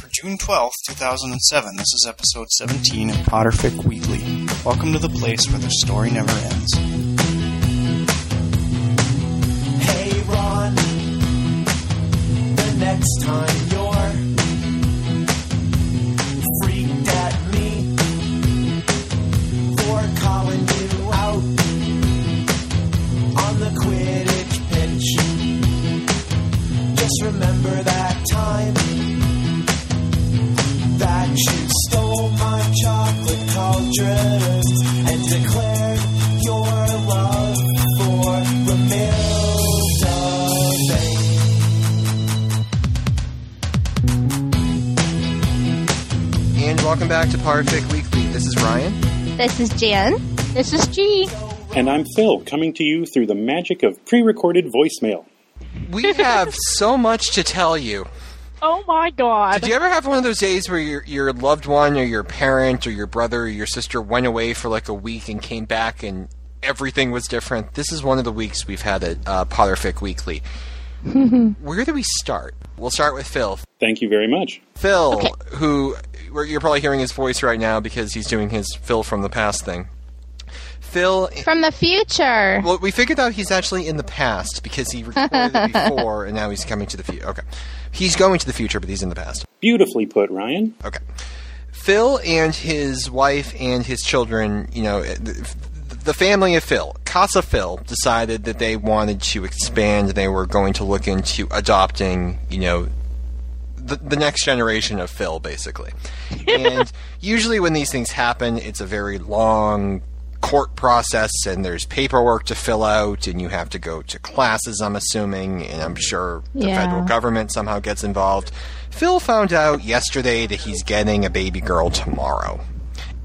for June 12th, 2007. This is episode 17 of Potterfic Weekly. Welcome to the place where the story never ends. Hey Ron, the next time back to Weekly. This is Ryan. This is Jan. This is G. And I'm Phil, coming to you through the magic of pre recorded voicemail. We have so much to tell you. Oh my god. Did you ever have one of those days where your, your loved one or your parent or your brother or your sister went away for like a week and came back and everything was different? This is one of the weeks we've had at uh, Potterfic Weekly. Where do we start? We'll start with Phil. Thank you very much. Phil, Okay. who where you're probably hearing his voice right now because he's doing his Phil from the past thing. Phil, From the future. well, we figured out he's actually in the past because he recorded it before and now he's coming to the future. Okay. He's going to the future, but he's in the past. Beautifully put, Ryan. Okay. Phil and his wife and his children, you know, eh, the, the family of Phil, Casa Phil, decided that they wanted to expand. They were going to look into adopting, you know, the, the next generation of Phil, basically. and usually when these things happen, it's a very long court process and there's paperwork to fill out and you have to go to classes, I'm assuming, and I'm sure the Yeah. federal government somehow gets involved. Phil found out yesterday that he's getting a baby girl tomorrow.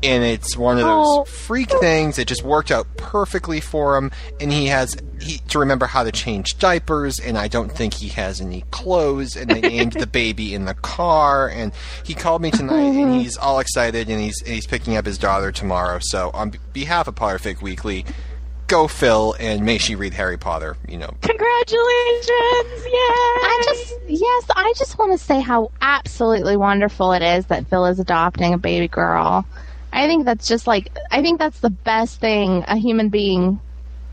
And it's one of those Oh. freak things. It just worked out perfectly for him, and he has he, to remember how to change diapers. And I don't think he has any clothes. And they named the baby in the car. And he called me tonight, and mm-hmm. he's all excited, and he's and he's picking up his daughter tomorrow. So on be- behalf of Potterfic Weekly, go Phil, and may she read Harry Potter. You know, Congratulations! Yay! I just, yes, I just want to say how absolutely wonderful it is that Phil is adopting a baby girl. I think that's just like, I think that's the best thing a human being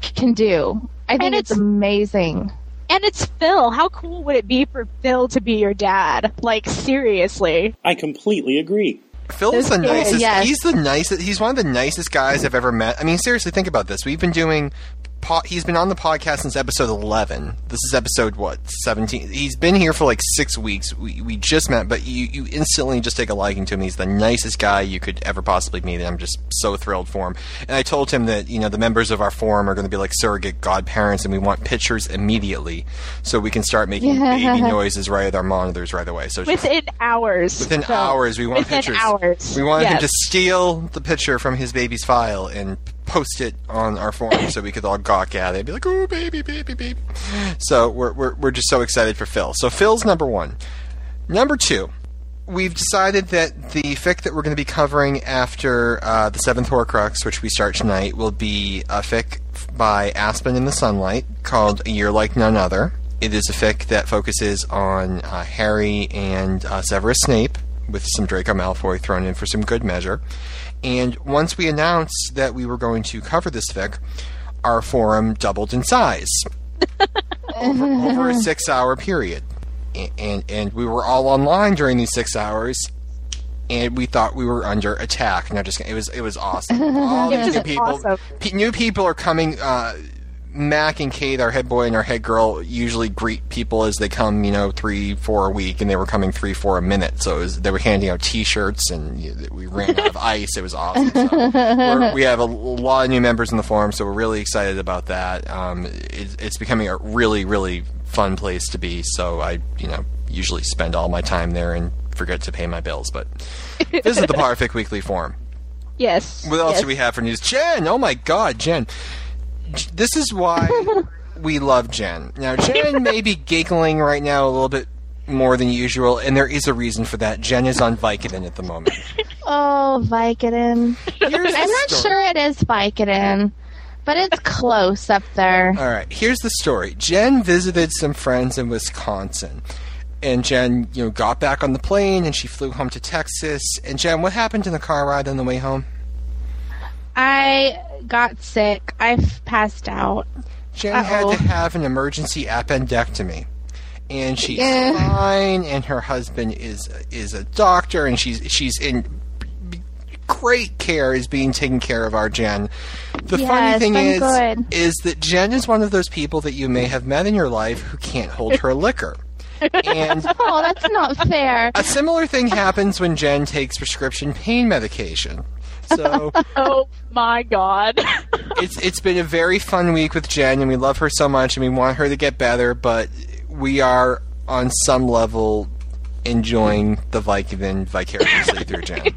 can do. I think it's, it's- amazing. And it's Phil. How cool would it be for Phil to be your dad? Like, seriously. I completely agree. Phil is the nicest. yes. He's the nicest. He's one of the nicest guys I've ever met. I mean, seriously, think about this. We've been doing. Po- he's been on the podcast since episode eleven. This is episode what seventeen. He's been here for like six weeks. We we just met, but you you instantly just take a liking to him. He's the nicest guy you could ever possibly meet, and I'm just so thrilled for him. And I told him that you know the members of our forum are going to be like surrogate godparents, and we want pictures immediately so we can start making baby noises right at our monitors right away. So Within hours. Within Phil. hours, we want Within pictures. hours. We wanted him to steal the picture from his baby's file and post it on our forum so we could all gawk at it. And be like, "Oh, baby, baby, baby!" So we're we're we're just so excited for Phil. So Phil's number one. Number two, we've decided that the fic that we're going to be covering after uh, the Seventh Horcrux, which we start tonight, will be a fic by Aspen in the Sunlight called "A Year Like None Other." It is a fic that focuses on uh, Harry and uh, Severus Snape, with some Draco Malfoy thrown in for some good measure. And once we announced that we were going to cover this fic, our forum doubled in size over, over a six-hour period, A- and and we were all online during these six hours. And we thought we were under attack. No, just it was it was awesome. All It these was new people, awesome. pe- new people are coming. Uh, Mac and Kate, our head boy and our head girl, usually greet people as they come, you know, three, four a week, and they were coming three, four a minute. So it was, they were handing out T-shirts, and you know, we ran out of ice. It was awesome. So we're, we have a lot of new members in the forum, so we're really excited about that. Um, it, it's becoming a really, really fun place to be. So I, you know, usually spend all my time there and forget to pay my bills. But this is the Potterfic Weekly forum. Yes. What else yes. do we have for news? Jen! Oh my god, Jen. This is why we love Jen. Now, Jen may be giggling right now a little bit more than usual, and there is a reason for that. Jen is on Vicodin at the moment. Oh, Vicodin. Here's I'm not story. sure it is Vicodin, but it's close up there. All right, here's the story. Jen visited some friends in Wisconsin. And Jen, you know, got back on the plane and she flew home to Texas. And Jen, what happened in the car ride on the way home? I got sick. I've passed out. Jen had Uh-oh. to have an emergency appendectomy. And she's Yeah. fine, and her husband is is a doctor, and she's she's in great care, is being taken care of our Jen. The funny thing is, good. is that Jen is one of those people that you may have met in your life who can't hold her liquor. And Oh, that's not fair. a similar thing happens when Jen takes prescription pain medication. So Oh my god. it's it's been a very fun week with Jen, and we love her so much, and we want her to get better. But we are on some level enjoying the Vicodin vicariously through Jen.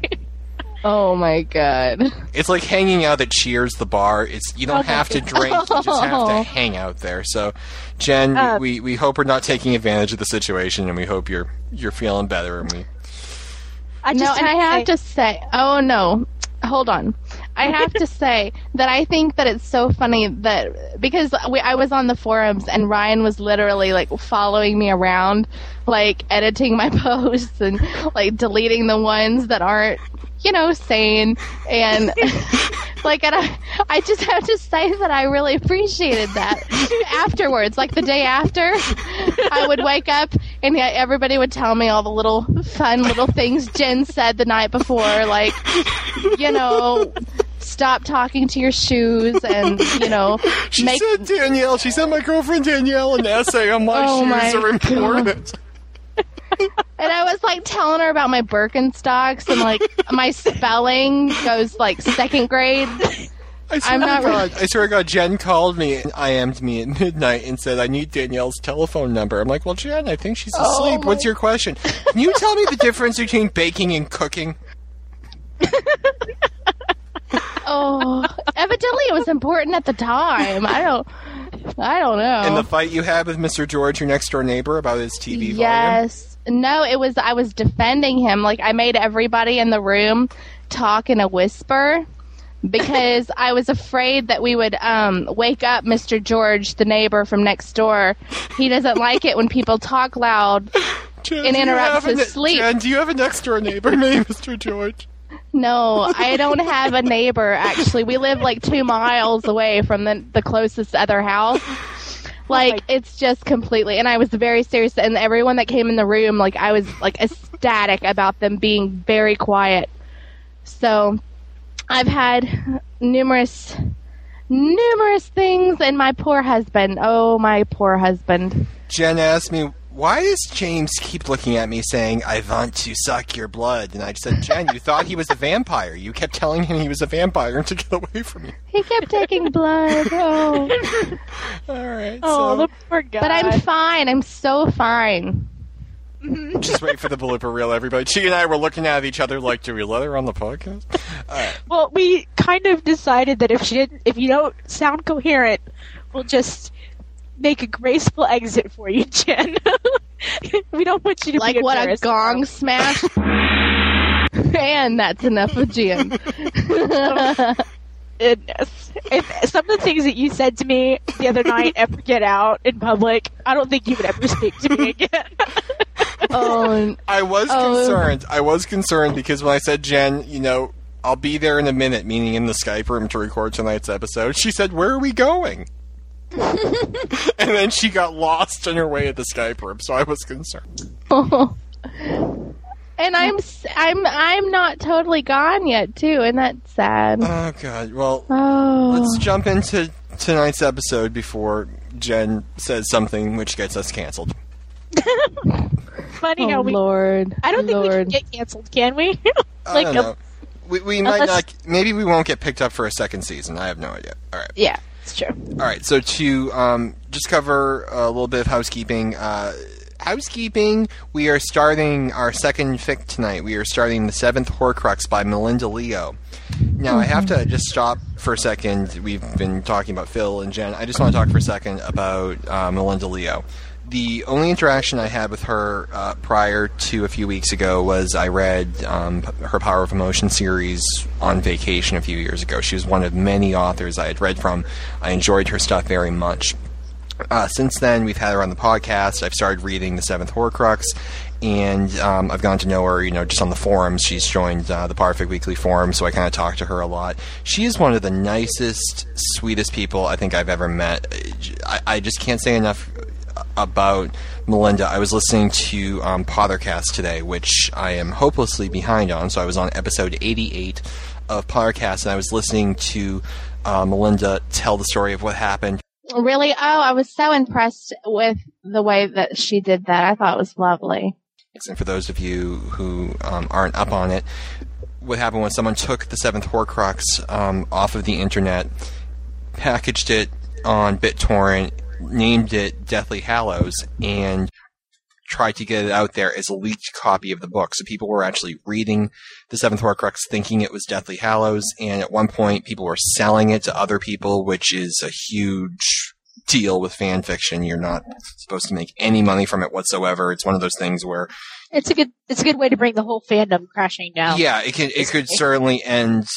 Oh my god. It's like hanging out at Cheers, the bar. It's you don't have to drink, you just have to hang out there. So, Jen, Uh, we, we hope we're not taking advantage of the situation, and we hope you're you're feeling better. And we I no, just and I have to to say, oh no, hold on. I have to say that I think that it's so funny that because we, I was on the forums and Ryan was literally like following me around, like editing my posts and like deleting the ones that aren't, you know, sane and like and I, I just have to say that I really appreciated that afterwards, like the day after, I would wake up and everybody would tell me all the little fun little things Jen said the night before, like, you know, stop talking to your shoes and, you know, she make. said Danielle. She sent my girlfriend Danielle an essay on Oh my shoes are important. And I was like telling her about my Birkenstocks and like my spelling goes like second grade. I swear I'm not God, I swear to God, Jen called me and IM'd me at midnight and said, I need Danielle's telephone number. I'm like, well, Jen, I think she's Oh asleep. What's your question? Can you tell me the difference between baking and cooking? Oh, evidently it was important at the time. I don't, I don't know. In the fight you had with Mr. George, your next door neighbor, about his TV volume? Yes. No, it was I was defending him. Like I made everybody in the room talk in a whisper because I was afraid that we would um, wake up Mr. George, the neighbor from next door. He doesn't like it when people talk loud. Jen, It do you interrupts have a his sleep. Jen, do you have a next door neighbor named Mr. George? No, I don't have a neighbor actually. We live like 2 miles away from the the closest other house. Oh like it's just completely and I was very serious and everyone that came in the room like I was like ecstatic about them being very quiet. So I've had numerous numerous things and my poor husband. Oh, my poor husband. Jen asked me, why does James keep looking at me saying, I want to suck your blood? And I said, Jen, you thought he was a vampire. You kept telling him he was a vampire to get away from you. He kept taking blood. Oh. All right. Oh, so the poor guy. But I'm fine. I'm so fine. just wait for the blooper reel, everybody. She and I were looking at each other like, do we let her on the podcast? Well, we kind of decided that if she didn't, if you don't sound coherent, we'll just make a graceful exit for you, Jen. we don't want you to like be what a embarrassed. gong smash. and that's enough of Jen. Goodness. If some of the things that you said to me the other night ever get out in public, I don't think you would ever speak to me again. oh, I was Oh. concerned. I was concerned because when I said, Jen, you know, I'll be there in a minute, meaning in the Skype room to record tonight's episode, she said, Where are we going? and then she got lost on her way at the Skype room, so I was concerned. Oh. and I'm s- I'm I'm not totally gone yet too, and that's sad. Oh, God. Well, Oh, let's jump into tonight's episode before Jen says something which gets us canceled. Funny oh how we. Lord, I don't think we can get canceled, can we? I like, don't a- We, we might Unless- not. Maybe we won't get picked up for a second season. I have no idea. All right. yeah, it's true. All right, so to um, just cover a little bit of housekeeping. Uh, housekeeping, we are starting our second fic tonight. We are starting The Seventh Horcrux by Melinda Leo. Now, I have to just stop for a second. We've been talking about Phil and Jen. I just want to talk for a second about uh, Melinda Leo. The only interaction I had with her uh, prior to a few weeks ago was I read um, her Power of Emotion series on vacation a few years ago. She was one of many authors I had read from. I enjoyed her stuff very much. Uh, since then, we've had her on the podcast. I've started reading the Seventh Horcrux, and um, I've gotten to know her, you know, just on the forums. She's joined uh, the Potterfic Weekly forum, so I kind of talk to her a lot. She is one of the nicest, sweetest people I think I've ever met. I, I just can't say enough about Melinda. I was listening to um, Pottercast today, which I am hopelessly behind on. So I was on episode 88 of Pottercast, and I was listening to uh, Melinda tell the story of what happened. Really? Oh, I was so impressed with the way that she did that. I thought it was lovely. And for those of you who um, aren't up on it, what happened was someone took the Seventh Horcrux um, off of the internet, packaged it on BitTorrent, named it Deathly Hallows, and tried to get it out there as a leaked copy of the book. So people were actually reading the Seventh Horcrux thinking it was Deathly Hallows, and at one point people were selling it to other people, which is a huge deal with fan fiction. You're not supposed to make any money from it whatsoever. It's one of those things where It's a good it's a good way to bring the whole fandom crashing down. yeah, it can it could certainly end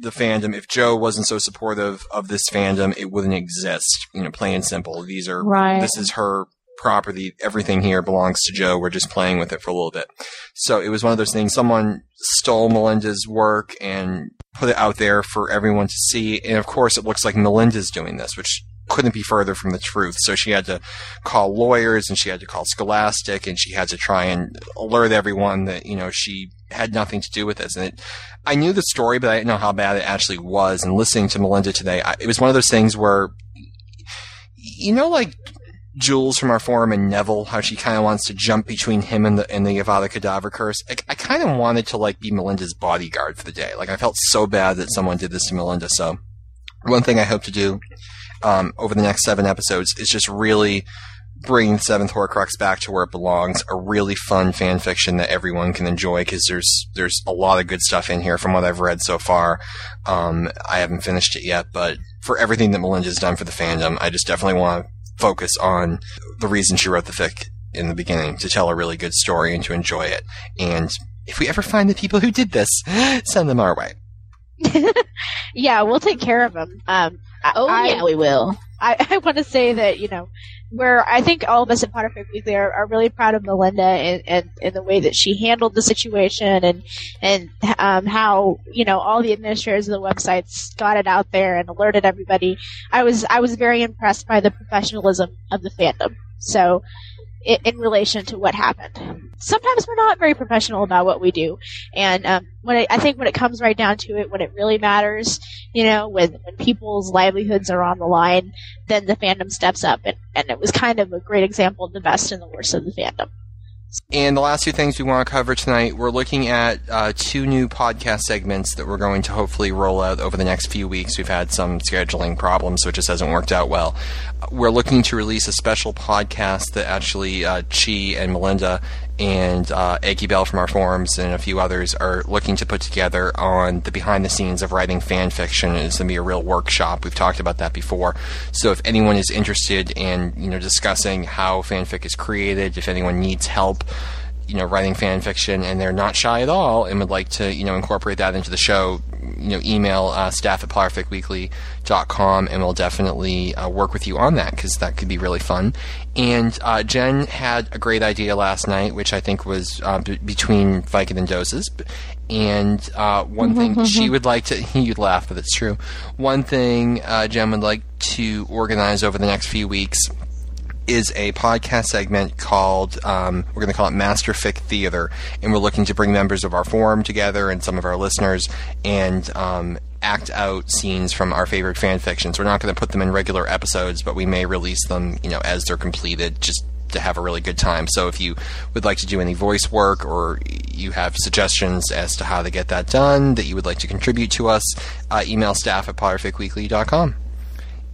the fandom. If Joe wasn't so supportive of this fandom, it wouldn't exist. You know, plain and simple. These are Right. this is her property. Everything here belongs to Joe. We're just playing with it for a little bit. So it was one of those things. Someone stole Melinda's work and put it out there for everyone to see. And of course, it looks like Melinda's doing this, which couldn't be further from the truth. So she had to call lawyers and she had to call Scholastic and she had to try and alert everyone that, you know, she had nothing to do with this. And it, I knew the story, but I didn't know how bad it actually was. And listening to Melinda today, I, it was one of those things where, you know, like Jules from our forum and Neville, how she kind of wants to jump between him and the and the Avada Kedavra curse. I, I kind of wanted to like be Melinda's bodyguard for the day. Like I felt so bad that someone did this to Melinda. So one thing I hope to do um, over the next seven episodes is just really bring Seventh Horcrux back to where it belongs. A really fun fan fiction that everyone can enjoy because there's there's a lot of good stuff in here from what I've read so far. Um, I haven't finished it yet, but for everything that Melinda's done for the fandom, I just definitely want to focus on the reason she wrote the fic in the beginning to tell a really good story and to enjoy it. And if we ever find the people who did this, send them our way. yeah, we'll take care of them. Um, Oh, I, yeah, we will. I, I want to say that you know, where I think all of us at Potterfic Weekly are, are really proud of Melinda and, and, and the way that she handled the situation and and um, how you know all the administrators of the websites got it out there and alerted everybody. I was I was very impressed by the professionalism of the fandom. So. In, in relation to what happened, sometimes we're not very professional about what we do, and um, when I think when it comes right down to it, when it really matters, you know, when when people's livelihoods are on the line, then the fandom steps up, and, and it was kind of a great example of the best and the worst of the fandom. And the last two things we want to cover tonight, we're looking at uh, two new podcast segments that we're going to hopefully roll out over the next few weeks. We've had some scheduling problems, so it just hasn't worked out well. We're looking to release a special podcast that actually uh, Chi and Melinda and uh, Eggy Bell from our forums and a few others are looking to put together on the behind the scenes of writing fan fiction. It's going to be a real workshop. We've talked about that before. So if anyone is interested in you know discussing how fanfic is created, if anyone needs help, you know, writing fan fiction and they're not shy at all and would like to, you know, incorporate that into the show, you know, email uh, staff at potterficweekly.com and we'll definitely uh, work with you on that because that could be really fun. And uh, Jen had a great idea last night, which I think was uh, b- between Vicodin and doses. And uh, one thing she would like to, you'd laugh, but it's true. One thing uh, Jen would like to organize over the next few weeks is a podcast segment called um, we're going to call it Master Fic Theater, and we're looking to bring members of our forum together and some of our listeners and um, act out scenes from our favorite fan fictions. We're not going to put them in regular episodes, but we may release them, you know, as they're completed, just to have a really good time. So if you would like to do any voice work or you have suggestions as to how to get that done that you would like to contribute to us, uh, email staff at potterficweekly.com.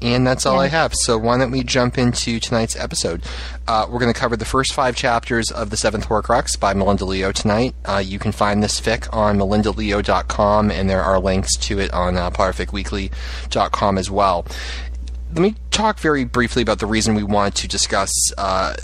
And that's all I have. So why don't we jump into tonight's episode? Uh, we're going to cover the first five chapters of The Seventh Horcrux by Melinda Leo tonight. Uh, you can find this fic on melindaleo.com, and there are links to it on uh, potterficweekly.com as well. Let me talk very briefly about the reason we wanted to discuss uh,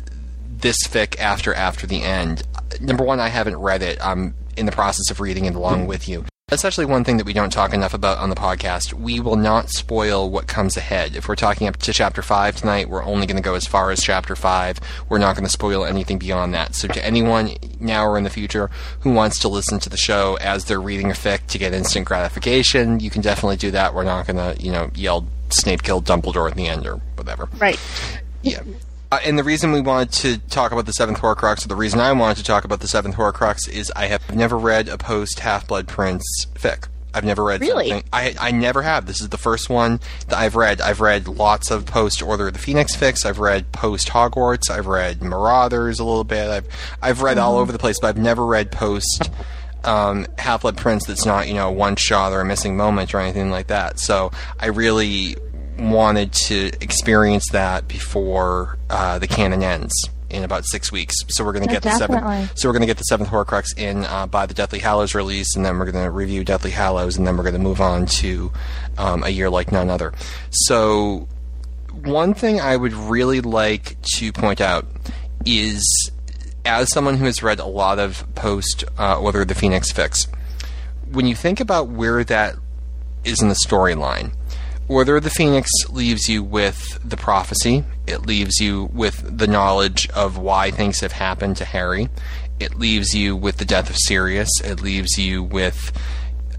this fic after after the end. Number one, I haven't read it. I'm in the process of reading it along with you. That's actually one thing that we don't talk enough about on the podcast. We will not spoil what comes ahead. If we're talking up to chapter 5 tonight, we're only going to go as far as chapter 5. We're not going to spoil anything beyond that. So, to anyone now or in the future who wants to listen to the show as they're reading a fic to get instant gratification, you can definitely do that. We're not going to, you know, yell Snape killed Dumbledore at the end or whatever. Right. Yeah. Uh, and the reason we wanted to talk about the Seventh Horcrux, or the reason I wanted to talk about the Seventh Horcrux, is I have never read a post Half Blood Prince fic. I've never read Really? something. I I never have. This is the first one that I've read. I've read lots of post Order of the Phoenix fics. I've read post Hogwarts. I've read Marauders a little bit. I've I've read all over the place, but I've never read post um, Half Blood Prince that's not you know one shot or a missing moment or anything like that. So I really wanted to experience that before uh, the canon ends in about six weeks. So we're going to Yeah, get the seventh. So we're going to get the seventh Horcrux in uh, by the Deathly Hallows release, and then we're going to review Deathly Hallows, and then we're going to move on to um, a year like none other. So one thing I would really like to point out is, as someone who has read a lot of post uh, Order of the Phoenix Fics, when you think about where that is in the storyline, Order of the Phoenix leaves you with the prophecy. It leaves you with the knowledge of why things have happened to Harry. It leaves you with the death of Sirius. It leaves you with,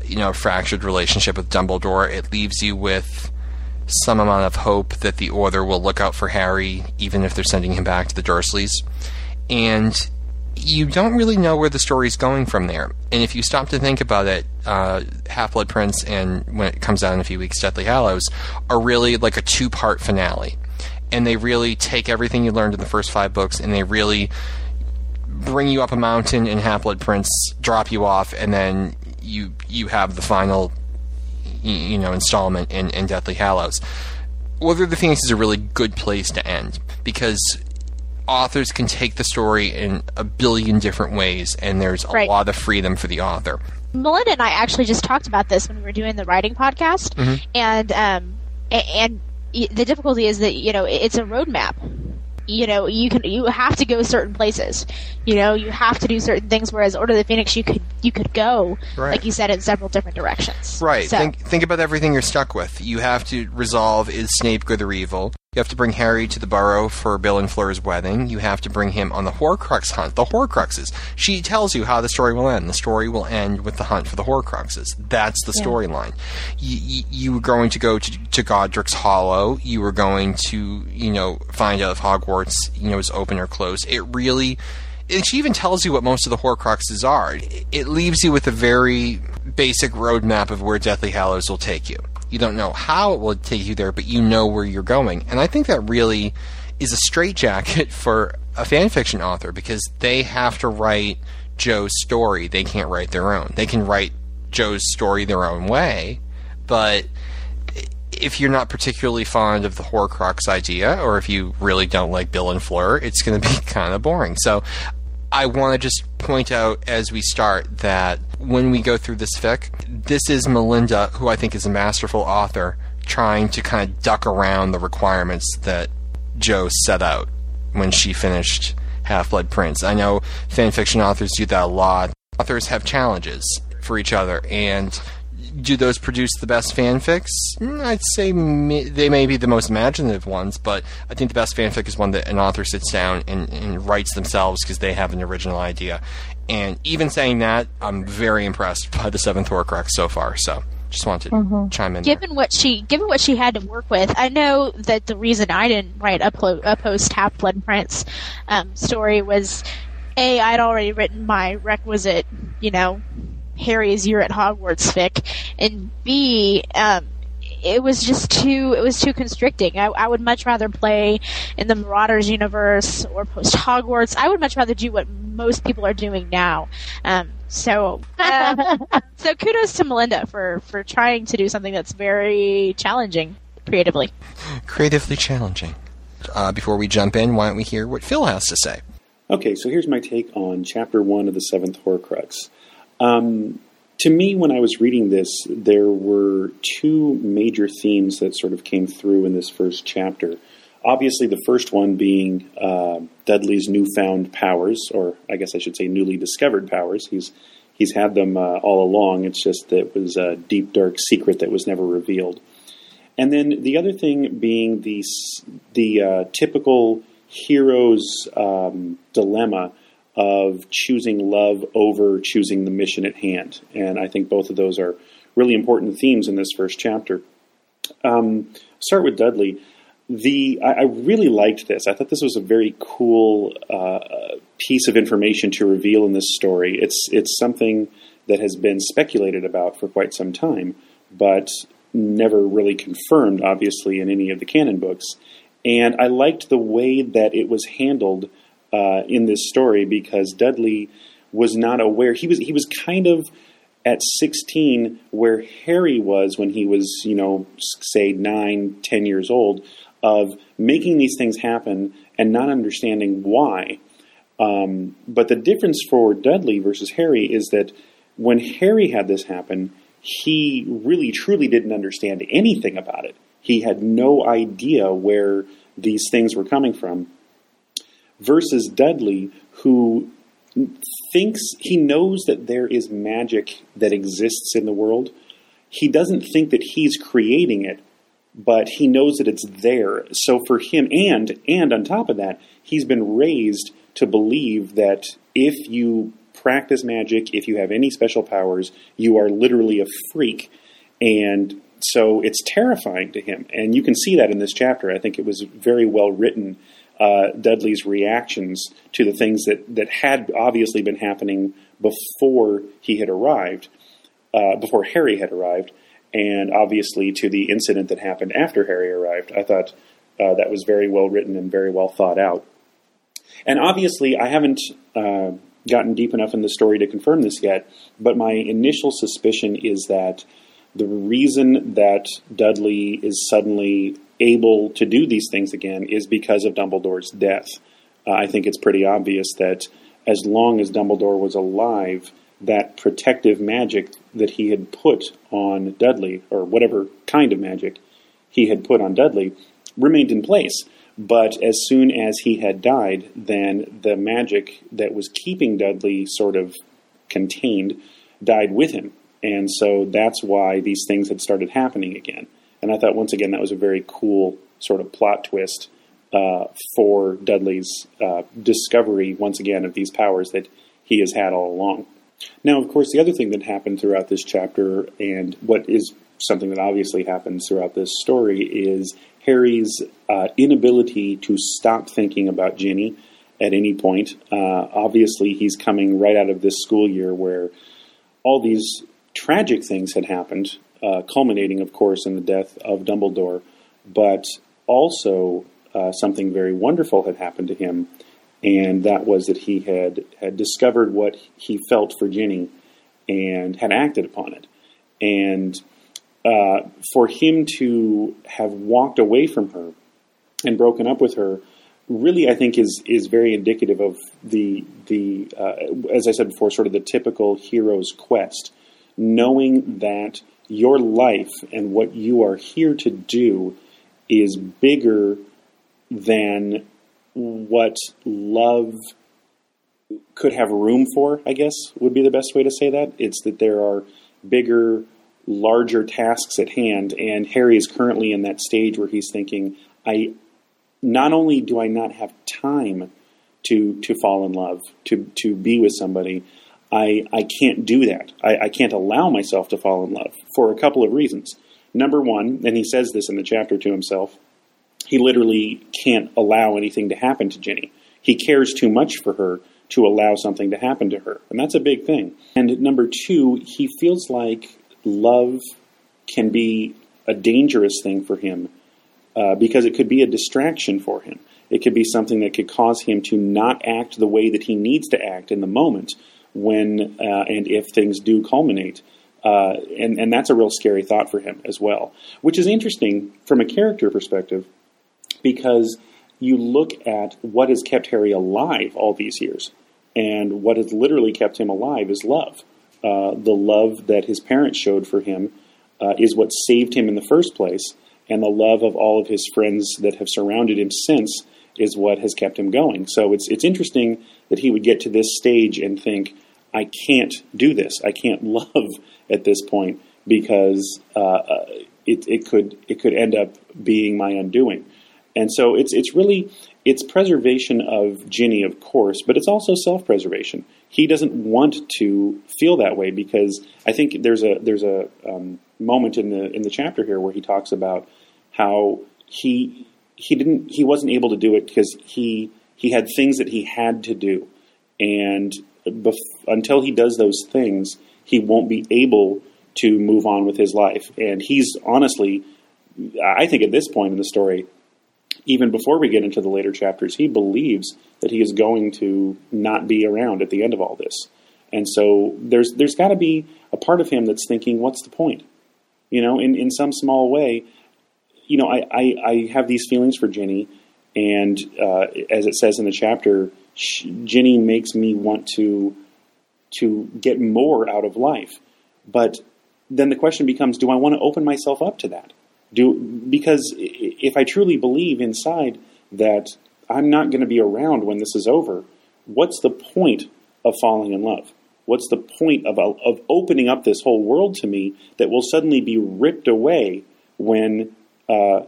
you know, a fractured relationship with Dumbledore. It leaves you with some amount of hope that the Order will look out for Harry, even if they're sending him back to the Dursleys. And you don't really know where the story's going from there. And if you stop to think about it, uh, Half Blood Prince and when it comes out in a few weeks, Deathly Hallows are really like a two part finale. And they really take everything you learned in the first five books and they really bring you up a mountain in Half Blood Prince, drop you off, and then you you have the final you know installment in, in Deathly Hallows. Of the Phoenix is a really good place to end because authors can take the story in a billion different ways, and there's a Right. lot of freedom for the author. Melinda and I actually just talked about this when we were doing the writing podcast, and um, and the difficulty is that you know it's a roadmap. You know, you can you have to go certain places. You know, you have to do certain things. Whereas Order of the Phoenix, you could you could go Right. like you said in several different directions. Right. So, Think think about everything you're stuck with. You have to resolve is Snape good or evil. You have to bring Harry to the Burrow for Bill and Fleur's wedding. You have to bring him on the Horcrux hunt. The Horcruxes. She tells you how the story will end. The story will end with the hunt for the Horcruxes. That's the storyline. You, you, you were going to go to, to Godric's Hollow. You were going to, you know, find out if Hogwarts, you know, is open or closed. It really and she even tells you what most of the Horcruxes are. It- It leaves you with a very basic roadmap of where Deathly Hallows will take you. You don't know how it will take you there, but you know where you're going. And I think that really is a straitjacket for a fan fiction author because they have to write Joe's story. They can't write their own. They can write Joe's story their own way, but if you're not particularly fond of the Horcrux idea, or if you really don't like Bill and Fleur, it's going to be kind of boring. So I want to just point out as we start that when we go through this fic, this is Melinda, who I think is a masterful author, trying to kind of duck around the requirements that Joe set out when she finished Half Blood Prince. I know fan fiction authors do that a lot. Authors have challenges for each other, and do those produce the best fanfics? Mm, I'd say they may be the most imaginative ones, but I think the best fanfic is one that an author sits down and, and writes themselves because they have an original idea. And even saying that, I'm very impressed by the Seventh Horcrux so far. So just wanted to chime in. there. given what she given what she had to work with, I know that the reason I didn't write a, plo- a post Half Blood Prince um, story was a I'd already written my requisite, you know, Harry's year at Hogwarts fic, and b um, it was just too it was too constricting. I, I would much rather play in the Marauders universe or post Hogwarts. I would much rather do what most people are doing now. Um, so uh, so kudos to Melinda for for trying to do something that's very challenging creatively. Creatively challenging. Uh, before we jump in, why don't we hear what Phil has to say? Okay, so here's my take on chapter one of the Seventh Horcrux. Um, to me, when I was reading this, there were two major themes that sort of came through in this first chapter. Obviously, the first one being uh, Dudley's newfound powers, or I guess I should say newly discovered powers. He's he's had them uh, all along. It's just that it was a deep, dark secret that was never revealed. And then the other thing being the the uh, typical hero's um, dilemma of choosing love over choosing the mission at hand. And I think both of those are really important themes in this first chapter. Um, start with Dudley. The I, I really liked this. I thought this was a very cool uh, piece of information to reveal in this story. It's it's something that has been speculated about for quite some time, but never really confirmed, obviously, in any of the canon books. And I liked the way that it was handled uh, in this story because Dudley was not aware. He was he was kind of at 16 where Harry was when he was, you know, say nine, ten years old, of making these things happen and not understanding why. Um, but the difference for Dudley versus Harry is that when Harry had this happen, he really truly didn't understand anything about it. He had no idea where these things were coming from. Versus Dudley, who thinks he knows that there is magic that exists in the world. He doesn't think that he's creating it, but he knows that it's there. So for him, and and on top of that, he's been raised to believe that if you practice magic, if you have any special powers, you are literally a freak, and so it's terrifying to him. And you can see that in this chapter. I think it was very well written. Uh, Dudley's reactions to the things that, that had obviously been happening before he had arrived, uh, before Harry had arrived, and obviously to the incident that happened after Harry arrived. I thought uh, that was very well written and very well thought out. And obviously, I haven't uh, gotten deep enough in the story to confirm this yet, but my initial suspicion is that the reason that Dudley is suddenly able to do these things again is because of Dumbledore's death. Uh, I think it's pretty obvious that as long as Dumbledore was alive, that protective magic that he had put on Dudley, or whatever kind of magic he had put on Dudley, remained in place. But as soon as he had died, then the magic that was keeping Dudley sort of contained died with him. And so that's why these things had started happening again. And I thought, once again, that was a very cool sort of plot twist uh, for Dudley's uh, discovery, once again, of these powers that he has had all along. Now, of course, the other thing that happened throughout this chapter, and what is something that obviously happens throughout this story, is Harry's uh, inability to stop thinking about Ginny at any point. Uh, obviously, he's coming right out of this school year where all these tragic things had happened, uh, culminating, of course, in the death of Dumbledore, but also uh, something very wonderful had happened to him, and that was that he had, had discovered what he felt for Ginny and had acted upon it. And uh, for him to have walked away from her and broken up with her really I think is is very indicative of the the uh, as I said before sort of the typical hero's quest knowing that your life and what you are here to do is bigger than what love could have room for, I guess would be the best way to say that. It's that there are bigger, larger tasks at hand, and Harry is currently in that stage where he's thinking, I not only do I not have time to to fall in love, to to be with somebody, I I can't do that. I, I can't allow myself to fall in love for a couple of reasons. Number one, and he says this in the chapter to himself, he literally can't allow anything to happen to Ginny. He cares too much for her to allow something to happen to her. And that's a big thing. And number two, he feels like love can be a dangerous thing for him uh, because it could be a distraction for him. It could be something that could cause him to not act the way that he needs to act in the moment when uh, and if things do culminate. Uh, and, and that's a real scary thought for him as well, which is interesting from a character perspective because you look at what has kept Harry alive all these years, and what has literally kept him alive is love. Uh, the love that his parents showed for him uh, is what saved him in the first place, and the love of all of his friends that have surrounded him since is what has kept him going. So it's it's interesting that he would get to this stage and think, I can't do this. I can't love at this point because uh, it, it could it could end up being my undoing. And so it's it's really it's preservation of Ginny, of course, but it's also self preservation. He doesn't want to feel that way because I think there's a there's a um, moment in the in the chapter here where he talks about how he he didn't he wasn't able to do it because he he had things that he had to do, and bef- until he does those things, he won't be able to move on with his life. And he's honestly, I think at this point in the story, even before we get into the later chapters, he believes that he is going to not be around at the end of all this. And so there's there's got to be a part of him that's thinking, what's the point? You know, in, in some small way, you know, I, I, I have these feelings for Ginny, and uh, as it says in the chapter, sh- Ginny makes me want to to get more out of life. But then the question becomes, do I want to open myself up to that? Do because if I truly believe inside that I'm not going to be around when this is over, what's the point of falling in love? What's the point of of opening up this whole world to me that will suddenly be ripped away when uh,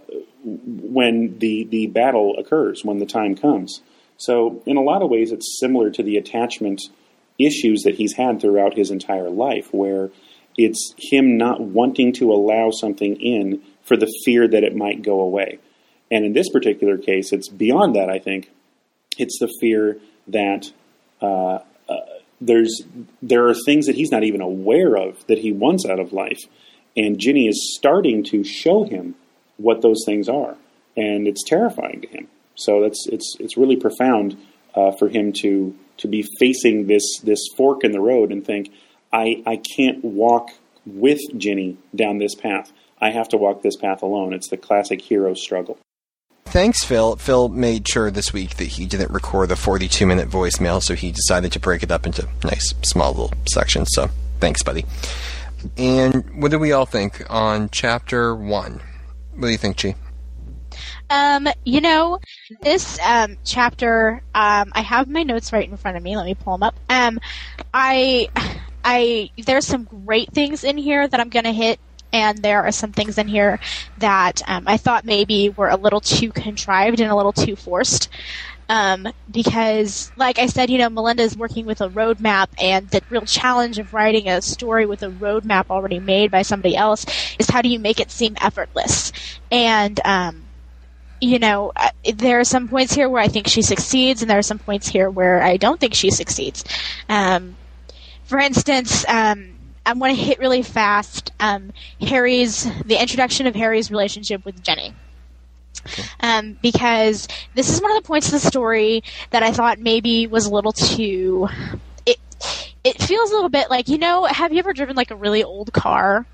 when the the battle occurs, when the time comes? So, in a lot of ways, it's similar to the attachment issues that he's had throughout his entire life, where it's him not wanting to allow something in for the fear that it might go away. And in this particular case, it's beyond that, I think. It's the fear that uh, uh, there's there are things that he's not even aware of that he wants out of life. And Ginny is starting to show him what those things are. And it's terrifying to him. So that's it's it's really profound uh, for him to to be facing this this fork in the road and think, I I can't walk with Ginny down this path. I have to walk this path alone. It's the classic hero struggle. Thanks, Phil. Phil made sure this week that he didn't record the 42 minute voicemail, so he decided to break it up into nice, small little sections. So thanks, buddy. And what do we all think on chapter one? What do you think, Chi? Um, you know, this um, chapter, um, I have my notes right in front of me. Let me pull them up. Um, I, I, there's some great things in here that I'm going to hit, and there are some things in here that um, I thought maybe were a little too contrived and a little too forced. Um, because, like I said, you know, Melinda is working with a roadmap, and the real challenge of writing a story with a roadmap already made by somebody else is how do you make it seem effortless? And, um, you know, there are some points here where I think she succeeds, and there are some points here where I don't think she succeeds. Um, for instance, um, I want to hit really fast um, Harry's the introduction of Harry's relationship with Ginny. Um, because this is one of the points of the story that I thought maybe was a little too. It it feels a little bit like you know. Have you ever driven like a really old car,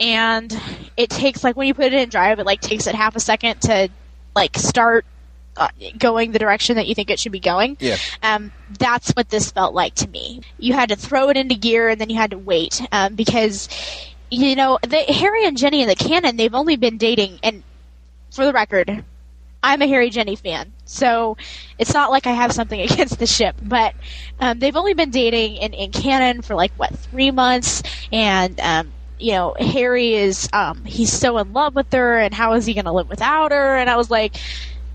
and it takes like when you put it in drive, it like takes it half a second to like start uh, going the direction that you think it should be going. Yeah. Um, that's what this felt like to me. You had to throw it into gear and then you had to wait um, because you know the, Harry and Ginny in the canon they've only been dating and for the record. I'm a Harry Ginny fan, so it's not like I have something against the ship, but um, they've only been dating in, in canon for like what three months, and um, you know, Harry is um he's so in love with her and how is he gonna live without her? And I was like,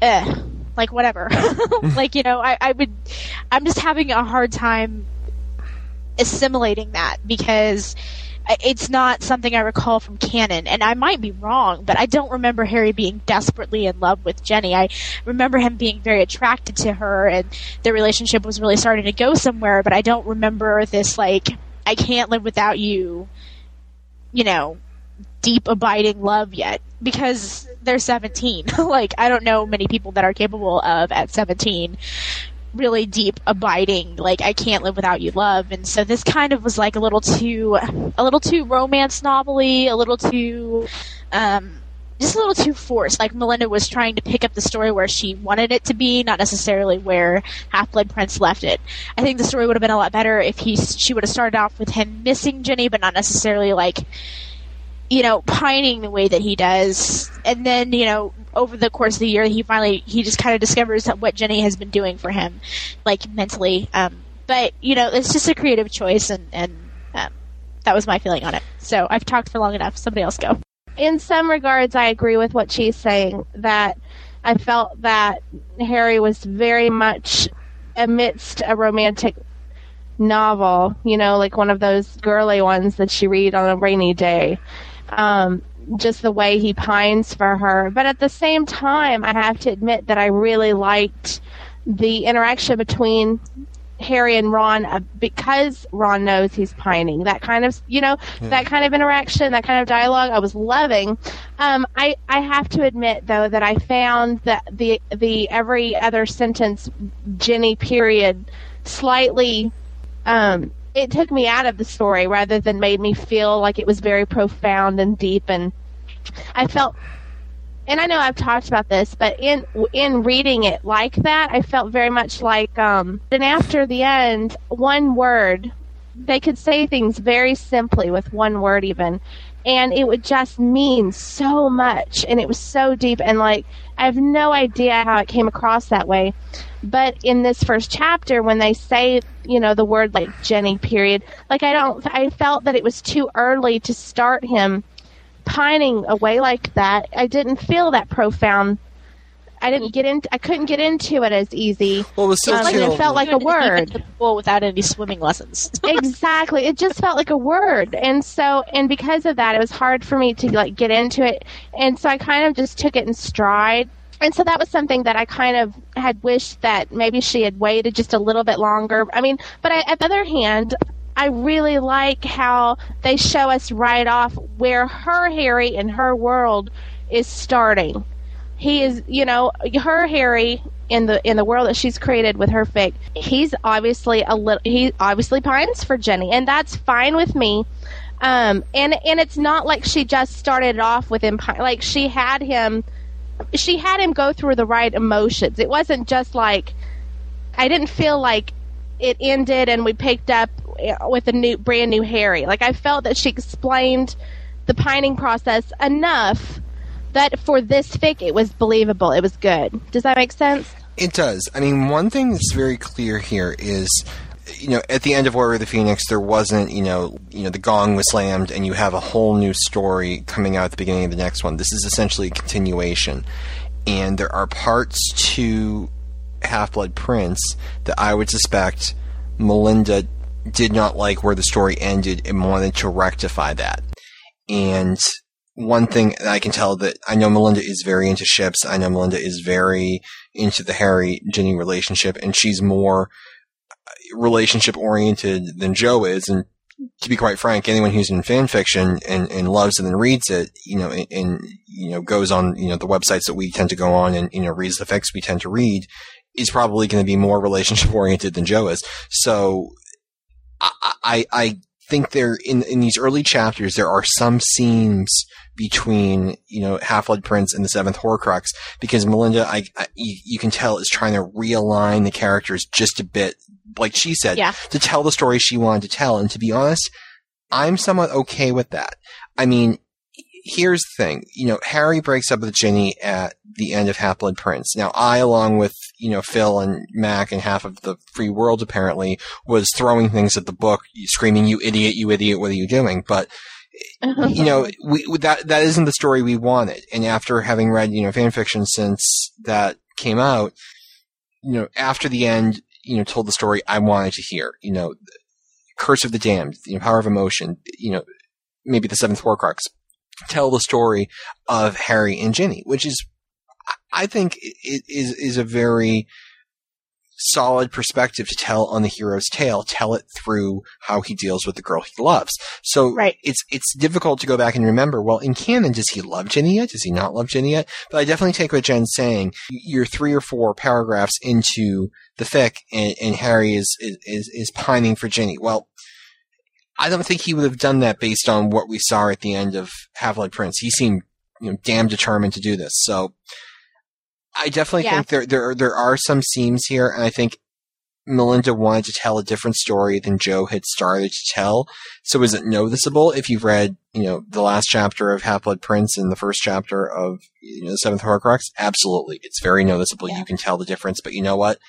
eh, like whatever. like, you know, I, I would I'm just having a hard time assimilating that because it's not something I recall from canon, and I might be wrong, but I don't remember Harry being desperately in love with Ginny. I remember him being very attracted to her, and their relationship was really starting to go somewhere, but I don't remember this, like, I can't live without you you know, deep abiding love yet because they're 17. like I don't know many people that are capable of at 17 really deep abiding like I can't live without you love and so this kind of was like a little too a little too romance novelly, a little too um just a little too forced. Like Melinda was trying to pick up the story where she wanted it to be, not necessarily where Half Blood Prince left it. I think the story would have been a lot better if he she would have started off with him missing Ginny, but not necessarily like you know pining the way that he does. And then you know over the course of the year, he finally he just kind of discovers what Ginny has been doing for him, like mentally. Um, but you know, it's just a creative choice, and and um, that was my feeling on it. So I've talked for long enough. Somebody else go. in some regards, I agree with what she's saying. That I felt that Harry was very much amidst a romantic novel, you know, like one of those girly ones that you read on a rainy day. Um, just the way he pines for her. But at the same time, I have to admit that I really liked the interaction between Harry and Ron uh, because Ron knows he's pining. That kind of, you know, that kind of interaction, that kind of dialogue, I was loving. Um, I I have to admit though that I found that the the every other sentence, Ginny period, slightly. Um, it took me out of the story rather than made me feel like it was very profound and deep and I felt and I know I've talked about this, but in in reading it like that, I felt very much like um and after the end, one word they could say things very simply with one word even and it would just mean so much and it was so deep and like I have no idea how it came across that way. But in this first chapter when they say, you know, the word like Ginny period, like I don't I felt that it was too early to start him pining away like that. I didn't feel that profound. I didn't get into. I couldn't get into it as easy. Well, it was so Um, like it felt like a word. the pool without any swimming lessons. exactly. It just felt like a word, and so and because of that, it was hard for me to like get into it, and so I kind of just took it in stride. And so that was something that I kind of had wished that maybe she had waited just a little bit longer. I mean, but I, at the other hand, I really like how they show us right off where her Harry and her world is starting. He is, you know, her Harry in the in the world that she's created with her fic. He's obviously a little. He obviously pines for Ginny, and that's fine with me. Um, and and it's not like she just started off with him. Like she had him, she had him go through the right emotions. It wasn't just like I didn't feel like it ended and we picked up eh, with a new brand new Harry. Like I felt that she explained the pining process enough that for this fic it was believable. It was good. Does that make sense? It does. I mean, one thing that's very clear here is, you know, at the end of Order of the Phoenix, there wasn't, you know, you know, the gong was slammed, and you have a whole new story coming out at the beginning of the next one. This is essentially a continuation, and there are parts to Half Blood Prince that I would suspect Melinda did not like where the story ended and wanted to rectify that. And one thing I can tell that I know Melinda is very into ships. I know Melinda is very into the Harry Ginny relationship, and she's more uh, relationship oriented than Jo is. And to be quite frank, anyone who's in fan fiction and, and loves it and reads it, you know, and, and you know goes on you know the websites that we tend to go on and you know reads the fics we tend to read is probably going to be more relationship oriented than Jo is. So I, I I think there in in these early chapters there are some scenes between you know Half Blood Prince and the Seventh Horcrux because Melinda I, I you, you can tell is trying to realign the characters just a bit like she said Yeah. to tell the story she wanted to tell and to be honest I'm somewhat okay with that. I mean here's the thing you know Harry breaks up with Ginny at the end of Half Blood Prince. Now I along with you know Phil and Mac and half of the free world apparently was throwing things at the book screaming you idiot you idiot what are you doing but you know, we that that isn't the story we wanted. And after having read, you know, fan fiction since that came out, you know, after the end, you know, told the story I wanted to hear. You know, Curse of the Damned, you know, Power of Emotion, you know, maybe the Seventh Horcrux, tell the story of Harry and Ginny, which is, I think, is is a very solid perspective to tell on the hero's tale. Tell it through how he deals with the girl he loves. So Right. it's it's difficult to go back and remember. Well, in canon, does he love Ginny yet? Does he not love Ginny yet? But I definitely take what Jen's saying. You're three or four paragraphs into the fic, and, and Harry is, is is is pining for Ginny. Well. I don't think he would have done that based on what we saw at the end of Half Blood Prince. He seemed, you know, damn determined to do this. So, I definitely Yeah. think there there are- there are some seams here, and I think Melinda wanted to tell a different story than Jo had started to tell. So is it noticeable if you've read, you know, the last chapter of Half Blood Prince and the first chapter of you know, the Seventh Horcrux? Absolutely, it's very noticeable. Yeah. You can tell the difference. But you know what?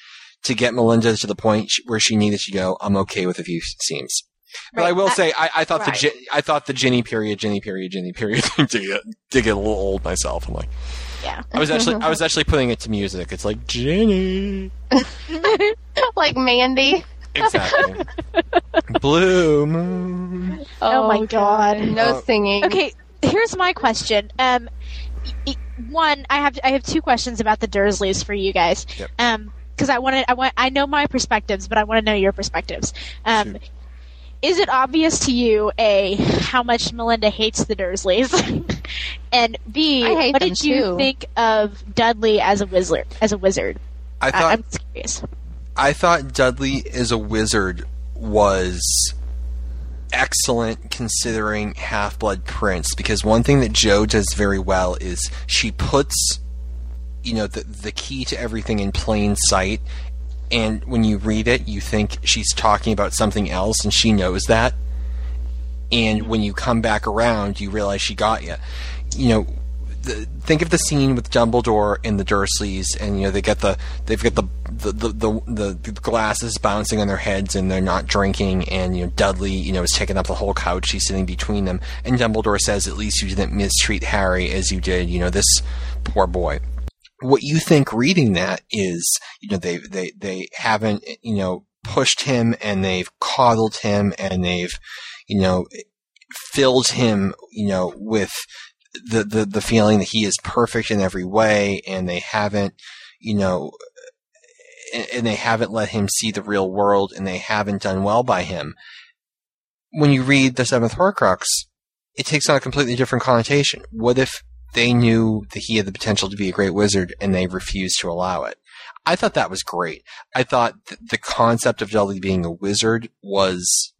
to get Melinda to the point where she needed to go, I'm okay with a few scenes. But I will I- say, I, I thought the right. Gi- I thought the Ginny period, Ginny period, Ginny period did get, did get a little old myself. I'm like, Yeah. I was actually I was actually putting it to music. It's like Ginny. like Mandy. exactly. Blue moon. Oh my God. No Oh. singing. Okay, here's my question. Um, y- y- one, I have I have two questions about the Dursleys for you guys. Yep. Um, because I want to I want I know my perspectives, but I want to know your perspectives. Um, Shoot. Is it obvious to you a how much Melinda hates the Dursleys, and b what did you too. think of Dudley as a wizard? As a wizard, I I, thought I'm curious. I thought Dudley as a wizard was excellent considering Half Blood Prince because one thing that Jo does very well is she puts you know the the key to everything in plain sight and when you read it you think she's talking about something else and she knows that and when you come back around you realize she got you you know the, think of the scene with Dumbledore and the Dursleys, and you know they get the they've got the the, the the the glasses bouncing on their heads, and they're not drinking, and you know Dudley, you know, is taking up the whole couch. He's sitting between them, and Dumbledore says, "At least you didn't mistreat Harry as you did, you know, this poor boy." What you think reading that is, you know, they they they haven't, you know, pushed him, and they've coddled him, and they've, you know, filled him, you know, with the, the the feeling that he is perfect in every way, and they haven't, you know, and, they haven't let him see the real world, and they haven't done well by him. When you read the Seventh Horcrux, it takes on a completely different connotation. What if they knew that he had the potential to be a great wizard, and they refused to allow it? I thought that was great. I thought th- the concept of Dudley being a wizard was,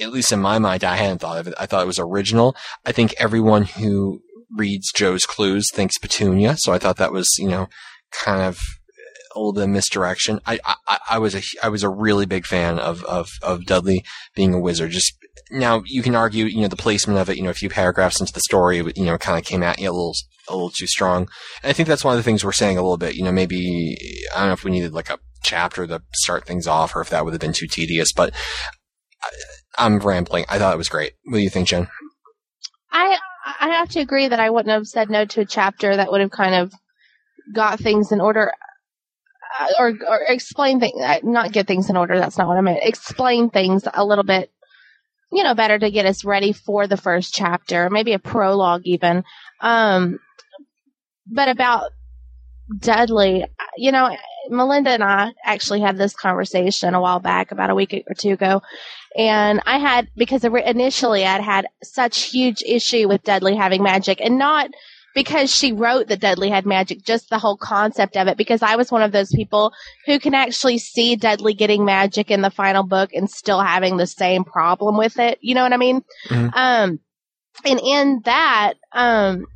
at least in my mind, I hadn't thought of it. I thought it was original. I think everyone who reads Jo's Clues thinks Petunia, so I thought that was, you know, kind of a little bit of misdirection. I, I, I was a, I was a really big fan of, of, of Dudley being a wizard. Just now, you can argue, you know, the placement of it, you know, a few paragraphs into the story, you know, kind of came at you a little, a little too strong. And I think that's one of the things we're saying a little bit. You know, maybe I don't know if we needed like a chapter to start things off, or if that would have been too tedious. But I, I'm rambling. I thought it was great. What do you think, Jen? I I have to agree that I wouldn't have said no to a chapter that would have kind of got things in order, uh, or or explain things, not get things in order. That's not what I meant. Explain things a little bit, you know, better to get us ready for the first chapter, maybe a prologue even. Um, but about Dudley, you know, Melinda and I actually had this conversation a while back, about a week or two ago, and I had because initially I'd had such huge issue with Dudley having magic, and not because she wrote that Dudley had magic, just the whole concept of it. Because I was one of those people who can actually see Dudley getting magic in the final book and still having the same problem with it. You know what I mean? Mhm. Um, and in that, um,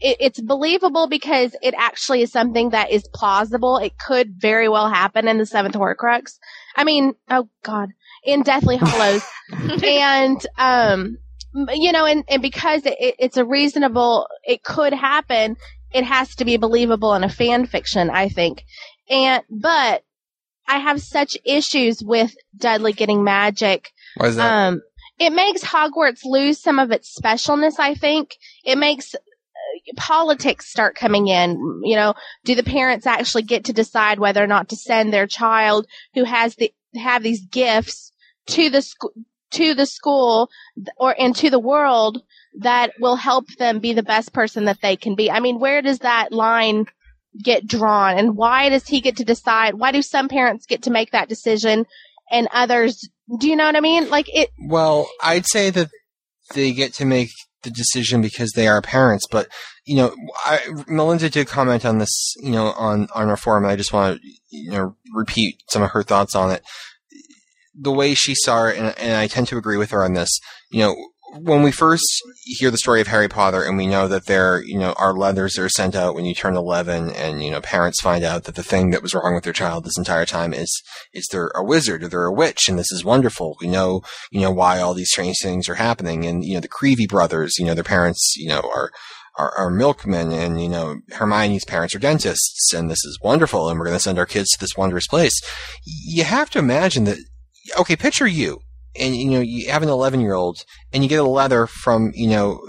it, it's believable because it actually is something that is plausible. It could very well happen in the Seventh Horcrux. I mean, oh God, in Deathly Hallows, and um, you know, and and because it, it, it's a reasonable, it could happen. It has to be believable in a fan fiction, I think. And but I have such issues with Dudley getting magic Why is that? um, it makes Hogwarts lose some of its specialness. I think it makes uh, politics start coming in. You know, do the parents actually get to decide whether or not to send their child who has the have these gifts to the school to the school or into the world that will help them be the best person that they can be? I mean, where does that line get drawn, and why does he get to decide? Why do some parents get to make that decision? And others, do you know what I mean? Like it, Well, I'd say that they get to make the decision because they are parents, but you know, I, Melinda did comment on this, you know, on on our forum, and I just want to, you know, repeat some of her thoughts on it. The way she saw it, and, and I tend to agree with her on this. You know, when we first hear the story of Harry Potter, and we know that there, you know, are letters are sent out when you turn eleven, and you know, parents find out that the thing that was wrong with their child this entire time is is they're a wizard or they're a witch, and this is wonderful. We know, you know, why all these strange things are happening, and you know, the Creevey brothers, you know, their parents, you know, are are, are milkmen, and you know Hermione's parents are dentists, and this is wonderful, and we're going to send our kids to this wondrous place. You have to imagine that. Okay, picture you, and you know you have an 11 year old, and you get a letter from you know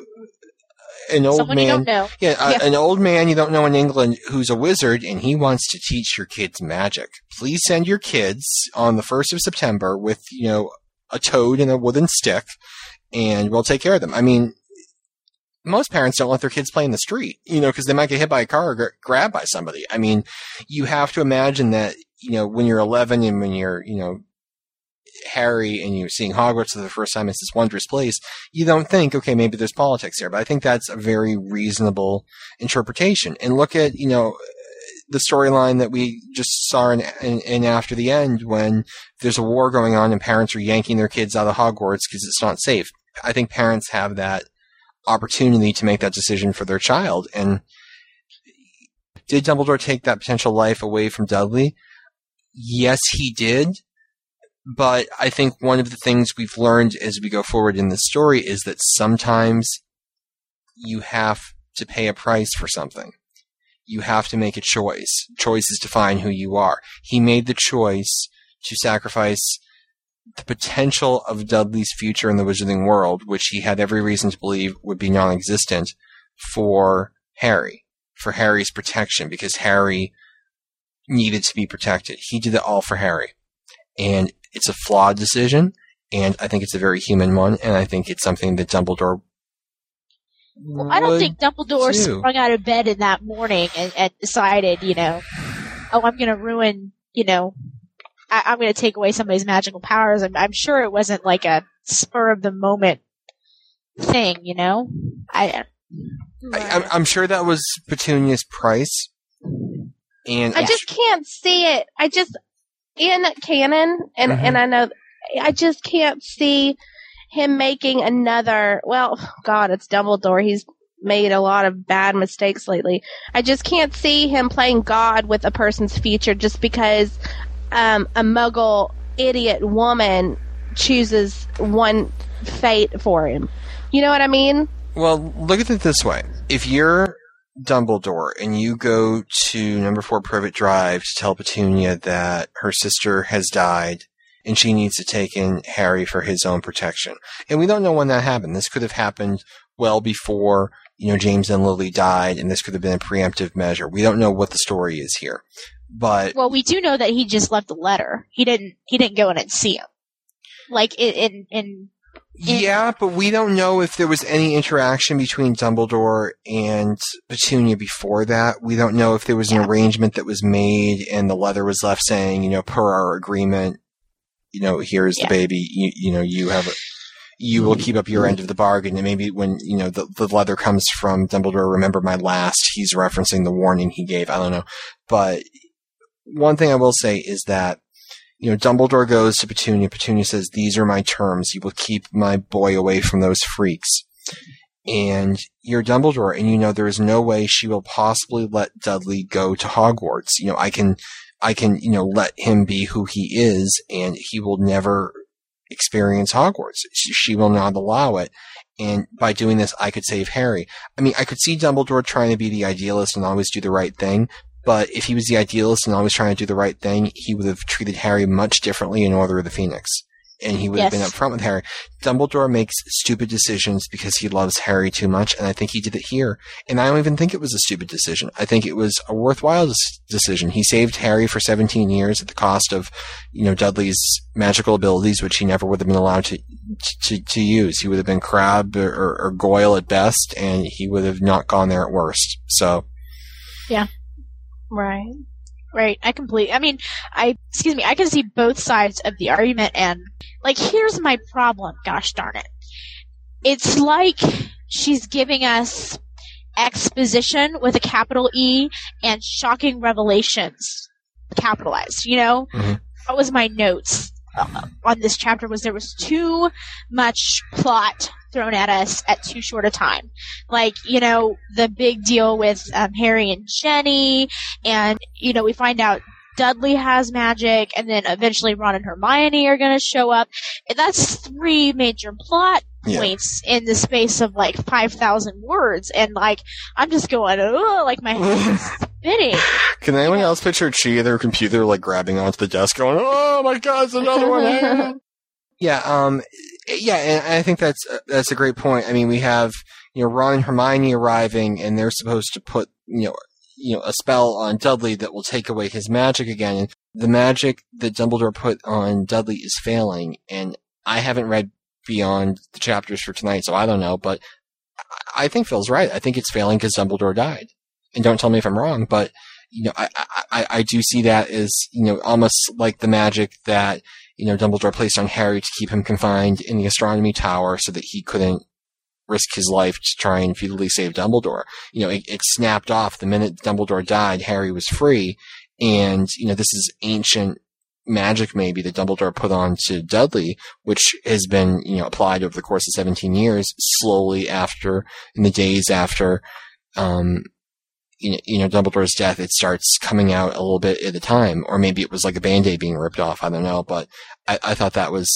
an old Someone man. you don't know. Yeah, uh, Yeah. an old man you don't know in England who's a wizard and he wants to teach your kids magic. Please send your kids on the 1st of September with, you know, a toad and a wooden stick and we'll take care of them. I mean, most parents don't let their kids play in the street, you know, because they might get hit by a car or get grabbed by somebody. I mean, you have to imagine that, you know, when you're 11 and when you're, you know, Harry and you're seeing Hogwarts for the first time, it's this wondrous place you don't think, okay, maybe there's politics here. but I think that's a very reasonable interpretation. And look at, you know, the storyline that we just saw in, in, in After the End when there's a war going on and parents are yanking their kids out of Hogwarts because it's not safe. I think parents have that opportunity to make that decision for their child. And did Dumbledore take that potential life away from Dudley? Yes, he did. But I think one of the things we've learned as we go forward in the story is that sometimes you have to pay a price for something. You have to make a choice. Choices define who you are. He made the choice to sacrifice the potential of Dudley's future in the wizarding world, which he had every reason to believe would be non-existent, for Harry, for Harry's protection, because Harry needed to be protected. He did it all for Harry. And it's a flawed decision, and I think it's a very human one, and I think it's something that Dumbledore. Well, I don't think Dumbledore do. sprung out of bed in that morning and, and decided, you know, oh, I'm going to ruin, you know, I, I'm going to take away somebody's magical powers. I'm, I'm sure it wasn't like a spur of the moment thing, you know. I, I, I'm, I'm sure that was Petunia's price, and I just can't see it. I just in canon, and Mhm. and I know I just can't see him making another. Well, God, it's Dumbledore. He's made a lot of bad mistakes lately. I just can't see him playing God with a person's future just because um, a Muggle idiot woman chooses one fate for him. You know what I mean? Well, look at it this way. If you're Dumbledore and you go to number four Privet Drive to tell Petunia that her sister has died and she needs to take in Harry for his own protection. And we don't know when that happened. This could have happened well before, you know, James and Lily died and this could have been a preemptive measure. We don't know what the story is here. But well, we do know that he just left a letter. He didn't, he didn't go in and see him. Like in, in, in Yeah, but we don't know if there was any interaction between Dumbledore and Petunia before that. We don't know if there was an Yeah. arrangement that was made and the letter was left saying, you know, per our agreement, you know, here's Yeah. the baby, you, you know, you have, a, you will keep up your end of the bargain. And maybe when, you know, the, the letter comes from Dumbledore, remember my last, he's referencing the warning he gave. I don't know. But one thing I will say is that you know, Dumbledore goes to Petunia. Petunia says, "These are my terms. You will keep my boy away from those freaks." And you're Dumbledore, and you know there is no way she will possibly let Dudley go to Hogwarts. You know, I can, I can, you know, let him be who he is, and he will never experience Hogwarts. She, will not allow it. And by doing this, I could save Harry. I mean, I could see Dumbledore trying to be the idealist and always do the right thing, but if he was the idealist and always trying to do the right thing, he would have treated Harry much differently in Order of the Phoenix. And he would have been Yes. upfront with Harry. Dumbledore makes stupid decisions because he loves Harry too much, and I think he did it here. And I don't even think it was a stupid decision. I think it was a worthwhile decision. He saved Harry for 17 years at the cost of, you know, Dudley's magical abilities, which he never would have been allowed to to, to use. He would have been Crabbe or, or, or Goyle at best, and he would have not gone there at worst. So, Right. Right. I complete. I mean, I excuse me. I can see both sides of the argument, and like, here's my problem. Gosh darn it! It's like she's giving us exposition with a capital E and shocking revelations capitalized. You know, Mhm. that was my notes on this chapter. Was there was too much plot thrown at us at too short a time. Like, you know, the big deal with um, Harry and Ginny, and you know we find out Dudley has magic, and then eventually Ron and Hermione are going to show up. And that's three major plot Yeah. points in the space of like 5,000 words. And like, I'm just going, oh, like my head is spinning. Can anyone else picture Chi their computer like grabbing onto the desk, going, "Oh my God, it's another one!" yeah, um, yeah, and I think that's that's a great point. I mean, we have you know Ron and Hermione arriving, and they're supposed to put you know you know a spell on Dudley that will take away his magic again. And the magic that Dumbledore put on Dudley is failing, and I haven't read beyond the chapters for tonight, so I don't know. But I think Phil's right. I think it's failing because Dumbledore died. And don't tell me if I'm wrong, but you know, I, I, I do see that as, you know, almost like the magic that, you know, Dumbledore placed on Harry to keep him confined in the astronomy tower so that he couldn't risk his life to try and futilely save Dumbledore. You know, it, it snapped off the minute Dumbledore died, Harry was free. And, you know, this is ancient magic maybe that Dumbledore put on to Dudley, which has been, you know, applied over the course of 17 years, slowly after, in the days after, um, you know, you know, Dumbledore's death, it starts coming out a little bit at a time, or maybe it was like a band-aid being ripped off. I don't know, but I, I thought that was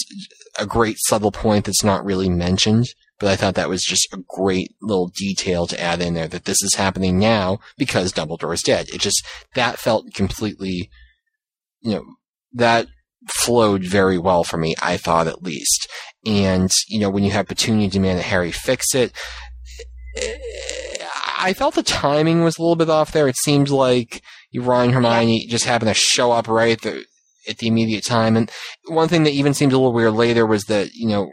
a great subtle point that's not really mentioned, but I thought that was just a great little detail to add in there that this is happening now because Dumbledore is dead. It just, that felt completely, you know, that flowed very well for me, I thought at least. And, you know, when you have Petunia demand that Harry fix it, I felt the timing was a little bit off there. It seemed like Ron and Hermione just happened to show up right at the, at the immediate time. And one thing that even seemed a little weird later was that, you know,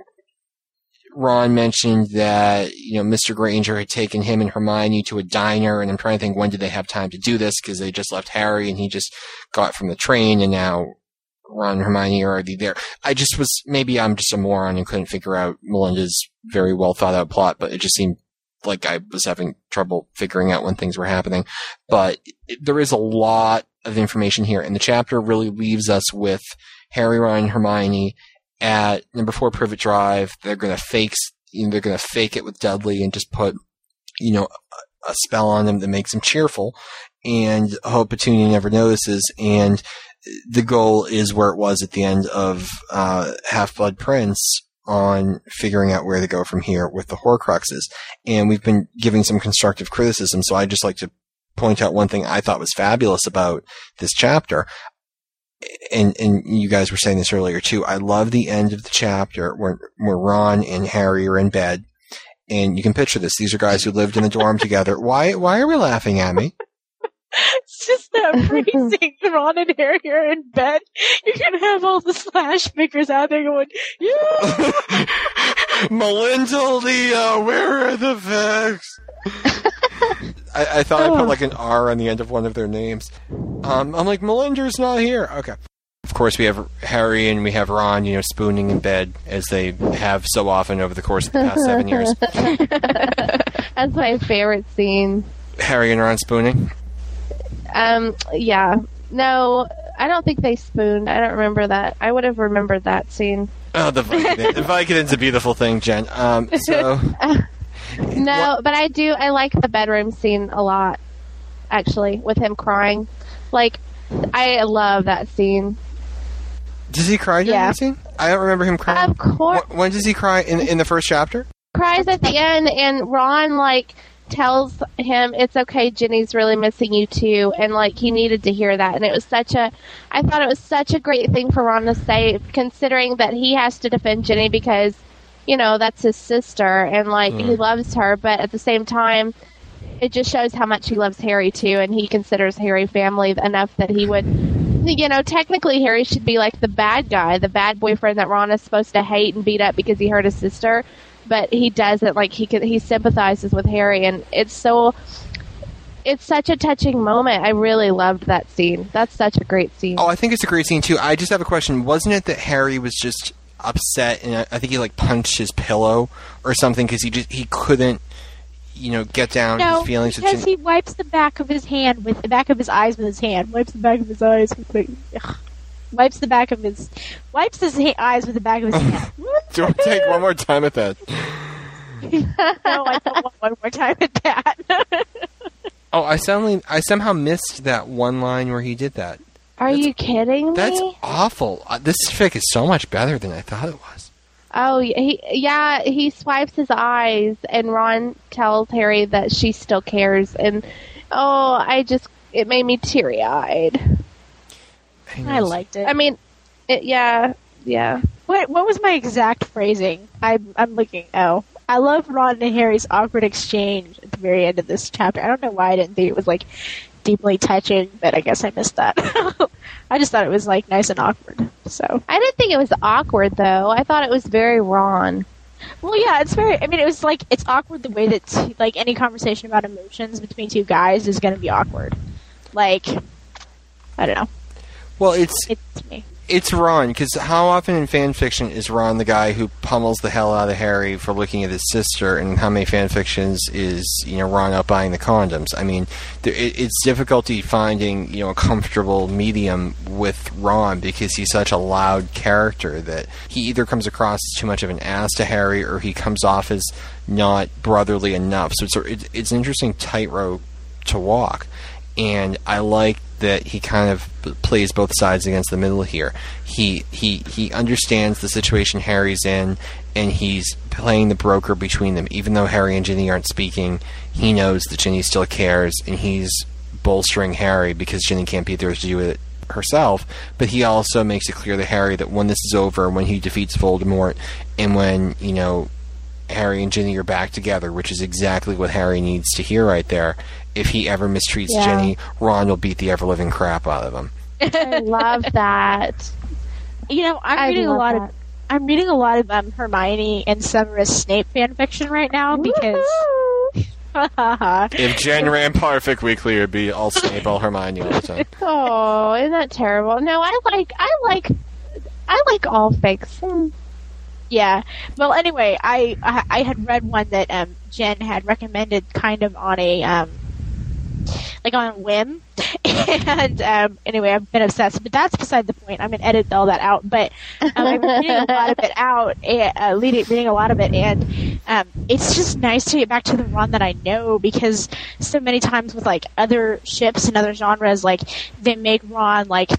Ron mentioned that, you know, Mr. Granger had taken him and Hermione to a diner, and I'm trying to think when did they have time to do this, because they just left Harry and he just got from the train, and now Ron and Hermione are already there. I just was, maybe I'm just a moron and couldn't figure out Melinda's very well thought out plot, but it just seemed like I was having trouble figuring out when things were happening. But there is a lot of information here, and the chapter really leaves us with Harry, Ron, and Hermione at number four Privet Drive. They're gonna fake, you know, they're gonna fake it with Dudley and just put, you know, a, spell on him that makes him cheerful, and hope Petunia never notices. And the goal is where it was at the end of uh, Half Blood Prince on figuring out where to go from here with the Horcruxes. And we've been giving some constructive criticism, so I'd just like to point out one thing I thought was fabulous about this chapter. And and you guys were saying this earlier too. I love the end of the chapter where where Ron and Harry are in bed, and you can picture this. These are guys who lived in the dorm together. Why why are we laughing at me? It's just that phrasing. Ron and Harry are in bed. You're gonna have all the slash makers out there going, yeah. Melinda, Leo, where are the facts? I, I thought I put like an R on the end of one of their names. Um, I'm like, Melinda's not here. Okay. Of course, we have Harry and we have Ron, you know, spooning in bed as they have so often over the course of the past seven years. That's my favorite scene. Harry and Ron spooning. Um, yeah. No, I don't think they spooned. I don't remember that. I would have remembered that scene. Oh, the Vicodin. the Vicodin's a beautiful thing, Jen. Um, so No, but I do. I like the bedroom scene a lot, actually, with him crying. Like, I love that scene. does he cry during Yeah. the scene? I don't remember him crying. Of course. Wh- When does he cry in in the first chapter? cries at the end, and Ron like tells him it's okay. Ginny's really missing you too, and like he needed to hear that. And it was such a, I thought it was such a great thing for Ron to say, considering that he has to defend Ginny because, you know, that's his sister, and like he mm-hmm. loves her, but at the same time. It just shows how much he loves Harry too, and he considers Harry family enough that he would, you know, technically Harry should be like the bad guy, the bad boyfriend that Ron is supposed to hate and beat up because he hurt his sister but he doesn't like he can he sympathizes with Harry and it's so it's such a touching moment. I really loved that scene. That's such a great scene. Oh, I think it's a great scene too. I just have a question. Wasn't it that Harry was just upset and I, I think he like punched his pillow or something because he just he couldn't, you know, get down No, his feelings. with because he wipes the back of his hand with the back of his eyes with his hand. Wipes the back of his eyes with the. Ugh. Wipes the back of his. Wipes his ha- eyes with the back of his hand. Do I take one more time at that? no, I don't want one more time at that. Oh, I suddenly I somehow missed that one line where he did that. Are you kidding me? That's awful. Uh, this fic is so much better than I thought it was. Oh, he yeah, he swipes his eyes, and Ron tells Harry that she still cares, and oh, I just it made me teary eyed. I liked it. I mean, it, yeah, yeah. What what was my exact phrasing? I I'm looking. Oh, I love Ron and Harry's awkward exchange at the very end of this chapter. I don't know why I didn't think it was like deeply touching, but I guess I missed that. I just thought it was like nice and awkward. So I didn't think it was awkward though. I thought it was very Ron. well, yeah, it's very. I mean, it was like it's awkward the way that t- like any conversation about emotions between two guys is going to be awkward. Like I don't know. Well, it's It's me. It's Ron because how often in fan fiction is Ron the guy who pummels the hell out of Harry for looking at his sister, and how many fan fictions is you know Ron out buying the condoms? I mean, there, it, it's difficulty finding you know a comfortable medium with Ron because he's such a loud character that he either comes across as too much of an ass to Harry, or he comes off as not brotherly enough. So it's a, it's, it's an interesting tightrope to walk and I like that he kind of plays both sides against the middle here. He he he understands the situation Harry's in, and he's playing the broker between them. Even though Harry and Ginny aren't speaking, he knows that Ginny still cares, and he's bolstering Harry because Ginny can't be there to do it herself. But he also makes it clear to Harry that when this is over, when he defeats Voldemort, and when you know Harry and Ginny are back together, which is exactly what Harry needs to hear right there. If he ever mistreats Yeah. Ginny, Ron will beat the ever living crap out of him. I love that. You know, I'm I reading a lot that. of I'm reading a lot of um, Hermione and Severus Snape fan fiction right now because If Jen ran Potterfic Weekly, it'd be all Snape, all Hermione all the time. oh, isn't that terrible? No, I like I like I like all fics. Hmm. Yeah. Well, anyway, I, I I had read one that um, Jen had recommended, kind of on a um, like on a whim, and um, anyway, I've been obsessed. But that's beside the point. I'm gonna edit all that out. But um, I've been reading a lot of it out, and, uh, reading, reading a lot of it, and um, it's just nice to get back to the Ron that I know because so many times with like other ships and other genres, like they make Ron like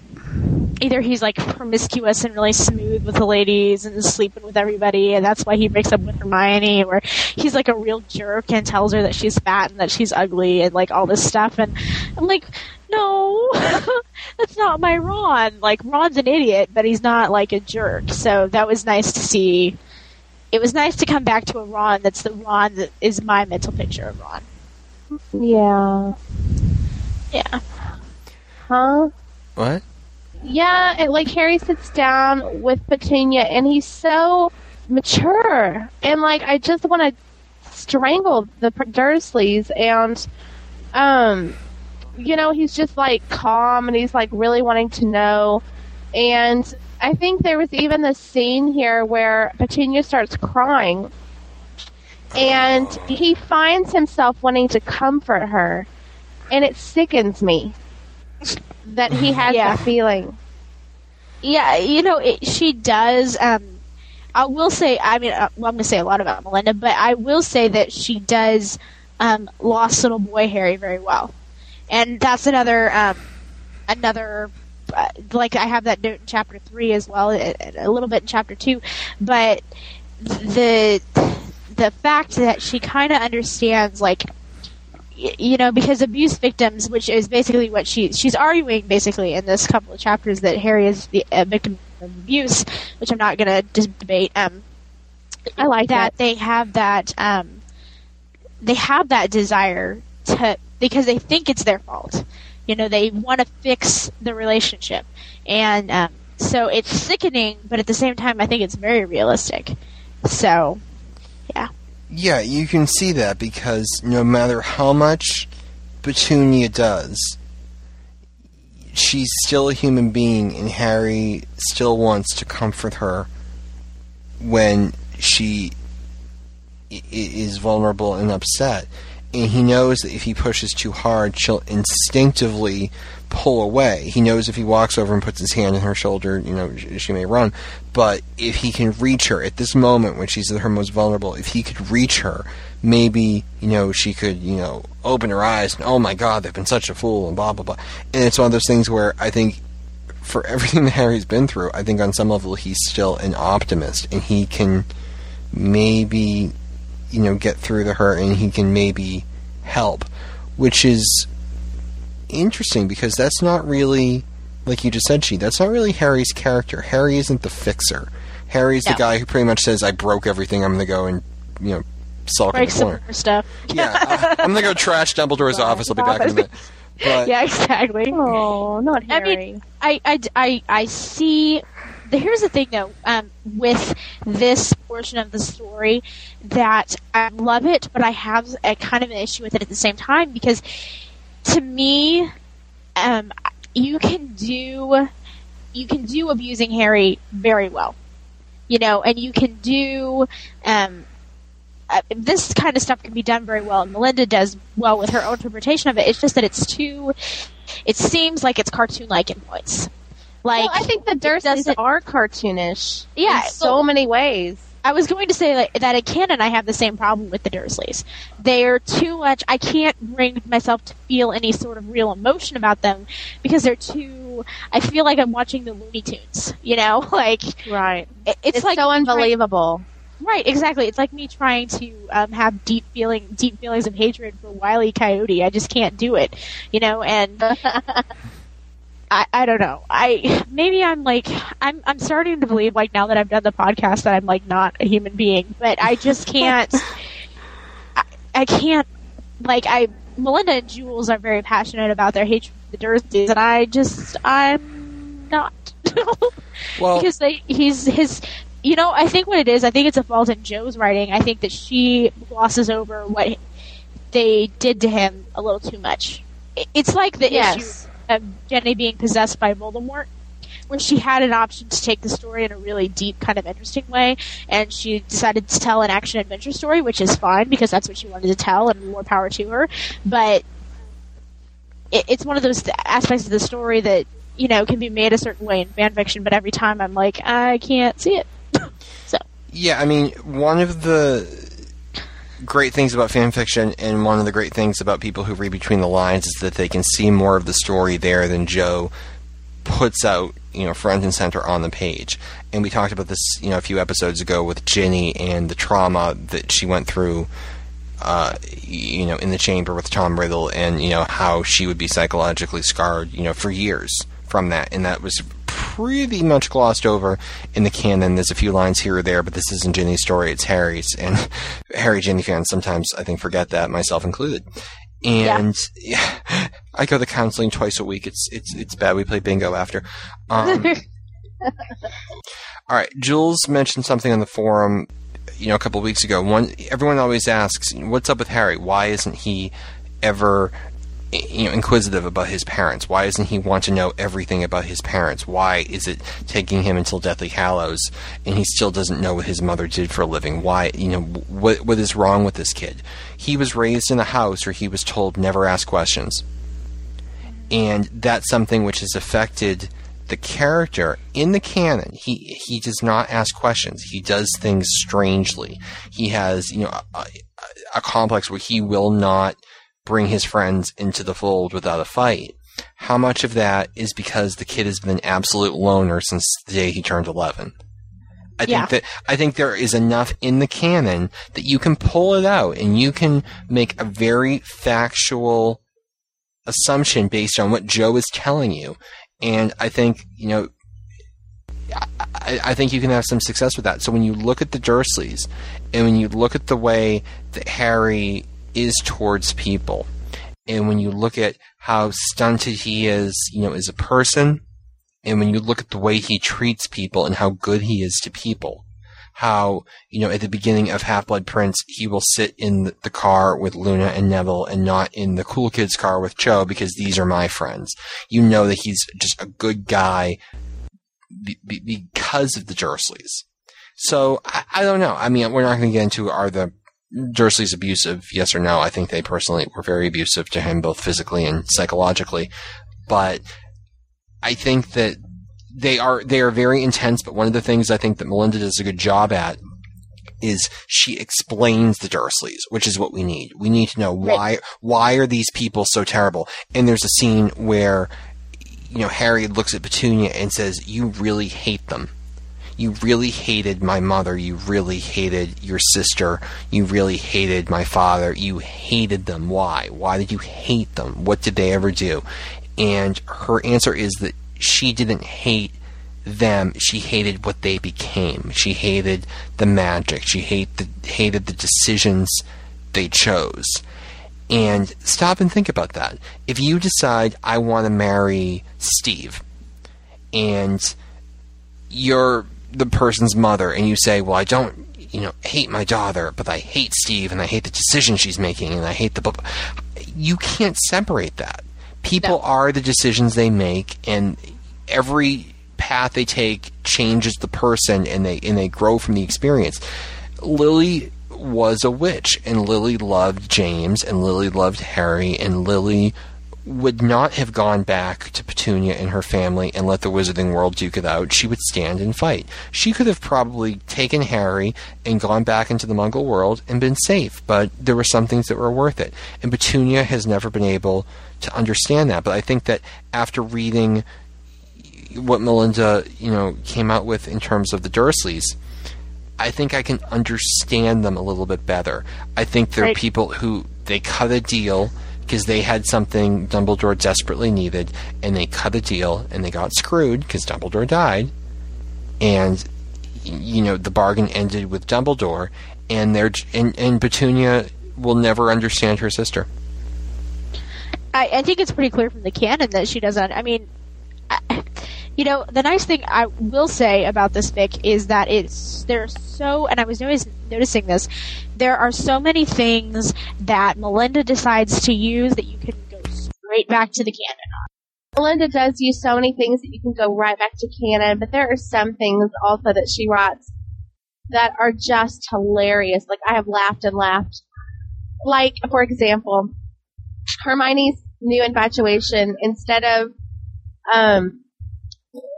either he's like promiscuous and really smooth with the ladies and sleeping with everybody, and that's why he breaks up with Hermione, or he's like a real jerk and tells her that she's fat and that she's ugly and like all this stuff. And I'm like, no, that's not my Ron. Like Ron's an idiot, but he's not like a jerk. So that was nice to see. It was nice to come back to a Ron that's the Ron that is my mental picture of Ron. Yeah. Yeah. Huh? What? Yeah, it, like Harry sits down with Petunia, and he's so mature, and like I just want to strangle the Dursleys, and um, you know, he's just like calm, and he's like really wanting to know, and I think there was even this scene here where Petunia starts crying, and he finds himself wanting to comfort her, and it sickens me that he has Yeah. that feeling. Yeah, you know, it, she does. Um, I will say, I mean, uh, well, I'm going to say a lot about Melinda, but I will say that she does um, lost little boy Harry very well, and that's another um, another. Uh, like I have that note in chapter three as well, a, a little bit in chapter two, but the the fact that she kind of understands like you know, because abuse victims, which is basically what she she's arguing basically in this couple of chapters that Harry is the victim of abuse, which I'm not going to debate. Um, I like that that. they have that um, they have that desire to because they think it's their fault. You know, they want to fix the relationship, and um, so it's sickening, but at the same time, I think it's very realistic. So, Yeah, you can see that because no matter how much Petunia does, she's still a human being, and Harry still wants to comfort her when she is vulnerable and upset. And he knows that if he pushes too hard, she'll instinctively pull away. He knows if he walks over and puts his hand on her shoulder, you know, sh- she may run. But if he can reach her at this moment when she's her most vulnerable, if he could reach her, maybe, you know, she could, you know, open her eyes and, oh my god, they've been such a fool and blah, blah, blah. And it's one of those things where I think for everything that Harry's been through, I think on some level he's still an optimist, and he can maybe, you know, get through the hurt, and he can maybe help, which is interesting because that's not really, like you just said, she. That's not really Harry's character. Harry isn't the fixer. Harry's No. the guy who pretty much says, "I broke everything. I'm going to go and you know sulk in the some corner." stuff. Yeah, I, uh, I'm going to go trash Dumbledore's office. I'll be back in a minute. But yeah, exactly. Oh, not I Harry. mean, I, I, I, I see. Here's the thing, though, um, with this portion of the story, that I love it, but I have a kind of an issue with it at the same time because, to me, um, you can do, you can do abusing Harry very well, you know, and you can do, um, uh, this kind of stuff can be done very well, and Melinda does well with her own interpretation of it. It's just that it's too. It seems like it's cartoon-like in points. Like well, I think the Dursleys are cartoonish. Yeah, in so many ways. I was going to say like, that in canon, I have the same problem with the Dursleys. They're too much. I can't bring myself to feel any sort of real emotion about them because they're too. I feel like I'm watching the Looney Tunes. You know, like Right. it- it's, It's, like so me trying- unbelievable. Right, exactly. It's like me trying to um, have deep feeling, deep feelings of hatred for Wile E. Coyote. I just can't do it, you know. And I, I don't know. I maybe I'm like I'm I'm starting to believe like now that I've done the podcast that I'm like not a human being, but I just can't. I, I can't like I Melinda and Jules are very passionate about their hatred for the Dursleys, and I just I'm not. well, because they he's his you know i think what it is i think it's a fault in jo's writing i think that she glosses over what they did to him a little too much I- it's like the Yes. issue of ginny being possessed by voldemort where she had an option to take the story in a really deep kind of interesting way and she decided to tell an action adventure story which is fine because that's what she wanted to tell and more power to her but it, it's one of those th- aspects of the story that you know can be made a certain way in fan fiction, but every time I'm like, I can't see it. So yeah, I mean, one of the great things about fan fiction and one of the great things about people who read between the lines is that they can see more of the story there than Jo puts out, you know, front and center on the page. And we talked about this, you know, a few episodes ago with Ginny and the trauma that she went through uh, you know, in the chamber with Tom Riddle, and you know how she would be psychologically scarred, you know, for years from that, and that was pretty much glossed over in the canon. There's a few lines here or there, but this isn't Ginny's story; it's Harry's, and Harry Ginny fans sometimes I think forget that, myself included. And I go to counseling twice a week. It's it's it's bad. We play bingo after. Um, all right, Jules mentioned something on the forum you know a couple of weeks ago. One, everyone always asks, "What's up with Harry? Why isn't he ever, you know, inquisitive about his parents? Why doesn't he want to know everything about his parents? Why is it taking him until Deathly Hallows and he still doesn't know what his mother did for a living? Why, you know, what what is wrong with this kid? He was raised in a house where he was told never ask questions, and that's something which has affected." the character in the canon he he does not ask questions he does things strangely he has you know a, a, a complex where he will not bring his friends into the fold without a fight how much of that is because the kid has been an absolute loner since the day he turned 11 I Yeah. think that I think there is enough in the canon that you can pull it out and you can make a very factual assumption based on what Jo is telling you and I think you know, I, I think you can have some success with that. So when you look at the Dursleys, and when you look at the way that Harry is towards people, and when you look at how stunted he is, you know, as a person, and when you look at the way he treats people and how good he is to people, how you know at the beginning of Half Blood Prince he will sit in the- car with Luna and Neville and not in the cool kids car with Cho because these are my friends. You know that he's just a good guy be, be, because of the Dursleys. So I, I don't know. I mean, we're not going to get into are the Dursleys abusive? Yes or no? I think they personally were very abusive to him, both physically and psychologically. But I think that they are they are very intense. But one of the things I think that Melinda does a good job at is she explains the Dursleys, which is what we need. We need to know why why are these people so terrible. And there's a scene where you know, Harry looks at Petunia and says, "You really hate them. You really hated my mother. You really hated your sister. You really hated my father. You hated them. Why? Why did you hate them? What did they ever do?" And her answer is that she didn't hate them. She hated what they became. She hated the magic. She hate the, hated the decisions they chose. And stop and think about that. If you decide I want to marry Steve, and you're the person's mother, and you say, "Well, I don't, you know, hate my daughter, but I hate Steve, and I hate the decisions she's making, and I hate the," book," you can't separate that. People No. are the decisions they make, and every path they take changes the person, and they and they grow from the experience. Lily was a witch, and Lily loved James, and Lily loved Harry, and Lily would not have gone back to Petunia and her family and let the Wizarding World duke it out. She would stand and fight. She could have probably taken Harry and gone back into the Muggle world and been safe, but there were some things that were worth it. And Petunia has never been able to understand that. But I think that after reading what Melinda, you know, came out with in terms of the Dursleys, I think I can understand them a little bit better. I think they're Right. people who they cut a deal because they had something Dumbledore desperately needed, and they cut a deal and they got screwed because Dumbledore died, and you know the bargain ended with Dumbledore, and they're j- and, and Petunia will never understand her sister. I, I think it's pretty clear from the canon that she doesn't. I mean, you know, the nice thing I will say about this fic is that it's there's so, and I was noticing this, there are so many things that Melinda decides to use that you can go straight back to the canon. Melinda does use so many things that you can go right back to canon, but there are some things also that she writes that are just hilarious. Like I have laughed and laughed. Like, for example, Hermione's new infatuation, instead of um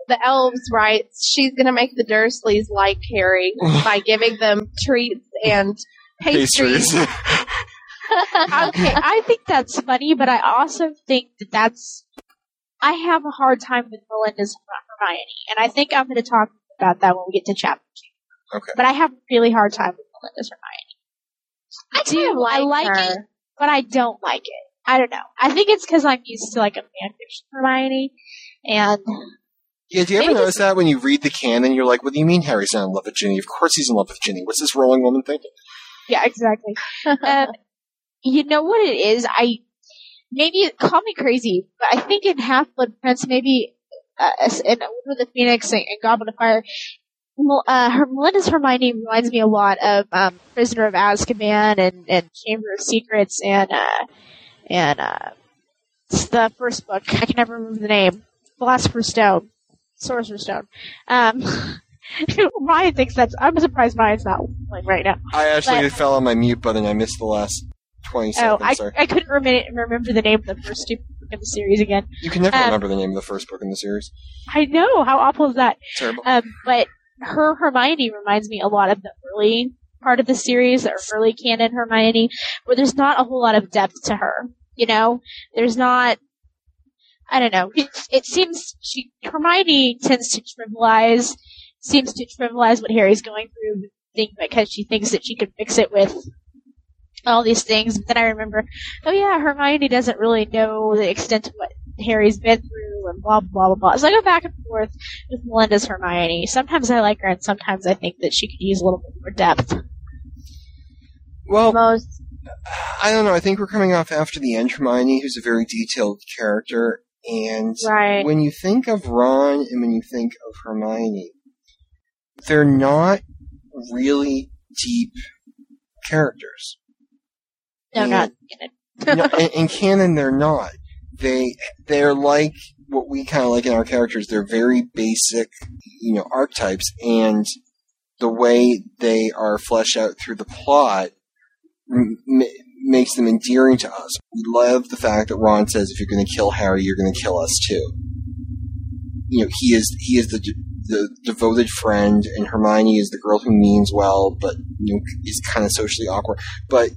the elves rights she's gonna make the Dursleys like Harry by giving them treats and pastries. Okay, I think that's funny, but I also think that that's. I have a hard time with Melinda's Hermione, and I think I'm going to talk about that when we get to chapter two. Okay. But I have a really hard time with Melinda's Hermione. I do. do like, I like her. it. but I don't like it. I don't know. I think it's because I'm used to like a fanfiction Hermione, and Yeah, do you ever notice that when you read the canon, you're like, "What do you mean Harry's not in love with Ginny? Of course he's in love with Ginny. What's this Rowling woman thinking?" yeah, exactly. um, you know what it is? I maybe call me crazy, but I think in Half Blood Prince, maybe uh, in Order of the Phoenix and, and Goblet of Fire, uh, her, Melinda's Hermione reminds me a lot of um, Prisoner of Azkaban and, and Chamber of Secrets and uh, and uh, it's the first book. I can never remember the name. Philosopher's Stone, Sorcerer's Stone. Um, Ryan thinks that's. I'm surprised Ryan's not like right now. I actually But- fell on my mute button. I missed the last twenty Oh, seconds. I, Sorry. I couldn't rem- remember the name of the first book of the series again. you can never um, remember the name of the first book in the series. I know how awful is that. Terrible. Um, but her Hermione reminds me a lot of the early part of the series, the early canon Hermione, where there's not a whole lot of depth to her. You know, there's not. I don't know. It, it seems she Hermione tends to trivialize, seems to trivialize what Harry's going through, think because she thinks that she can fix it with all these things. But then I remember, oh yeah, Hermione doesn't really know the extent of what Harry's been through, and blah blah blah blah. So I go back and forth with Melinda's Hermione. Sometimes I like her, and sometimes I think that she could use a little bit more depth. Well, Most I don't know. I think we're coming off after the end Hermione, who's a very detailed character, and right. when you think of Ron and when you think of Hermione, they're not really deep characters. No, And- not you know, in, in canon, they're not. They they're like what we kind of like in our characters. They're very basic, you know, archetypes, and the way they are fleshed out through the plot m- m- makes them endearing to us. We love the fact that Ron says, "If you're going to kill Harry, you're going to kill us too." You know, he is he is the the devoted friend, and Hermione is the girl who means well, but you know, is kind of socially awkward. But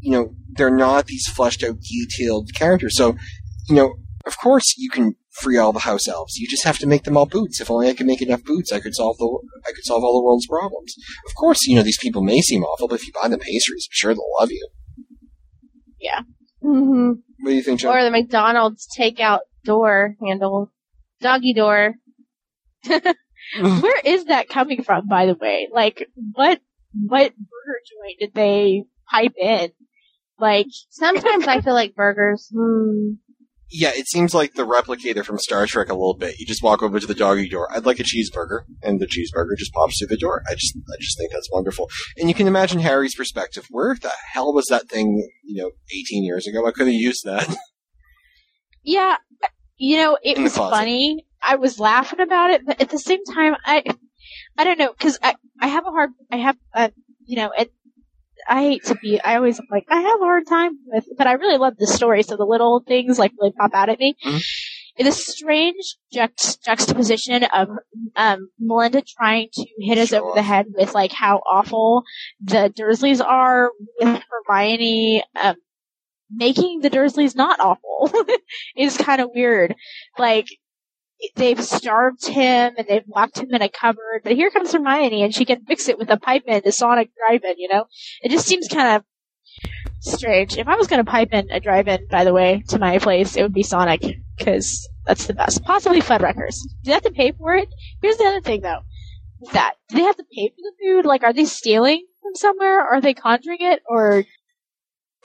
you know, they're not these fleshed out, detailed characters. So, you know, Of course, you can free all the house elves. You just have to make them all boots. If only I could make enough boots, I could solve the I could solve all the world's problems. Of course, you know these people may seem awful, but if you buy them pastries, I'm sure they'll love you. Yeah. hmm What do you think, John? Or the McDonald's takeout door handle, doggy door. Where is that coming from, by the way? Like, what what burger joint did they pipe in? Like, Sometimes I feel like burgers. Hmm. Yeah, it seems like the replicator from Star Trek a little bit. You just walk over to the doggy door. I'd like a cheeseburger, and the cheeseburger just pops through the door. I just, I just think that's wonderful. And you can imagine Harry's perspective. Where the hell was that thing? You know, 18 years ago. I could have used that. yeah, you know, it was closet. funny. I was laughing about it, but at the same time, I I don't know because I I have a hard I have a, you know it. I hate to be. I always am like I have a hard time with, but I really love the story. So the little things like really pop out at me. Mhm. It is strange juxt- juxtaposition of um, Melinda trying to hit us over the head with like how awful the Dursleys are, with Hermione um, making the Dursleys not awful. is kind of weird. Like they've starved him and they've locked him in a cupboard, but here comes Hermione and she can fix it with a pipe in to Sonic drive-in. You know, it just seems kind of strange. If I was going to pipe in a drive-in, by the way, to my place, it would be Sonic because that's the best. Possibly Fuddruckers. Do they have to pay for it? Here's the other thing though. That do they have to pay for the food? Like, are they stealing from somewhere? Are they conjuring it? Or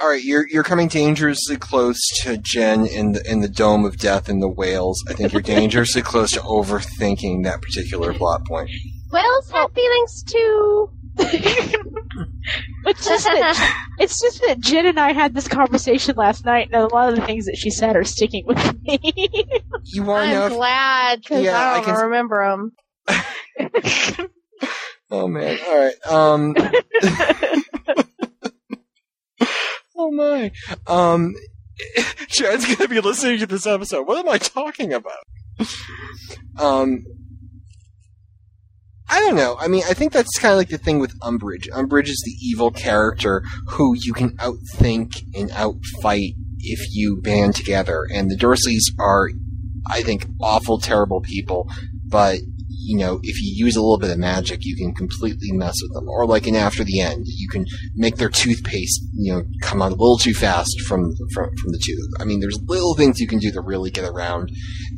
All right, you're you're coming dangerously close to Jen in the in the dome of death in the whales. I think you're dangerously close to overthinking that particular plot point. Whales have feelings too. it's just that it's just that Jen and I had this conversation last night, and a lot of the things that she said are sticking with me. You want to know? I'm if- glad because Yeah, I I don't can- remember them. Oh man! All right. Um. Oh my. Um. Jen's gonna be listening to this episode. What am I talking about? Um. I don't know. I mean, I think that's kind of like the thing with Umbridge. Umbridge is the evil character who you can outthink and outfight if you band together. And the Dursleys are, I think, awful, terrible people. But you know, if you use a little bit of magic, you can completely mess with them. Or like in After the End, you can make their toothpaste, you know, come out a little too fast from from from the tooth. I mean, there's little things you can do to really get around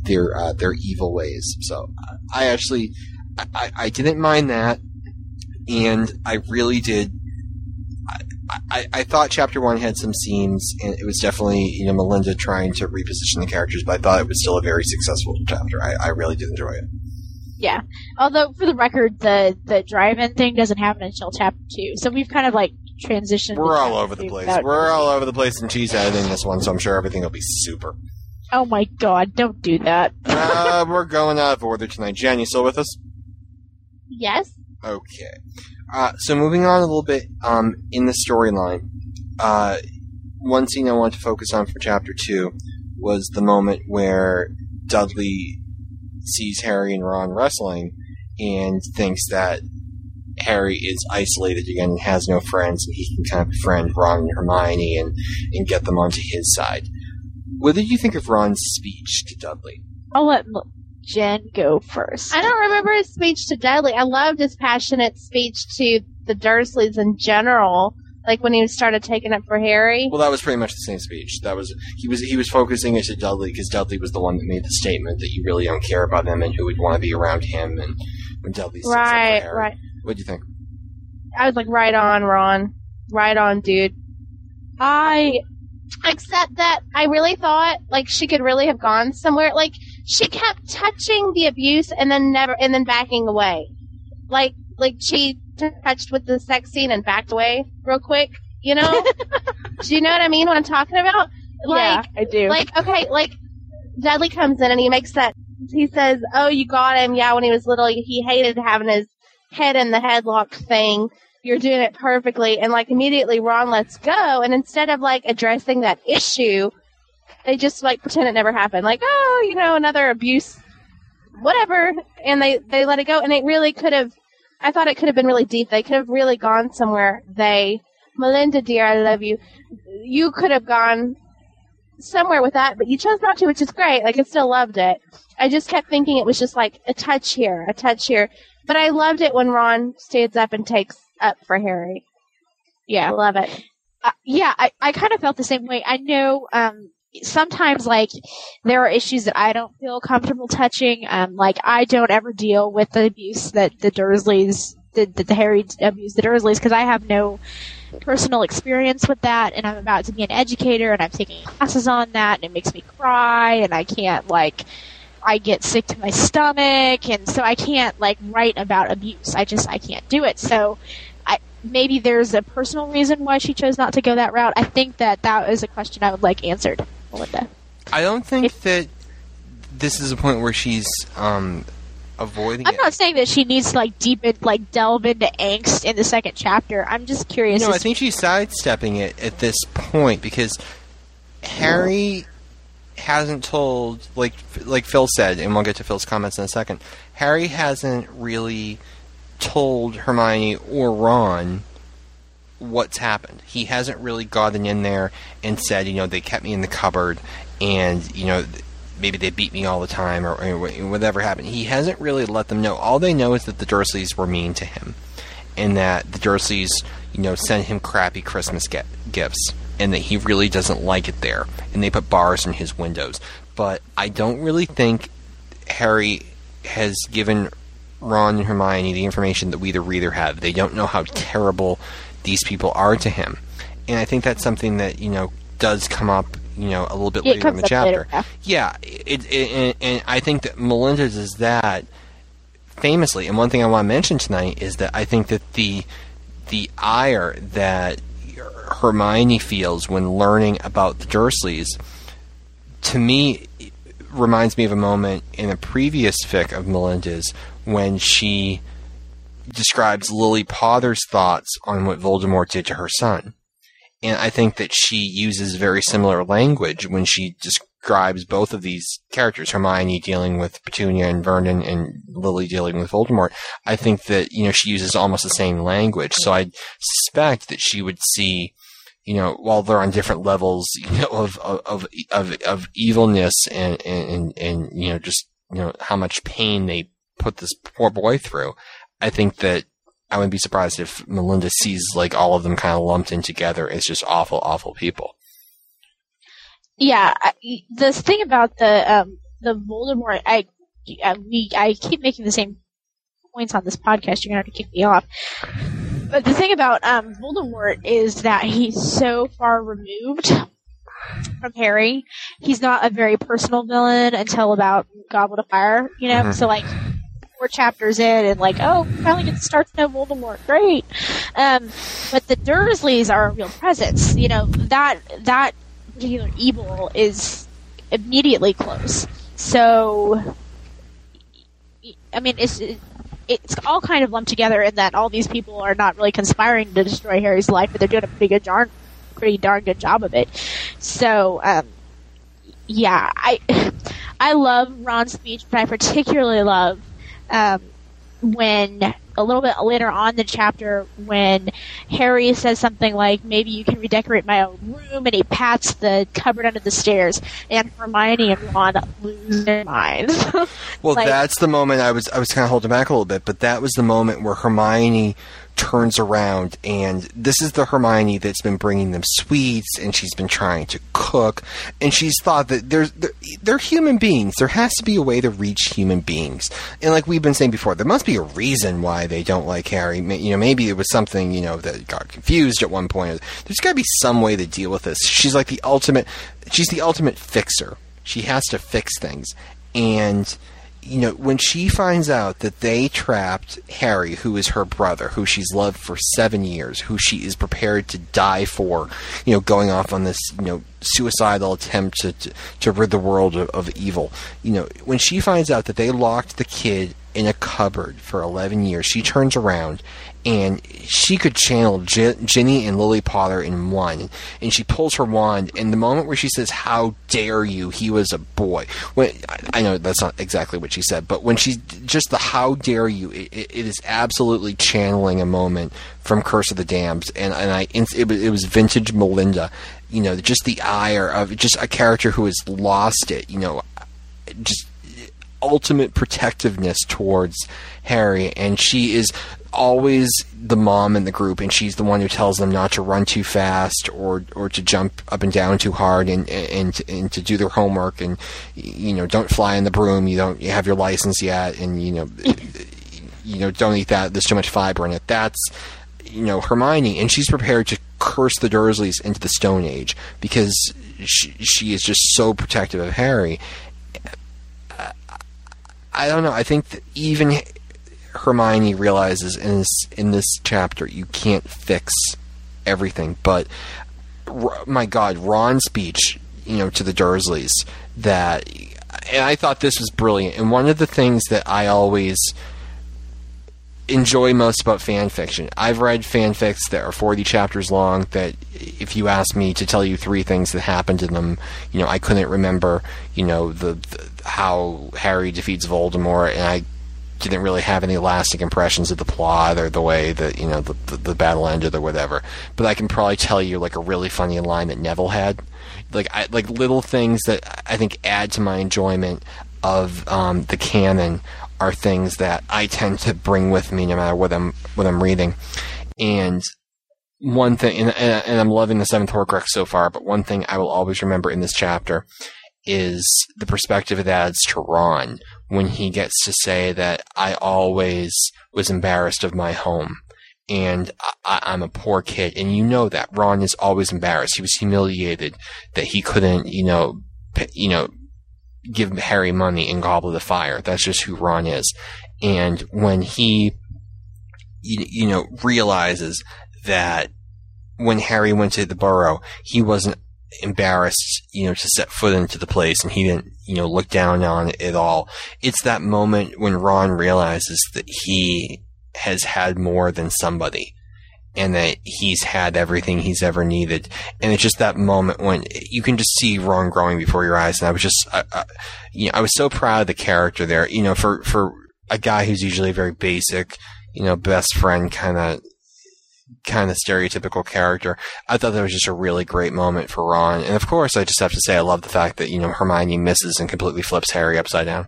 their uh, their evil ways. So I actually, I, I, didn't mind that, and I really did. I, I, thought chapter one had some seams, and it was definitely you know Melinda trying to reposition the characters, but I thought it was still a very successful chapter. I, I really did enjoy it. Yeah. Although, for the record, the the drive-in thing doesn't happen until chapter two, so we've kind of like transitioned. We're all over the place. We're all over the place in cheese editing this one, so I'm sure everything will be super. Oh my god! Don't do that. uh, we're going out of order tonight. Jen, you still with us? Yes. Okay. Uh, so moving on a little bit um, in the storyline, uh, one scene I want to focus on for chapter two was the moment where Dudley sees Harry and Ron wrestling and thinks that Harry is isolated again and has no friends, and he can kind of befriend Ron and Hermione and, and get them onto his side. What did you think of Ron's speech to Dudley? I'll let Jen go first. I don't remember his speech to Dudley. I loved his passionate speech to the Dursleys in general. Like when he started taking up for Harry. Well, that was pretty much the same speech. That was he was he was focusing it to Dudley because Dudley was the one that made the statement that you really don't care about him and who would want to be around him. And when Dudley sticks up for Right, Harry. right. What do you think? I was like, right on, Ron. Right on, dude. I Except that I really thought like she could really have gone somewhere. Like she kept touching the abuse and then never and then backing away. Like like she touched with the sex scene and backed away real quick. You know? Do you know what I mean? What I'm talking about? Like yeah, I do. like okay, like Dudley comes in and he makes that. He says, "Oh, you got him. Yeah, when he was little, he hated having his head in the headlock thing. You're doing it perfectly." And like immediately, Ron lets go, and instead of like addressing that issue, they just like pretend it never happened. Like, oh, you know, another abuse, whatever, and they they let it go. And it really could have. I thought it could have been really deep. They could have really gone somewhere. They, Melinda, dear, I love you. You could have gone somewhere with that, but you chose not to, which is great. Like I still loved it. I just kept thinking it was just like a touch here, a touch here. But I loved it when Ron stands up and takes up for Harry. Yeah, I love it. uh, yeah, I, I kind of felt the same way. I know um, sometimes like there are issues that I don't feel comfortable touching. Um, like I don't ever deal with the abuse that the Dursleys, the, the Harry abused the Dursleys because I have no personal experience with that, and I'm about to be an educator, and I'm taking classes on that, and it makes me cry, and I can't like. I get sick to my stomach, and so I can't like write about abuse. I just I can't do it. So I maybe there's a personal reason why she chose not to go that route. I think that that is a question I would like answered, Melinda. I don't think that this is a point where she's um, avoiding I'm it. not saying that she needs to like deepen, like delve into angst in the second chapter. I'm just curious. No, I think she's sidestepping it at this point because Harry hasn't told like like Phil said, and we'll get to Phil's comments in a second. Harry hasn't really told Hermione or Ron what's happened. He hasn't really gotten in there and said, you know, they kept me in the cupboard, and you know. Maybe they beat me all the time, or, or whatever happened. He hasn't really let them know. All they know is that the Dursleys were mean to him, and that the Dursleys, you know, sent him crappy Christmas gi- gifts, and that he really doesn't like it there, and they put bars in his windows. But I don't really think Harry has given Ron and Hermione the information that we, the reader, have. They don't know how terrible these people are to him, and I think that's something that you know does come up, you know, a little bit Yeah, later in the chapter. later, yeah. It, it, and, and I think that Melinda does that famously. And one thing I want to mention tonight is that I think that the the ire that Hermione feels when learning about the Dursleys, to me, reminds me of a moment in a previous fic of Melinda's when she describes Lily Potter's thoughts on what Voldemort did to her son. And I think that she uses very similar language when she describes both of these characters, Hermione dealing with Petunia and Vernon and Lily dealing with Voldemort. I think that, you know, she uses almost the same language. So I suspect that she would see, you know, while they're on different levels, you know, of, of, of, of evilness and, and, and, you know, just, you know, how much pain they put this poor boy through. I think that I wouldn't be surprised if Melinda sees like all of them kind of lumped in together as just awful, awful people. yeah, I, the thing about the um, the Voldemort, I, I we I keep making the same points on this podcast. You're gonna have to kick me off. But the thing about um, Voldemort is that he's so far removed from Harry. He's not a very personal villain until about Goblet of Fire, you know. Mhm. So like four chapters in, and like, oh, finally get to start to know Voldemort. Great. Um, but the Dursleys are a real presence. You know that that particular evil is immediately close. So, I mean, it's it's all kind of lumped together in that all these people are not really conspiring to destroy Harry's life, but they're doing a pretty good darn, pretty darn good job of it. So, um, yeah, I I love Ron's speech, but I particularly love um, when a little bit later on in the chapter when Harry says something like, "Maybe you can redecorate my own room," and he pats the cupboard under the stairs, and Hermione and Ron lose their minds. Well, Like- that's the moment I was I was kind of holding back a little bit, but that was the moment where Hermione turns around, and this is the Hermione that's been bringing them sweets, and she's been trying to cook, and she's thought that there's they're, they're human beings. There has to be a way to reach human beings, and like we've been saying before, there must be a reason why they don't like Harry. You know, maybe it was something you know that got confused at one point. There's got to be some way to deal with this. She's like the ultimate. She's the ultimate fixer. She has to fix things, and you know, when she finds out that they trapped Harry, who is her brother, who she's loved for seven years, who she is prepared to die for, you know, going off on this, you know, suicidal attempt to, to, to rid the world of, of evil, you know, when she finds out that they locked the kid in a cupboard for 11 years, she turns around and she could channel J- Ginny and Lily Potter in one. And she pulls her wand, and the moment where she says, "How dare you? He was a boy." When I, know that's not exactly what she said, but when she just the "How dare you," it, it, is absolutely channeling a moment from Curse of the Damned, and and I it it was vintage Melinda. You know, just the ire of just a character who has lost it. You know, just ultimate protectiveness towards Harry, and she is always the mom in the group, and she's the one who tells them not to run too fast or or to jump up and down too hard, and and and to do their homework, and you know don't fly in the broom, you don't you have your license yet, and you know you know don't eat that. There's too much fiber in it. That's you know Hermione, and she's prepared to curse the Dursleys into the Stone Age because she, she is just so protective of Harry. I don't know. I think even Hermione realizes in this in this chapter you can't fix everything, but my God, Ron's speech, you know, to the Dursleys that, and I thought this was brilliant. And one of the things that I always enjoy most about fan fiction. I've read fanfics that are 40 chapters long that if you ask me to tell you three things that happened in them, you know, I couldn't remember, you know, the, the how Harry defeats Voldemort and I didn't really have any lasting impressions of the plot or the way that, you know, the, the, the battle ended or whatever. But I can probably tell you like a really funny line that Neville had. Like I, like little things that I think add to my enjoyment of um, the canon are things that I tend to bring with me no matter what I'm what I'm reading. And one thing, and, and I'm loving the seventh Horcrux so far, but one thing I will always remember in this chapter is the perspective it adds to Ron when he gets to say that I always was embarrassed of my home. And I, I'm a poor kid, and you know that Ron is always embarrassed. He was humiliated that he couldn't, you know, you know, give Harry money in Goblet of Fire. That's just who Ron is. And when he, you, you know, realizes that when Harry went to the Burrow, he wasn't embarrassed, you know, to set foot into the place and he didn't, you know, look down on it at all. It's that moment when Ron realizes that he has had more than somebody and that he's had everything he's ever needed. And it's just that moment when you can just see Ron growing before your eyes. And I was just, I, I, you know, I was so proud of the character there. You know, for for a guy who's usually a very basic, you know, best friend kind of kind of stereotypical character. I thought that was just a really great moment for Ron. And of course, I just have to say I love the fact that, you know, Hermione misses and completely flips Harry upside down.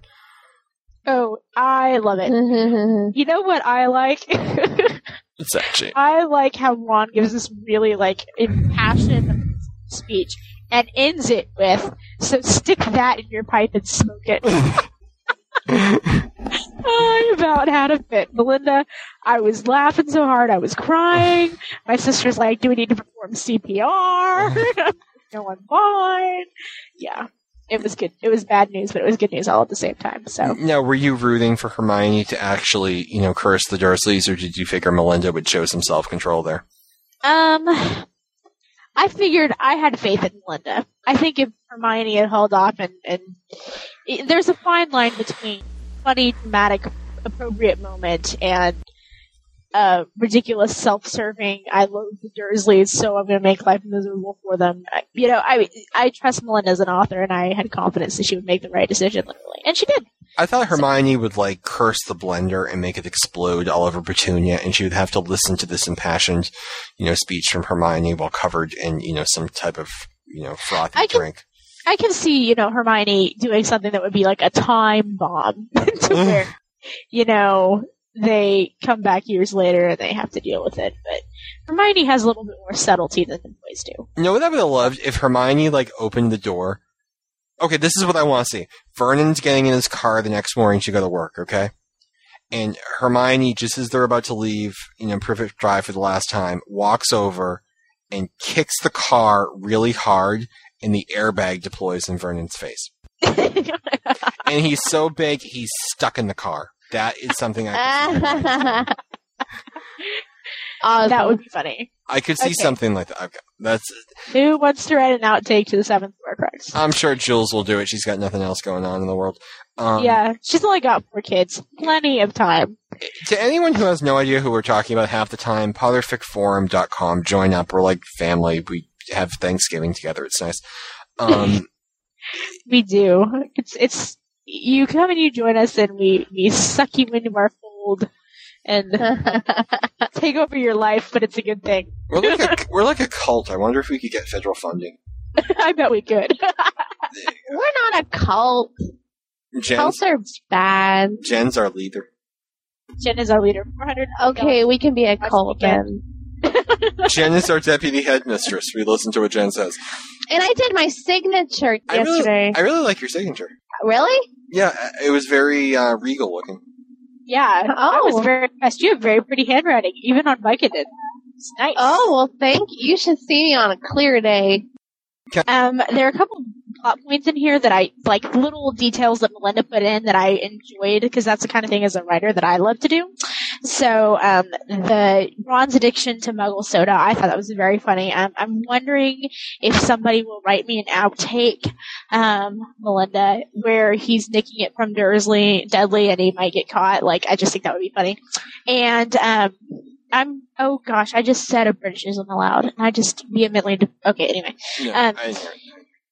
Oh, I love it. Mm-hmm. You know what I like? It's actually I like how Ron gives this really like impassioned speech and ends it with, "So stick that in your pipe and smoke it." I about had a fit, Melinda. I was laughing so hard I was crying. My sister's like, "Do we need to perform CPR?" no, I'm fine. Yeah, it was good. It was bad news, but it was good news all at the same time. So Now, were you rooting for Hermione to actually, you know, curse the Dursleys, or did you figure Melinda would show some self control there? Um, I figured I had faith in Melinda. I think if Hermione had held off and, and it, there's a fine line between funny, dramatic, appropriate moment and uh, ridiculous, self-serving. I loathe the Dursleys, so I'm going to make life miserable for them. I, you know, I I trust Melinda as an author, and I had confidence that she would make the right decision, literally, and she did. I thought Hermione would like curse the blender and make it explode all over Petunia, and she would have to listen to this impassioned, you know, speech from Hermione while covered in, you know, some type of, you know, frothy I can- drink. I can see, you know, Hermione doing something that would be like a time bomb to where, you know, they come back years later and they have to deal with it. But Hermione has a little bit more subtlety than the boys do. You know what I would have loved if Hermione like opened the door. Okay, this is what I want to see. Vernon's getting in his car the next morning to go to work. Okay, and Hermione, just as they're about to leave, you know, Privet Drive for the last time, walks over and kicks the car really hard, and the airbag deploys in Vernon's face. And he's so big, he's stuck in the car. That is something I could awesome. that would be funny. I could see Okay. something like that. Okay, that's. Who wants to write an outtake to the seventh Horcrux? I'm sure Jules will do it. She's got nothing else going on in the world. Um, yeah, she's only got four kids. Plenty of time. To anyone who has no idea who we're talking about half the time, potterficforum.com. Join up. We're like family. We have Thanksgiving together. It's nice. Um, We do. It's it's you come and you join us and we we suck you into our fold and take over your life, but it's a good thing. We're like a, we're like a cult. I wonder if we could get federal funding. I bet we could. We're not a cult. Jen's, Cults are bad. Jen's our leader. Jen is our leader. 400. Okay, we can be a Watch cult the then. Jen is our deputy headmistress. We listen to what Jen says. And I did my signature I really, yesterday. I really like your signature. really? Yeah, it was very uh, regal looking. Yeah, I Oh. was very impressed. You have very pretty handwriting, even on Vicodin. It's nice. Oh, well, thank you. You should see me on a clear day. Um, there are a couple plot points in here that I like little details that Melinda put in that I enjoyed because that's the kind of thing as a writer that I love to do. So, um, the Ron's addiction to Muggle soda, I thought that was very funny. Um, I'm wondering if somebody will write me an outtake, um, Melinda, where he's nicking it from Dursley, Dudley, and he might get caught. Like, I just think that would be funny. And, um, I'm, oh gosh, I just said a British isn't allowed. And I just vehemently, okay, anyway. Um, I didn't hear it.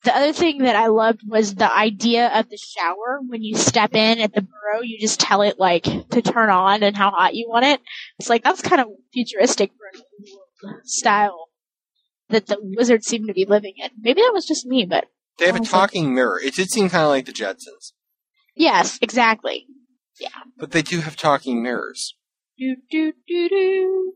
The other thing that I loved was the idea of the shower. When you step in at the burrow, you just tell it like to turn on and how hot you want it. It's like that's kind of futuristic for a world style that the wizards seem to be living in. Maybe that was just me, but They have a talking mirror. It did seem kind of like the Jetsons, yes, exactly. Yeah, but they do have talking mirrors. Do do do do.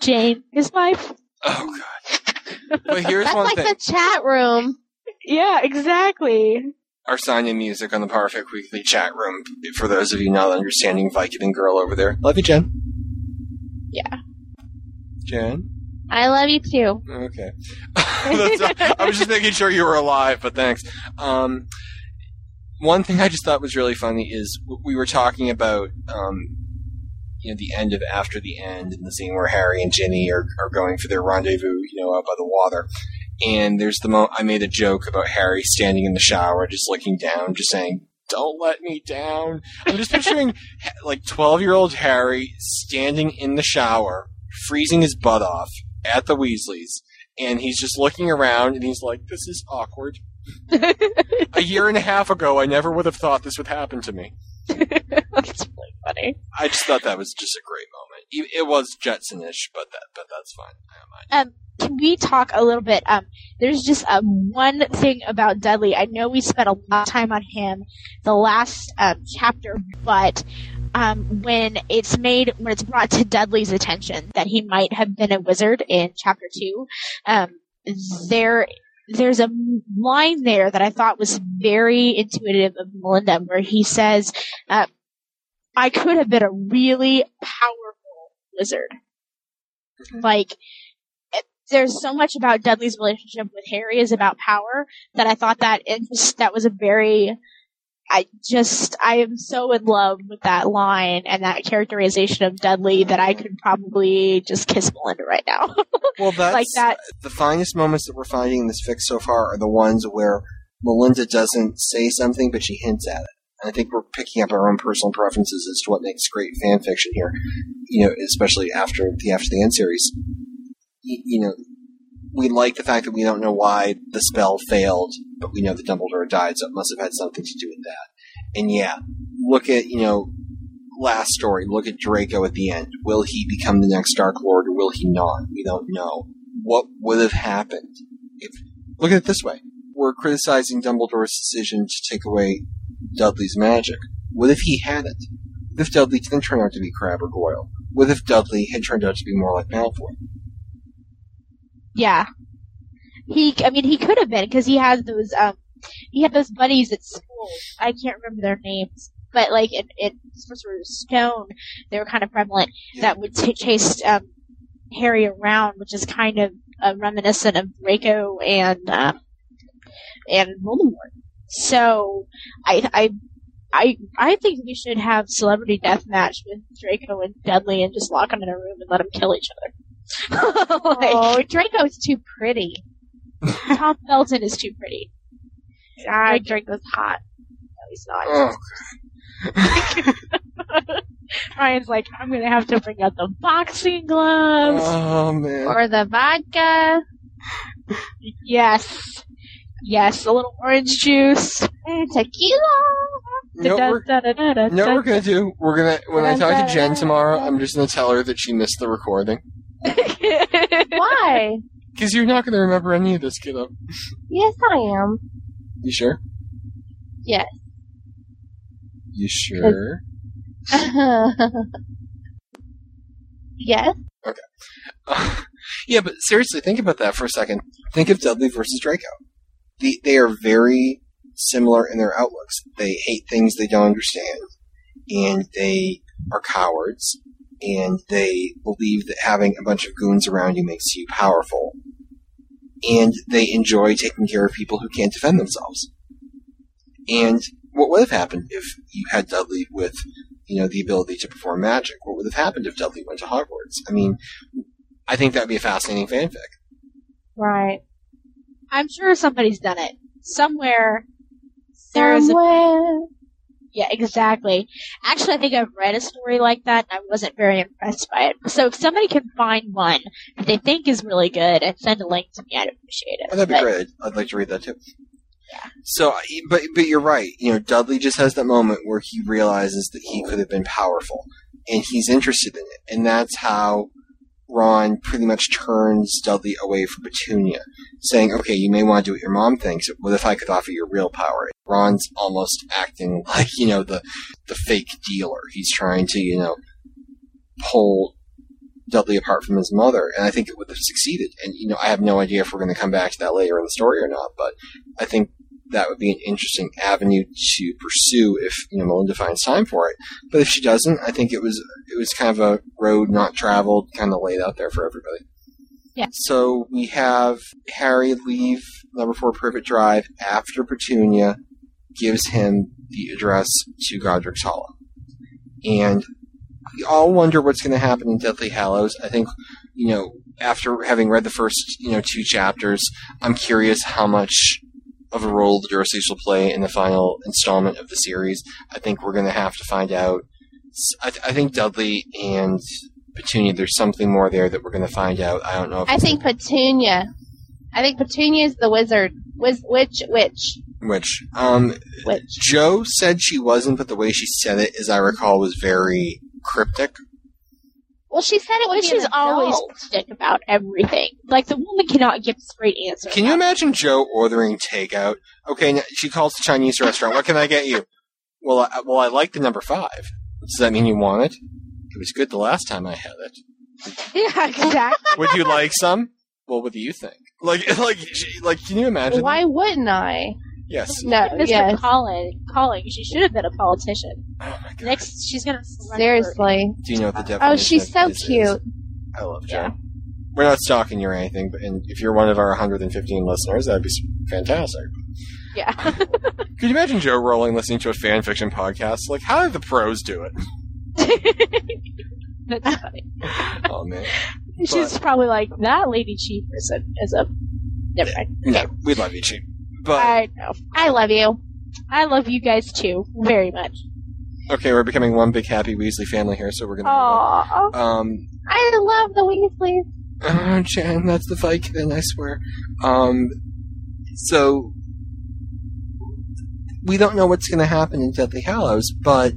Jane, his wife. Oh god. But here's That's one like thing: the chat room. Yeah, exactly. our Sonya music on the Potterfic Weekly chat room. For those of you not understanding Vicodin girl over there, love you, Jen. Yeah. Jen. I love you too. Okay. That's- I was just making sure you were alive, but thanks. Um, one thing I just thought was really funny is we were talking about, um, you know, the end of After the End and the scene where Harry and Ginny are, are going for their rendezvous, you know, out by the water. And there's the mo I made a joke about Harry standing in the shower, just looking down, just saying, don't let me down. I'm just picturing like 12 year old Harry standing in the shower, freezing his butt off at the Weasleys, and he's just looking around and he's like, this is awkward. a year and a half ago, I never would have thought this would happen to me. That's really funny. I just thought that was just a great moment. It was Jetsonish, but that but that's fine. Um, can we talk a little bit? Um, there's just um, one thing about Dudley. I know we spent a lot of time on him the last um, chapter, but um, when it's made, when it's brought to Dudley's attention that he might have been a wizard in chapter two, um, there. There's a line there that I thought was very intuitive of Melinda, where he says, uh, "I could have been a really powerful wizard." Mm-hmm. Like, there's so much about Dudley's relationship with Harry is about power that I thought that interest, that was a very I just I am so in love with that line and that characterization of Dudley that I could probably just kiss Melinda right now. Well, that's like that. the finest moments that we're finding in this fics so far are the ones where Melinda doesn't say something, but she hints at it. I think we're picking up our own personal preferences as to what makes great fan fiction here. You know, especially after the After the End series. Y- you know, we like the fact that we don't know why the spell failed, but we know that Dumbledore died, so it must have had something to do with that. And yeah, look at you know last story. Look at Draco at the end. Will he become the next Dark Lord or will he not? We don't know. What would have happened if? Look at it this way: we're criticizing Dumbledore's decision to take away Dudley's magic. What if he hadn't? What if Dudley didn't turn out to be Crabbe or Goyle? What if Dudley had turned out to be more like Malfoy? Yeah. He, I mean, he could have been because he has those, um, he had those buddies at school. I can't remember their names, but like in, in Sorcerer's Stone, they were kind of prevalent that would t- chase um, Harry around, which is kind of uh, reminiscent of Draco and um, and Voldemort. So I, I. I I think we should have celebrity death match with Draco and Dudley and just lock them in a room and let them kill each other. like, Oh, Draco's too pretty. Tom Felton is too pretty. God, Draco's hot. No, he's not. Ryan's like, I'm gonna have to bring out the boxing gloves. oh man. Or the vodka. Yes. Yes, a little orange juice. Mm, tequila. You know what we're, Da-da-da-da-da-da. you know what we're gonna do? We're gonna when I talk to Jen tomorrow, I'm just gonna tell her that she missed the recording Why? because you're not gonna remember any of this, kiddo. Yes, I am. You sure? Yes. You sure? yes. Okay. yeah, but seriously, think about that for a second. Think of Dudley versus Draco. The, they are very similar in their outlooks. They hate things they don't understand, and they are cowards, and they believe that having a bunch of goons around you makes you powerful, and they enjoy taking care of people who can't defend themselves. And what would have happened if you had Dudley with, you know, the ability to perform magic? What would have happened if Dudley went to Hogwarts? I mean, I think that'd be a fascinating fanfic. Right. I'm sure somebody's done it somewhere. There's a, Somewhere. yeah, exactly. Actually, I think I've read a story like that, and I wasn't very impressed by it. So if somebody can find one that they think is really good and send a link to me, I'd appreciate it. Oh, that'd be But- great. I'd like to read that too. Yeah. So, but but you're right. You know, Dudley just has that moment where he realizes that he could have been powerful, and he's interested in it, and that's how Ron pretty much turns Dudley away from Petunia, saying, "Okay, you may want to do what your mom thinks. but What if I could offer you real power?" Ron's almost acting like you know the the fake dealer. He's trying to you know pull Dudley apart from his mother, and I think it would have succeeded. And you know, I have no idea if we're going to come back to that later in the story or not, but I think that would be an interesting avenue to pursue if you know Melinda finds time for it. But if she doesn't, I think it was it was kind of a road not traveled, kind of laid out there for everybody. Yeah. So we have Harry leave number four Privet Drive after Petunia gives him the address to Godric's Hollow, and we all wonder what's going to happen in Deathly Hallows. I think you know after having read the first you know two chapters, I'm curious how much of a role the Dursleys will play in the final installment of the series. I think we're going to have to find out. I, th- I think Dudley and Petunia, there's something more there that we're going to find out. I don't know if I think Petunia. I think Petunia's the wizard. Wiz, witch, witch, which. Um, witch. Jo said she wasn't, but the way she said it, as I recall, was very cryptic. Well, she said it Well, was she's always cryptic about everything. Like the woman cannot give a straight answer. Can you imagine Jo ordering takeout? Okay, she calls the Chinese restaurant. What can I get you? Well, I, well, I like the number five. Does that mean you want it? It was good the last time I had it. Yeah, exactly. Would you like some? Well, what do you think? Like, like, like, can you imagine? Why wouldn't I? Yes. No, Mr. yes. Collin, calling. She should have been a politician. Oh my god. Next, she's gonna. run Seriously. Do you know what the oh, definition? Oh, she's so is? cute. I love Jo. We're not stalking you or anything, but and if you're one of our 115 listeners, that'd be fantastic. Yeah. Could you imagine Jo Rowling listening to a fan fiction podcast? Like, how did the pros do it? That's funny. Oh man. She's probably like that lady chief is a is a. Never mind. No, we love you, Chief. But I know. I love you. I love you guys too very much. okay, we're becoming one big happy Weasley family here, so we're gonna. Aww. Um, I love the Weasleys. Oh, Jen, that's the Vicodin, I swear. Um, so we don't know what's going to happen in Deathly Hallows, but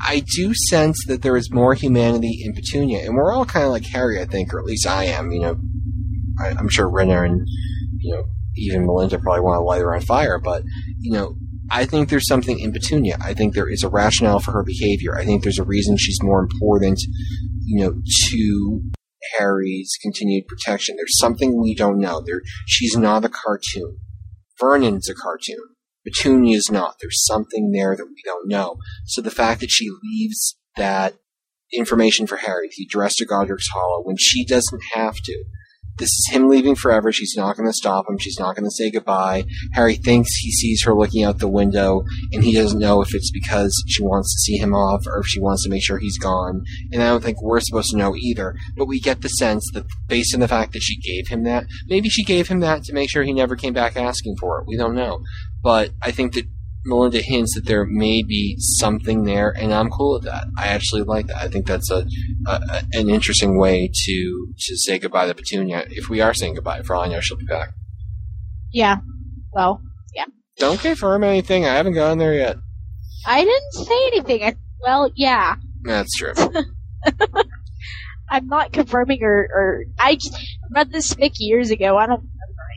I do sense that there is more humanity in Petunia, and we're all kind of like Harry, I think, or at least I am. You know, I, I'm sure Renner and you know even Melinda probably want to light her on fire, but you know. I think there's something in Petunia. I think there is a rationale for her behavior. I think there's a reason she's more important, you know, to Harry's continued protection. There's something we don't know. There, she's not a cartoon. Vernon's a cartoon. Petunia's not. There's something there that we don't know. So the fact that she leaves that information for Harry, the address to Godric's Hollow, when she doesn't have to. This is him leaving forever. She's not going to stop him. She's not going to say goodbye. Harry thinks he sees her looking out the window, and he doesn't know if it's because she wants to see him off or if she wants to make sure he's gone. And I don't think we're supposed to know either. But we get the sense that based on the fact that she gave him that, maybe she gave him that to make sure he never came back asking for it. We don't know. But I think that Melinda hints that there may be something there, and I'm cool with that. I actually like that. I think that's a, a, an interesting way to to say goodbye to Petunia. If we are saying goodbye, for all I know, she'll be back. Yeah. Well, yeah. Don't confirm anything. I haven't gotten there yet. I didn't say anything. I, well, yeah. That's true. I'm not confirming or, or I just read this fic years ago. I don't.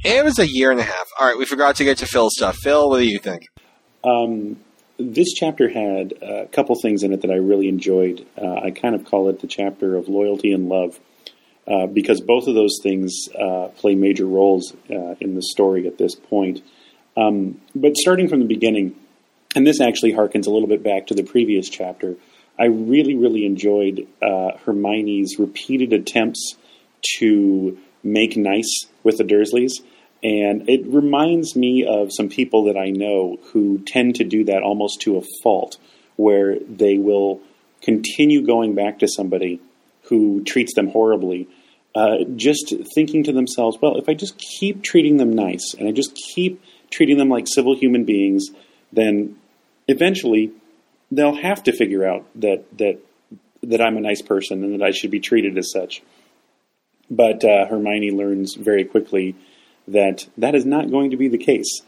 It was a year and a half. All right, we forgot to get to Phil's stuff. Phil, what do you think? Um, this chapter had a couple things in it that I really enjoyed. Uh, I kind of call it the chapter of loyalty and love uh, because both of those things uh, play major roles uh, in the story at this point. Um, but starting from the beginning, and this actually harkens a little bit back to the previous chapter, I really, really enjoyed uh, Hermione's repeated attempts to make nice with the Dursleys. And it reminds me of some people that I know who tend to do that almost to a fault, where they will continue going back to somebody who treats them horribly, uh, just thinking to themselves, well, if I just keep treating them nice and I just keep treating them like civil human beings, then eventually they'll have to figure out that that that I'm a nice person and that I should be treated as such. But uh, Hermione learns very quickly that that is not going to be the case.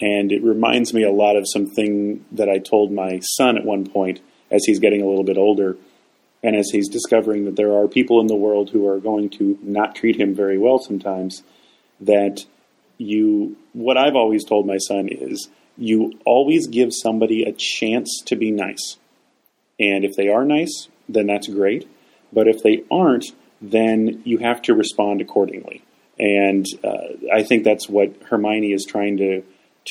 And it reminds me a lot of something that I told my son at one point as he's getting a little bit older and as he's discovering that there are people in the world who are going to not treat him very well sometimes. That you, what I've always told my son is, you always give somebody a chance to be nice. And if they are nice, then that's great. But if they aren't, then you have to respond accordingly. And uh, I think that's what Hermione is trying to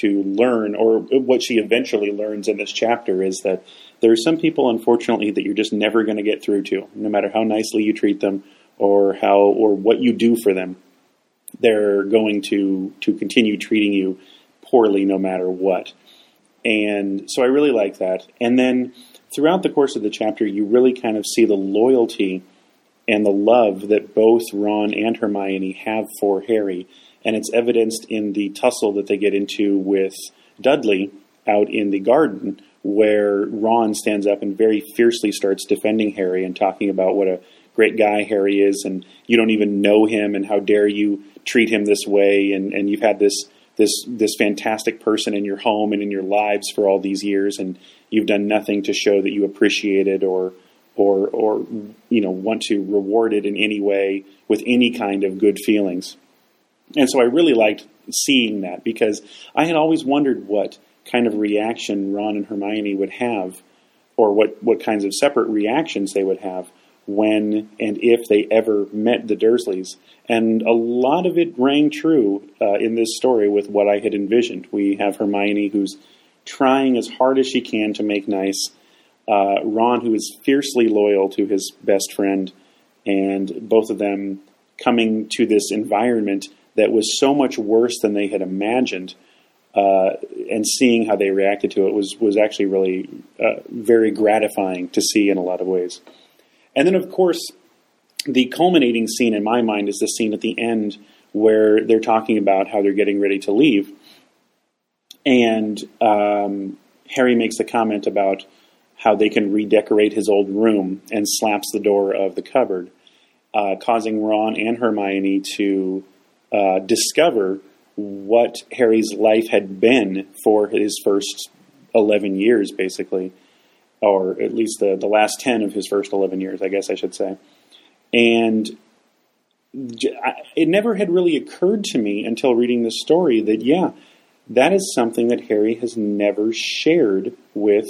to learn, or what she eventually learns in this chapter, is that there are some people, unfortunately, that you're just never going to get through to, no matter how nicely you treat them or how or what you do for them. They're going to to continue treating you poorly, no matter what. And so I really like that. And then throughout the course of the chapter, you really kind of see the loyalty and the love that both Ron and Hermione have for Harry. And it's evidenced in the tussle that they get into with Dudley out in the garden, where Ron stands up and very fiercely starts defending Harry and talking about what a great guy Harry is, and you don't even know him, and how dare you treat him this way, and, and you've had this this this fantastic person in your home and in your lives for all these years, and you've done nothing to show that you appreciate it or or or you know want to reward it in any way with any kind of good feelings. And so I really liked seeing that because I had always wondered what kind of reaction Ron and Hermione would have, or what what kinds of separate reactions they would have when and if they ever met the Dursleys. And a lot of it rang true uh, in this story with what I had envisioned. We have Hermione who's trying as hard as she can to make nice, uh, Ron who is fiercely loyal to his best friend, and both of them coming to this environment that was so much worse than they had imagined. Uh, and seeing how they reacted to it was was actually really uh, very gratifying to see in a lot of ways. And then, of course, the culminating scene in my mind is the scene at the end where they're talking about how they're getting ready to leave. And um, Harry makes the comment about how they can redecorate his old room and slaps the door of the cupboard, uh, causing Ron and Hermione to uh, discover what Harry's life had been for his first 11 years, basically or at least the, the last 10 of his first 11 years, I guess I should say. And it never had really occurred to me until reading this story that, yeah, that is something that Harry has never shared with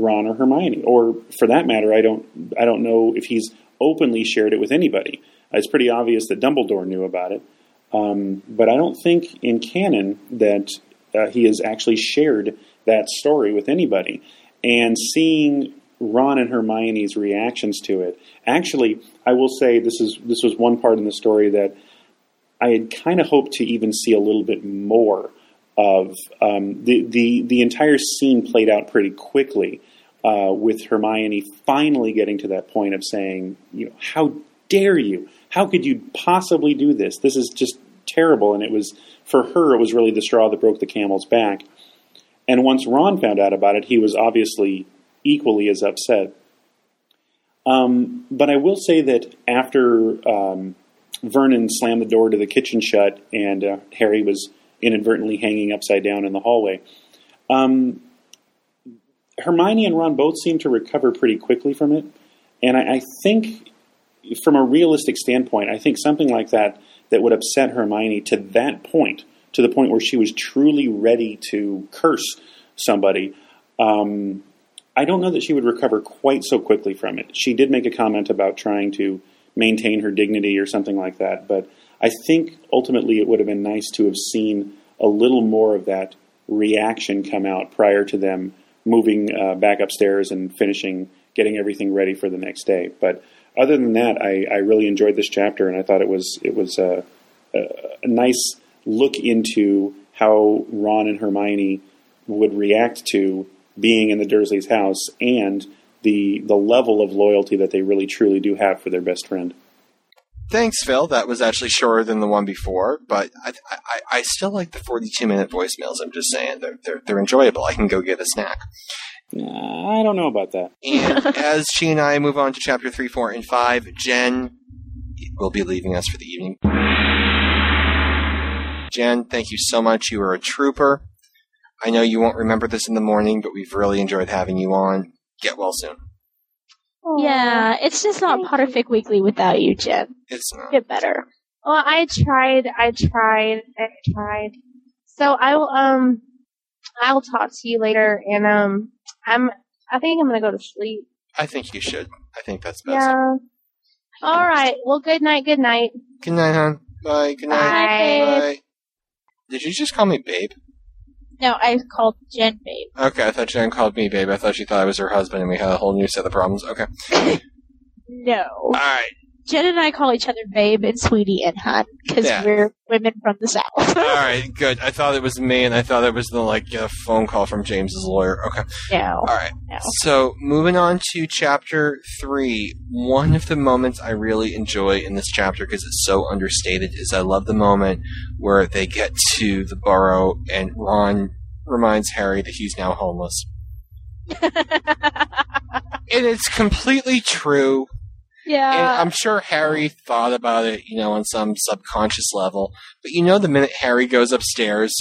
Ron or Hermione, or for that matter, I don't, I don't know if he's openly shared it with anybody. It's pretty obvious that Dumbledore knew about it, um, but I don't think in canon that uh, he has actually shared that story with anybody and seeing Ron and Hermione's reactions to it. Actually, I will say this is this was one part in the story that I had kind of hoped to even see a little bit more of. Um, the the the entire scene played out pretty quickly. Uh, with Hermione finally getting to that point of saying, you know, how dare you? How could you possibly do this? This is just terrible. And it was, for her, it was really the straw that broke the camel's back. And once Ron found out about it, he was obviously equally as upset. Um, but I will say that after um, Vernon slammed the door to the kitchen shut and uh, Harry was inadvertently hanging upside down in the hallway. Um, Hermione and Ron both seem to recover pretty quickly from it, and I, I think, from a realistic standpoint, I think something like that that would upset Hermione to that point, to the point where she was truly ready to curse somebody. Um, I don't know that she would recover quite so quickly from it. She did make a comment about trying to maintain her dignity or something like that, but I think ultimately it would have been nice to have seen a little more of that reaction come out prior to them moving uh, back upstairs and finishing getting everything ready for the next day. But other than that, I, I really enjoyed this chapter, and I thought it was it was a, a, a nice look into how Ron and Hermione would react to being in the Dursleys' house and the the level of loyalty that they really truly do have for their best friend. Thanks, Phil. That was actually shorter than the one before, but I, I, I still like the 42 minute voicemails. I'm just saying they're, they're, they're enjoyable. I can go get a snack. I don't know about that. And as she and I move on to chapter 3, 4, and 5, Jen will be leaving us for the evening. Jen, thank you so much. You are a trooper. I know you won't remember this in the morning, but we've really enjoyed having you on. Get well soon. Yeah, it's just not Potterfic Weekly without you, Jen. It's not. Get better. Well, I tried, I tried, I tried. So I will, um, I will talk to you later, and um, I'm, I think I'm gonna go to sleep. I think you should. I think that's best. Yeah. All right. Well, good night. Good night. Good night, hon. Bye. Good night. Bye. Bye. Did you just call me babe? No, I called Jen babe. Okay, I thought Jen called me babe. I thought she thought I was her husband and we had a whole new set of problems. Okay. No. Alright. Jen and I call each other babe and sweetie and hun because Yeah. we're women from the south. Alright, good. I thought it was me and I thought it was the like a phone call from James's lawyer. Okay. no. Alright. No. So moving on to chapter three, one of the moments I really enjoy in this chapter because it's so understated is I love the moment where they get to the burrow and Ron reminds Harry that he's now homeless. And it's completely true. And yeah. I'm sure Harry thought about it, you know, on some subconscious level. But you know, the minute Harry goes upstairs,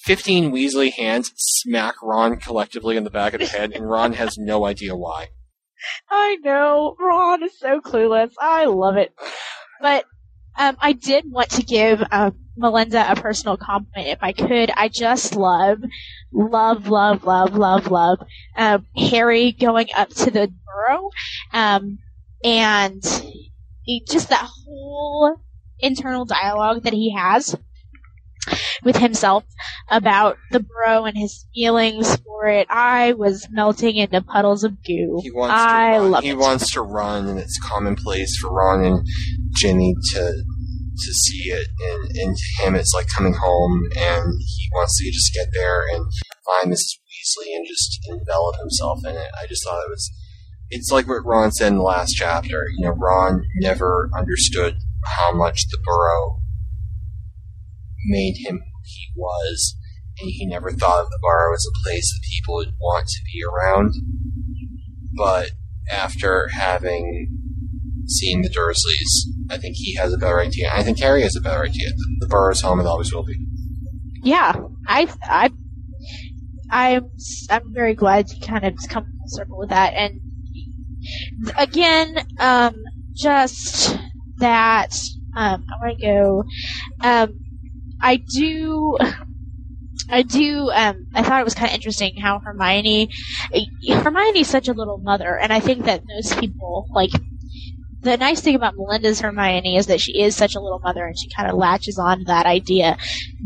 15 Weasley hands smack Ron collectively in the back of the head, and Ron has no idea why. I know. Ron is so clueless. I love it. But um, I did want to give um, Melinda a personal compliment if I could. I just love, love, love, love, love, love um, Harry going up to the burrow um, and he, just that whole internal dialogue that he has with himself about the Burrow and his feelings for it. I was melting into puddles of goo. He wants I to run. love he it. wants to run, and it's commonplace for Ron and Ginny to to see it, and, and to him it's like coming home, and he wants to just get there and find Mrs. Weasley and just envelop himself in it. I just thought it was. It's like what Ron said in the last chapter. You know, Ron never understood how much the Burrow made him who he was, and he never thought of the Burrow as a place that people would want to be around but after having seen the Dursleys, I think he has a better idea. I think Harry has a better idea. The, the Burrow's home, and always will be. yeah, I, I, I'm, I'm very glad you kind of come full circle with that. And again, um, just that, um, I want to go, um, I do, I do, um, I thought it was kind of interesting how Hermione, Hermione's such a little mother, and I think that most people, like, the nice thing about Melinda's Hermione is that she is such a little mother and she kind of latches on to that idea.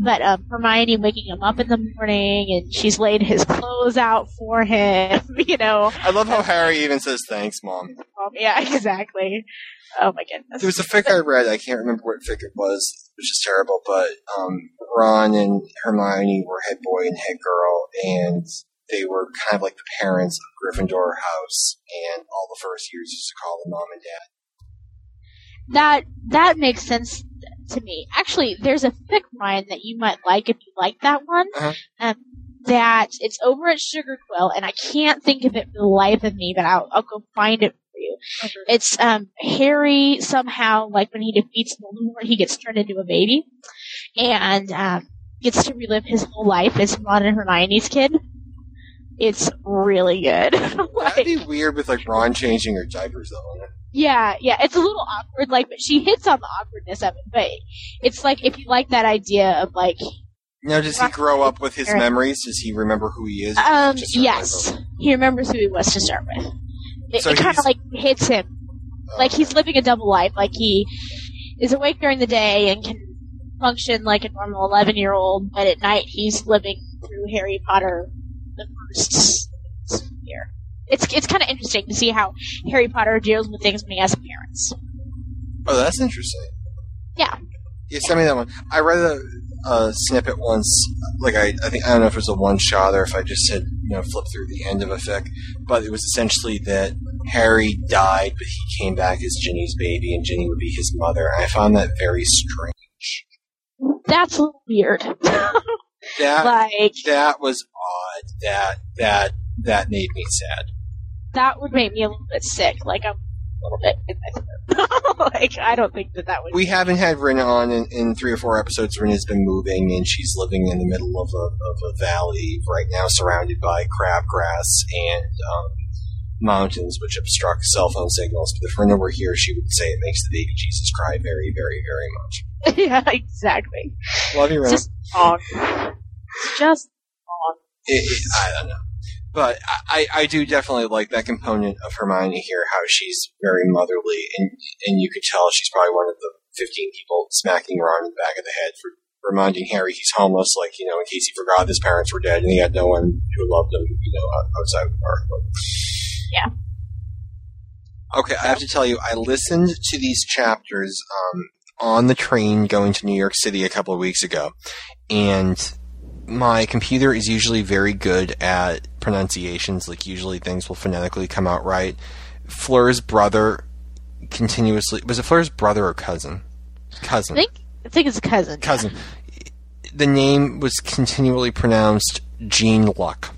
But um, Hermione waking him up in the morning and she's laid his clothes out for him, you know. I love how Harry even says thanks, Mom. Um, yeah, exactly. Oh my goodness. There was a fic I read, I can't remember what fic it was, which is terrible, but um, Ron and Hermione were head boy and head girl, and they were kind of like the parents of Gryffindor House, and all the first years used to call them mom and dad. That that makes sense to me. Actually, there's a fic Ryan that you might like if you like that one. Uh-huh. Um, that it's over at Sugar Quill, and I can't think of it for the life of me, but I'll I'll go find it for you. It's um Harry somehow like when he defeats Voldemort, he gets turned into a baby, and um gets to relive his whole life as Ron and Hermione's kid. It's really good. That'd be weird with like Ron changing her diapers though. Yeah, yeah, it's a little awkward. Like, but she hits on the awkwardness of it. But it's like if you like that idea of like, Now, does he grow up with his memories? Does he remember who he is? um, yes, he remembers who he was to start with. It, So it kind of like hits him. Like he's living a double life. Like he is awake during the day and can function like a normal eleven year old, but at night he's living through Harry Potter the first year. It's it's kind of interesting to see how Harry Potter deals with things when he has parents. Oh, that's interesting. Yeah. Yeah, send me that one. I read a, a snippet once. Like I, I think I don't know if it was a one shot or if I just said you know flip through the end of a fic, but it was essentially that Harry died, but he came back as Ginny's baby, and Ginny would be his mother. And I found that very strange. That's weird. That like that was odd. That that that made me sad. That would make me a little bit sick. Like I'm a little bit in my throat. like I don't think that that would. We haven't had Rin on in, in three or four episodes. Rin has been moving, and she's living in the middle of a, of a valley right now, surrounded by crabgrass and um, mountains, which obstruct cell phone signals. But if Rin were here, she would say it makes the baby Jesus cry very, very, very much. yeah, exactly. Love you, It's just. It's just. It, it, I don't know. But I, I do definitely like that component of Hermione here, how she's very motherly, and and you could tell she's probably one of the 15 people smacking Ron in the back of the head for reminding Harry he's homeless, like, you know, in case he forgot his parents were dead and he had no one who loved him, you know, outside of the park. Yeah. Okay, I have to tell you, I listened to these chapters um, on the train going to New York City a couple of weeks ago, and my computer is usually very good at pronunciations. Like usually things will phonetically come out right. Fleur's brother continuously was it Fleur's brother or cousin? Cousin. I think I think it's a cousin. cousin. The name was continually pronounced Jean Luck,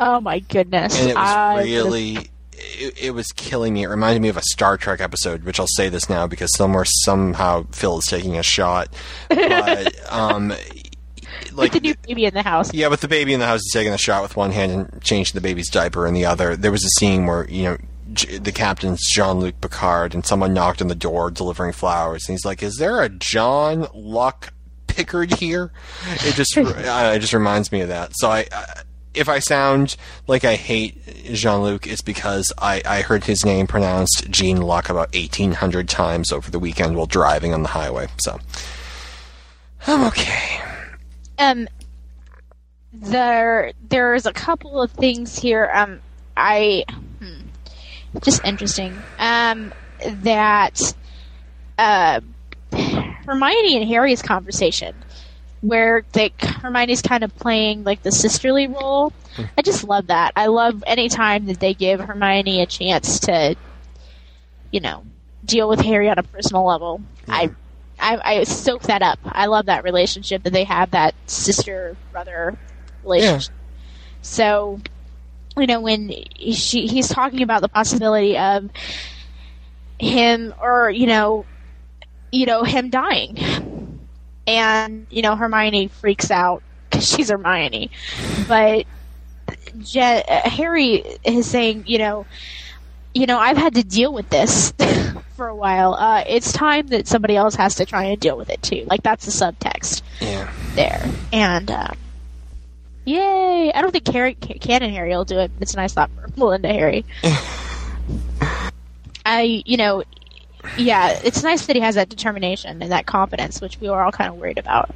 Oh my goodness! and it was I really. It, it was killing me. It reminded me of a Star Trek episode, which I'll say this now because somewhere somehow Phil is taking a shot. But um, with like the new baby in the house. Yeah, with the baby in the house, he's taking a shot with one hand and changing the baby's diaper in the other. There was a scene where you know J- the captain's Jean Luc Picard, and someone knocked on the door delivering flowers, and he's like, "Is there a John Luck Pickard here?" It just uh, it just reminds me of that. So I. I if I sound like I hate Jean Luc, it's because I, I heard his name pronounced Jean Luc about 1,800 times over the weekend while driving on the highway. So, I'm okay. Um, there there's a couple of things here. Um, I hmm, just interesting. Um, that uh, Hermione and Harry's conversation, where the Hermione's kind of playing like the sisterly role. I just love that. I love any time that they give Hermione a chance to, you know, deal with Harry on a personal level. I I, I soak that up. I love that relationship that they have, that sister brother relationship. So, you know, when she he's talking about the possibility of him, or you know, you know, him dying, and you know, Hermione freaks out because she's Hermione, but Je- Harry is saying, you know, you know, I've had to deal with this for a while. Uh, it's time that somebody else has to try and deal with it too. Like that's the subtext Yeah. there. And uh, yay! I don't think Harry, Canon Harry will do it. It's a nice thought for Melinda Harry. I, you know, yeah, it's nice that he has that determination and that confidence, which we were all kind of worried about.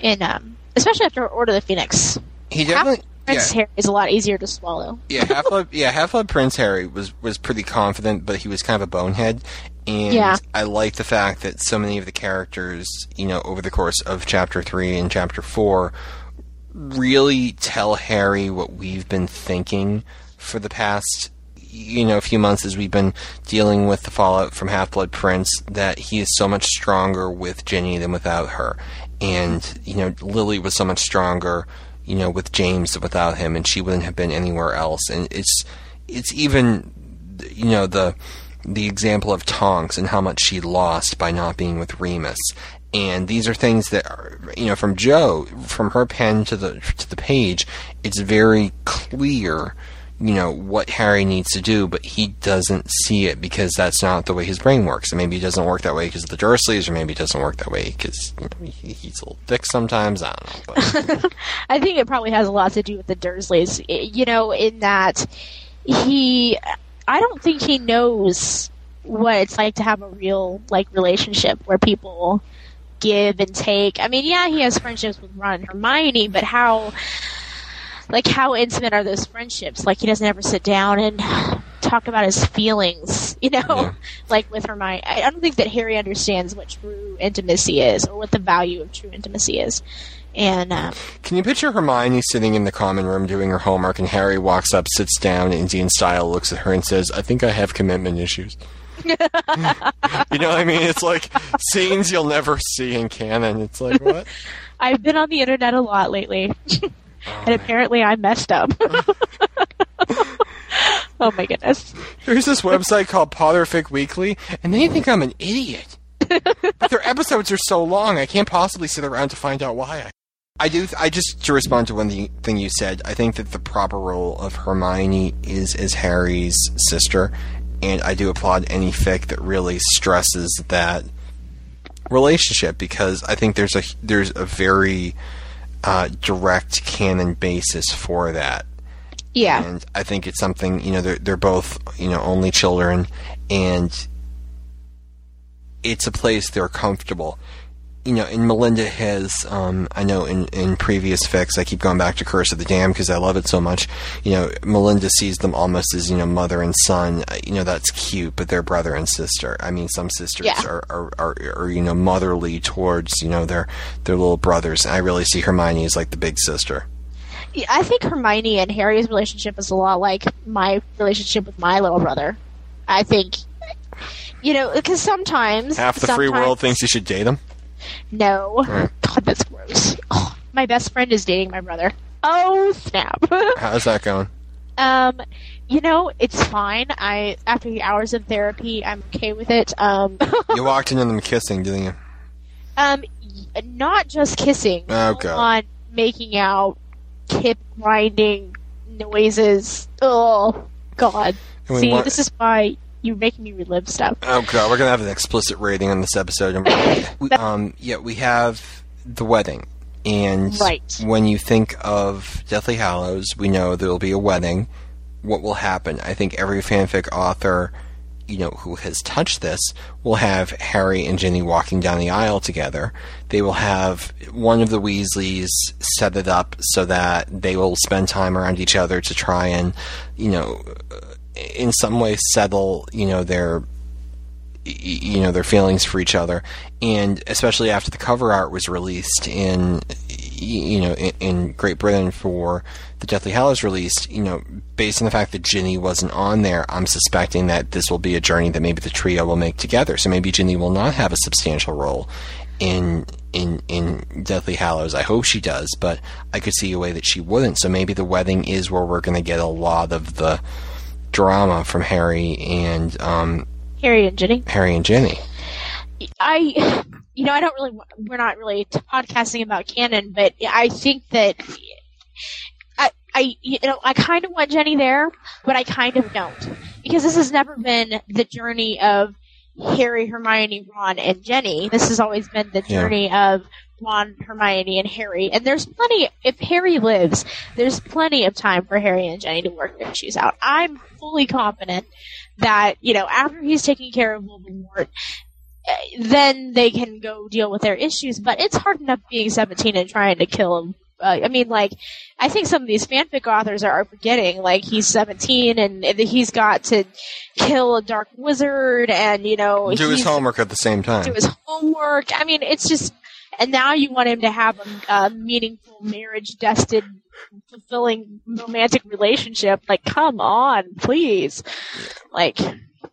In um, especially after Order of the Phoenix, He definitely. Prince Yeah. Harry is a lot easier to swallow. Yeah, Half Blood. Yeah, Half Blood Prince Harry was was pretty confident, but he was kind of a bonehead. And Yeah. I like the fact that so many of the characters, you know, over the course of chapter three and chapter four, really tell Harry what we've been thinking for the past, you know, a few months as we've been dealing with the fallout from Half Blood Prince. That he is so much stronger with Ginny than without her, and you know, Lily was so much stronger you know, with James without him, and she wouldn't have been anywhere else. And it's it's even you know the the example of Tonks and how much she lost by not being with Remus. And these are things that are, you know, from Jo, from her pen to the to the page, it's very clear, you know, what Harry needs to do, but he doesn't see it because that's not the way his brain works. And maybe it doesn't work that way because of the Dursleys, or maybe it doesn't work that way because you know, he, he's a little thick sometimes. I don't know. I think it probably has a lot to do with the Dursleys. You know, in that he, I don't think he knows what it's like to have a real like relationship where people give and take. I mean, yeah, he has friendships with Ron and Hermione, but how, like, how intimate are those friendships? Like, he doesn't ever sit down and talk about his feelings, you know, Yeah. like with Hermione. I don't think that Harry understands what true intimacy is or what the value of true intimacy is. And um, Can you picture Hermione sitting in the common room doing her homework, and Harry walks up, sits down, Indian style, looks at her, and says, "I think I have commitment issues." you know what I mean? It's like scenes you'll never see in canon. It's like what? I've been on the internet a lot lately, and apparently I messed up. oh my goodness. There's this website called Potterfic Weekly, and they think I'm an idiot. but their episodes are so long, I can't possibly sit around to find out why. I, I do. I just to respond to one thing thing you said. I think that the proper role of Hermione is as Harry's sister, and I do applaud any fic that really stresses that relationship because I think there's a there's a very uh, direct canon basis for that Yeah. and I think it's something you know they're they're both you know only children, and it's a place they're comfortable. You know, and Melinda has, um, I know in, in previous fics, I keep going back to Curse of the Dam because I love it so much. You know, Melinda sees them almost as, you know, mother and son. Uh, You know, that's cute, but they're brother and sister. I mean, some sisters Yeah. are, are, are, are, you know, motherly towards, you know, their, their little brothers. I really see Hermione as like the big sister. Yeah, I think Hermione and Harry's relationship is a lot like my relationship with my little brother. I think, you know, because sometimes Half the free world thinks you should date him. No, God, that's gross. Oh, my best friend is dating my brother. Oh snap! How's that going? um, you know, it's fine. I after the hours of therapy, I'm okay with it. Um, You walked into them kissing, didn't you? um, not just kissing. Oh, God. On making out, hip grinding noises. Oh God! See, this is why you're making me relive stuff. Oh god, we're gonna have an explicit rating on this episode. We, um, yeah, we have the wedding, and Right. when you think of Deathly Hallows, we know there will be a wedding. What will happen? I think every fanfic author, you know, who has touched this, will have Harry and Ginny walking down the aisle together. They will have one of the Weasleys set it up so that they will spend time around each other to try and, you know, in some way settle, you know, their you know their feelings for each other. And especially after the cover art was released in you know in, in Great Britain for the Deathly Hallows released you know based on the fact that Ginny wasn't on there I'm suspecting that this will be a journey that maybe the trio will make together. So maybe Ginny will not have a substantial role in in in Deathly Hallows. I hope she does but I could see a way that she wouldn't. So maybe the wedding is where we're going to get a lot of the drama from Harry and um, Harry and Ginny. Harry and Ginny. I, you know, I don't really. We're not really podcasting about canon, but I think that I, I, you know, I kind of want Ginny there, but I kind of don't because this has never been the journey of Harry, Hermione, Ron, and Ginny. This has always been the Yeah. journey of Ron, Hermione, and Harry. And there's plenty. If Harry lives, there's plenty of time for Harry and Ginny to work their issues out. I'm fully confident that you know after he's taking care of Voldemort then they can go deal with their issues. But it's hard enough being 17 and trying to kill him. Uh, I mean, like, I think some of these fanfic authors are, are forgetting, like, he's 17 and he's got to kill a dark wizard and, you know, Do his homework at the same time. do his homework. I mean, it's just, and now you want him to have a, a meaningful marriage destined, fulfilling romantic relationship. Like, come on, please. Like,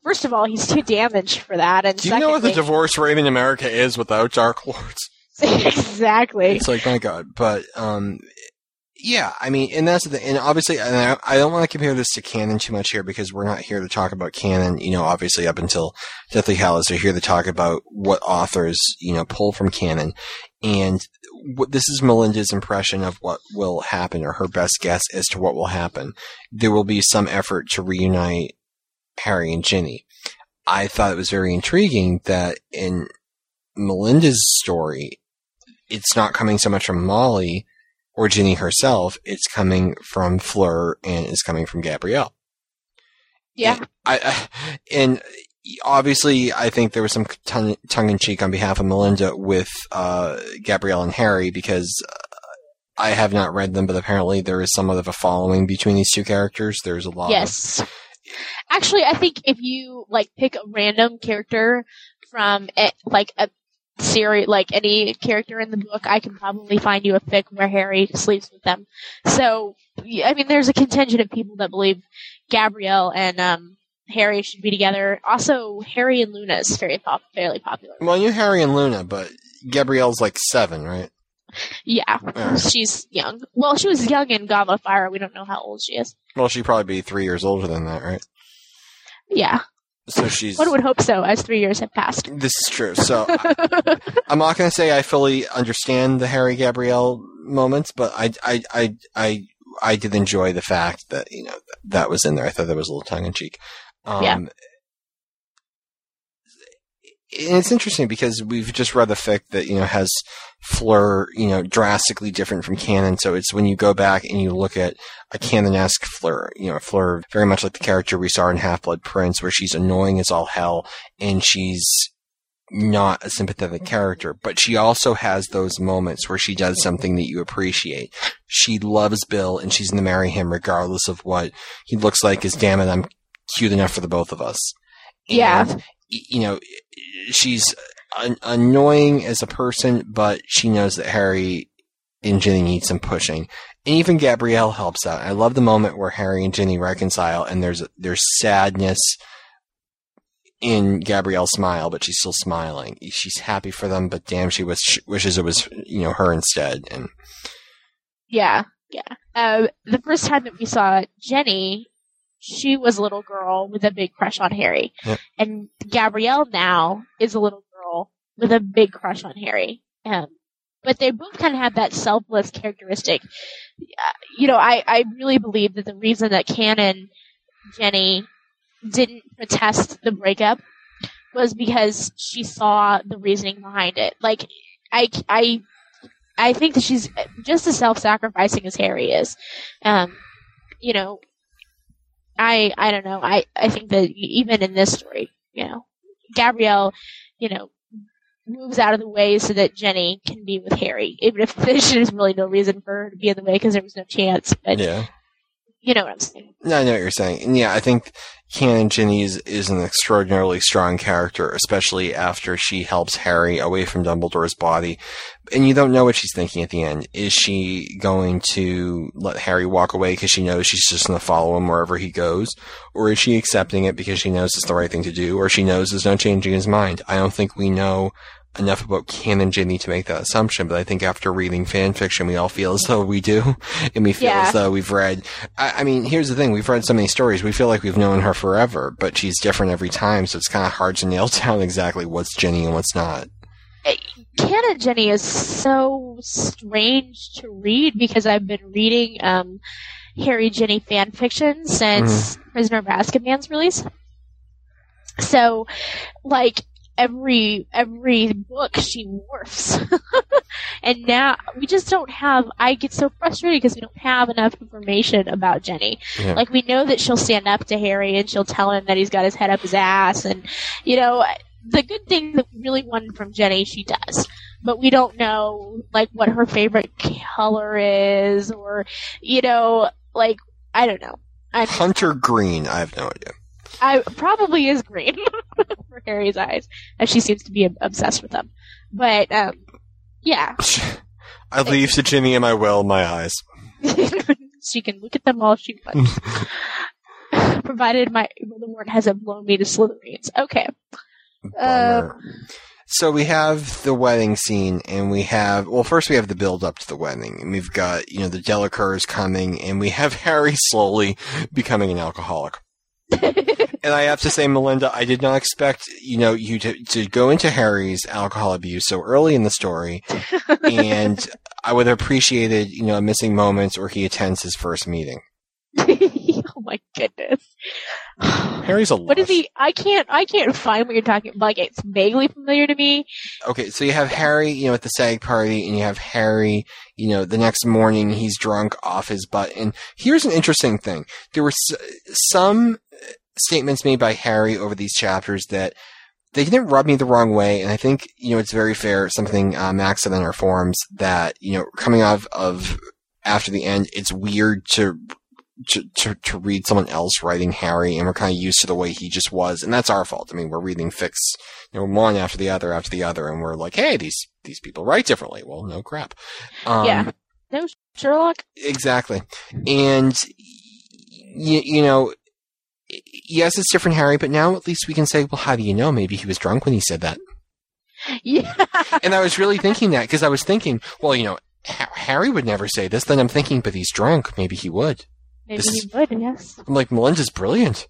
first of all, he's too damaged for that. And Do you know what the divorce rate in America is without Dark Lords? exactly. It's like my God, but um, Yeah, I mean, and that's the. And obviously, and I, I don't want to compare this to canon too much here because we're not here to talk about canon. You know, obviously, up until Deathly Hallows, we're here to talk about what authors you know pull from canon. And what, this is Melinda's impression of what will happen, or her best guess as to what will happen. There will be some effort to reunite Harry and Ginny. I thought it was very intriguing that in Melinda's story, it's not coming so much from Molly or Ginny herself. It's coming from Fleur and it's coming from Gabrielle. Yeah. I, I and obviously I think there was some tongue, tongue in cheek on behalf of Melinda with uh, Gabrielle and Harry because uh, I have not read them, but apparently there is somewhat of a following between these two characters. There's a lot. Of, Yes. Actually, I think if you like pick a random character from a, like a series, like any character in the book, I can probably find you a fic where Harry sleeps with them. So, I mean, there's a contingent of people that believe Gabrielle and um, Harry should be together. Also, Harry and Luna is very pop- fairly popular. well, you Harry and Luna, but Gabrielle's like seven, right? Yeah, Yeah. she's young. Well, she was young in Goblet of Fire. We don't know how old she is. Well, she'd probably be three years older than that, right? Yeah, So she's. one would hope so, as three years have passed. This is true. So I, I'm not going to say I fully understand the Harry Gabrielle moments, but I, I, I, I, I did enjoy the fact that you know that was in there. I thought that was a little tongue in cheek. Um, Yeah. And it's interesting because we've just read the fic that you know has Fleur, you know, drastically different from canon. So it's when you go back and you look at a canon-esque Fleur, you know, Fleur very much like the character we saw in Half-Blood Prince, where she's annoying as all hell and she's not a sympathetic character, but she also has those moments where she does something that you appreciate. She loves Bill and she's going to marry him regardless of what he looks like. Is damn it, I'm cute enough for the both of us. Yeah. And, y- you know, she's an- annoying as a person, but she knows that Harry and Ginny need some pushing. And even Gabrielle helps out. I love the moment where Harry and Ginny reconcile and there's there's sadness in Gabrielle's smile, but she's still smiling. She's happy for them, but damn, she wish, wishes it was you know her instead. And Yeah, yeah. Uh, the first time that we saw Ginny, she was a little girl with a big crush on Harry, Yep. and Gabrielle now is a little girl with a big crush on Harry. Um, but they both kind of have that selfless characteristic. Uh, you know, I I really believe that the reason that Canon Ginny didn't protest the breakup was because she saw the reasoning behind it. Like, I I I think that she's just as self-sacrificing as Harry is. Um, you know, I I don't know. I I think that even in this story, you know, Gabrielle, you know, moves out of the way so that Ginny can be with Harry, even if there's really no reason for her to be in the way because there was no chance. But yeah, you know what I'm saying. no, I know what you're saying. And yeah, I think Canon Ginny is, is an extraordinarily strong character, especially after she helps Harry away from Dumbledore's body. And you don't know what she's thinking at the end. Is she going to let Harry walk away because she knows she's just going to follow him wherever he goes? Or is she accepting it because she knows it's the right thing to do? Or she knows there's no changing his mind? I don't think we know enough about Canon Ginny to make that assumption, but I think after reading fan fiction, we all feel as though we do. And we feel Yeah. as though we've read I, I mean, here's the thing: we've read so many stories, we feel like we've known her forever, but she's different every time, so it's kind of hard to nail down exactly what's Ginny and what's not. Canon Ginny is so strange to read because I've been reading um, Harry Ginny fan fiction since Prisoner of Azkaban's release. So, like every every book, she morphs, and now we just don't have. I get so frustrated because we don't have enough information about Ginny. Yeah. Like we know that she'll stand up to Harry and she'll tell him that he's got his head up his ass, and you know the good thing that we really wanted from Ginny, she does. But we don't know like what her favorite color is, or you know, like I don't know. I Hunter Green, I have no idea. I probably is green for Harry's eyes, as she seems to be obsessed with them. But um, yeah, I leave to Ginny and my will, my eyes. she can look at them all she wants, provided my Voldemort hasn't blown me to smithereens. Okay. Um, So we have the wedding scene, and we have well, first we have the build up to the wedding, and we've got you know the Delacours coming, and we have Harry slowly becoming an alcoholic. And I have to say, Melinda, I did not expect you know you to to go into Harry's alcohol abuse so early in the story, and I would have appreciated you know a missing moments where he attends his first meeting. oh my goodness. Harry's a What is lush. he? I can't. I can't find what you're talking. Like it's vaguely familiar to me. Okay, so you have Harry, you know, at the SAG party, and you have Harry, you know, the next morning he's drunk off his butt. And here's an interesting thing: there were s- some statements made by Harry over these chapters that they didn't rub me the wrong way, and I think you know it's very fair. Something uh, Max said in our forums that you know coming off of after the end, it's weird to. To, to, to read someone else writing Harry, and we're kind of used to the way he just was, and that's our fault. I mean, we're reading fics, you know, one after the other after the other, and we're like, hey, these these people write differently. Well, no crap. Um, Yeah. No, Sherlock. exactly. And you, you know, yes, it's different, Harry, but now at least we can say, well, how do you know? Maybe he was drunk when he said that. Yeah. And I was really thinking that because I was thinking, well, you know, Ha- Harry would never say this. Then I'm thinking, but he's drunk. Maybe he would. Maybe This he would. Yes. I'm like, Melinda's brilliant.